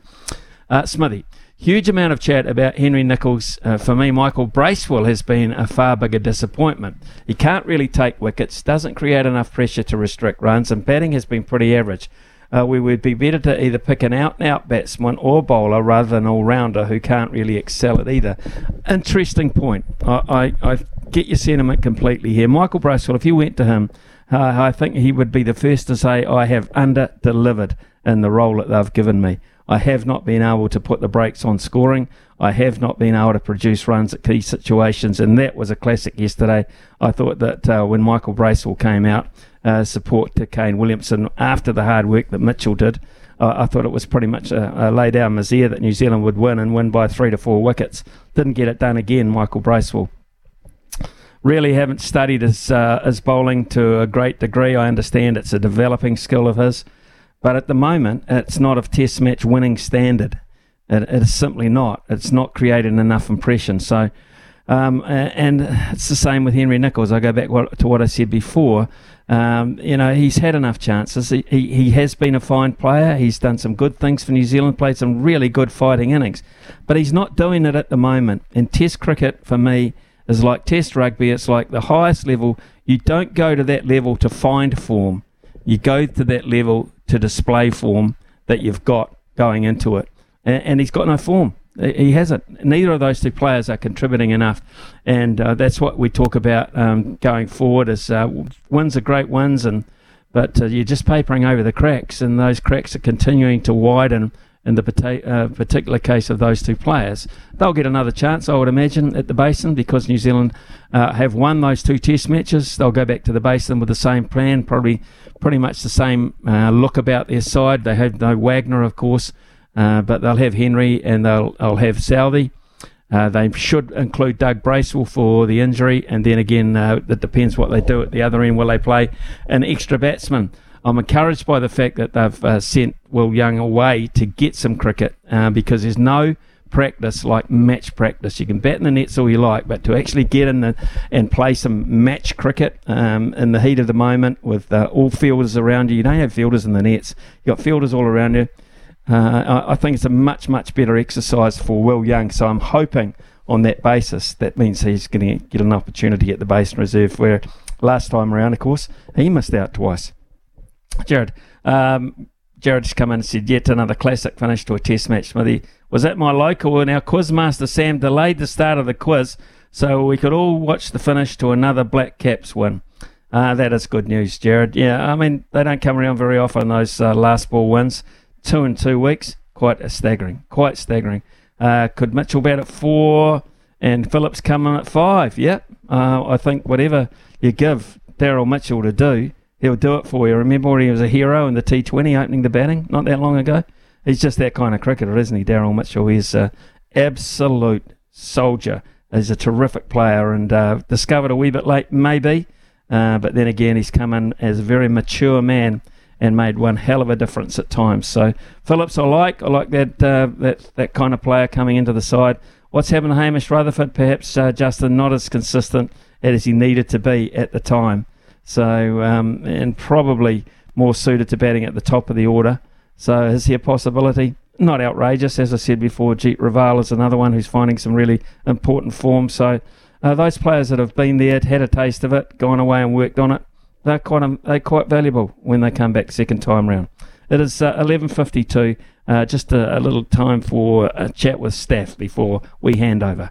Speaker 3: Uh, Smithy, huge amount of chat about Henry Nicholls. Uh, for me, Michael Bracewell has been a far bigger disappointment. He can't really take wickets, doesn't create enough pressure to restrict runs, and batting has been pretty average uh, we would be better to either pick an out and out batsman or bowler rather than all rounder who can't really excel at either. Interesting point. I, I, I get your sentiment completely here. Michael Bracewell, if you went to him, uh, I think he would be the first to say, I have under delivered in the role that they've given me. I have not been able to put the brakes on scoring. I have not been able to produce runs at key situations, and that was a classic yesterday. I thought that uh, when Michael Bracewell came out, uh, support to Kane Williamson after the hard work that Mitchell did. Uh, I thought it was pretty much a, a lay down misère that New Zealand would win and win by three to four wickets. Didn't get it done again, Michael Bracewell. Really haven't studied his, uh, his bowling to a great degree. I understand it's a developing skill of his, but at the moment, it's not of Test match winning standard. It, it is simply not. It's not creating enough impression. So, um, and it's the same with Henry Nicholls. I go back to what I said before. Um, you know, he's had enough chances. He, he, he has been a fine player. He's done some good things for New Zealand, played some really good fighting innings. But he's not doing it at the moment. And Test cricket, for me, is like Test rugby. It's like the highest level. You don't go to that level to find form, you go to that level to display form that you've got going into it. And, and he's got no form. He hasn't. Neither of those two players are contributing enough, and uh, that's what we talk about um, going forward. Is uh, wins are great wins, and but uh, you're just papering over the cracks, and those cracks are continuing to widen. In the uh, particular case of those two players, they'll get another chance, I would imagine, at the Basin because New Zealand uh, have won those two Test matches. They'll go back to the Basin with the same plan, probably pretty much the same uh, look about their side. They have no Wagner, of course. Uh, but they'll have Henry and they'll, they'll have Southey. Uh, they should include Doug Bracewell for the injury, and then again, uh, it depends what they do at the other end. Will they play an extra batsman? I'm encouraged by the fact that they've uh, sent Will Young away to get some cricket uh, because there's no practice like match practice. You can bat in the nets all you like, but to actually get in the, and play some match cricket um, in the heat of the moment with uh, all fielders around you, you don't have fielders in the nets. You've got fielders all around you. Uh, I, think it's a much, much better exercise for Will Young. So I'm hoping on that basis that means he's going to get an opportunity at the Basin Reserve, where last time around, of course, he missed out twice. Jared, um, Jared's come in and said, yet another classic finish to a test match. Smithy, was that my local? And our quizmaster Sam delayed the start of the quiz so we could all watch the finish to another Black Caps win. Uh, that is good news, Jared. Yeah, I mean, they don't come around very often, those uh, last ball wins. Two in two weeks, quite a staggering. Quite staggering. Uh, could Mitchell bat at four and Phillips come in at five? Yep. Uh, I think whatever you give Daryl Mitchell to do, he'll do it for you. Remember when he was a hero in the T20 opening the batting not that long ago? He's just that kind of cricketer, isn't he, Daryl Mitchell? He's an absolute soldier. He's a terrific player and uh, discovered a wee bit late, maybe. Uh, but then again, he's come in as a very mature man and made one hell of a difference at times. So Phillips, I like. I like that uh, that that kind of player coming into the side. What's happened to Hamish Rutherford? Perhaps uh, Justin not as consistent as he needed to be at the time. So um, and probably more suited to batting at the top of the order. So is he a possibility? Not outrageous, as I said before. Jeet Raval is another one who's finding some really important form. So uh, those players that have been there, had a taste of it, gone away and worked on it, they're quite um, they're quite valuable when they come back second time round. It is uh, 11:52. Uh, just a, a little time for a chat with staff before we hand over.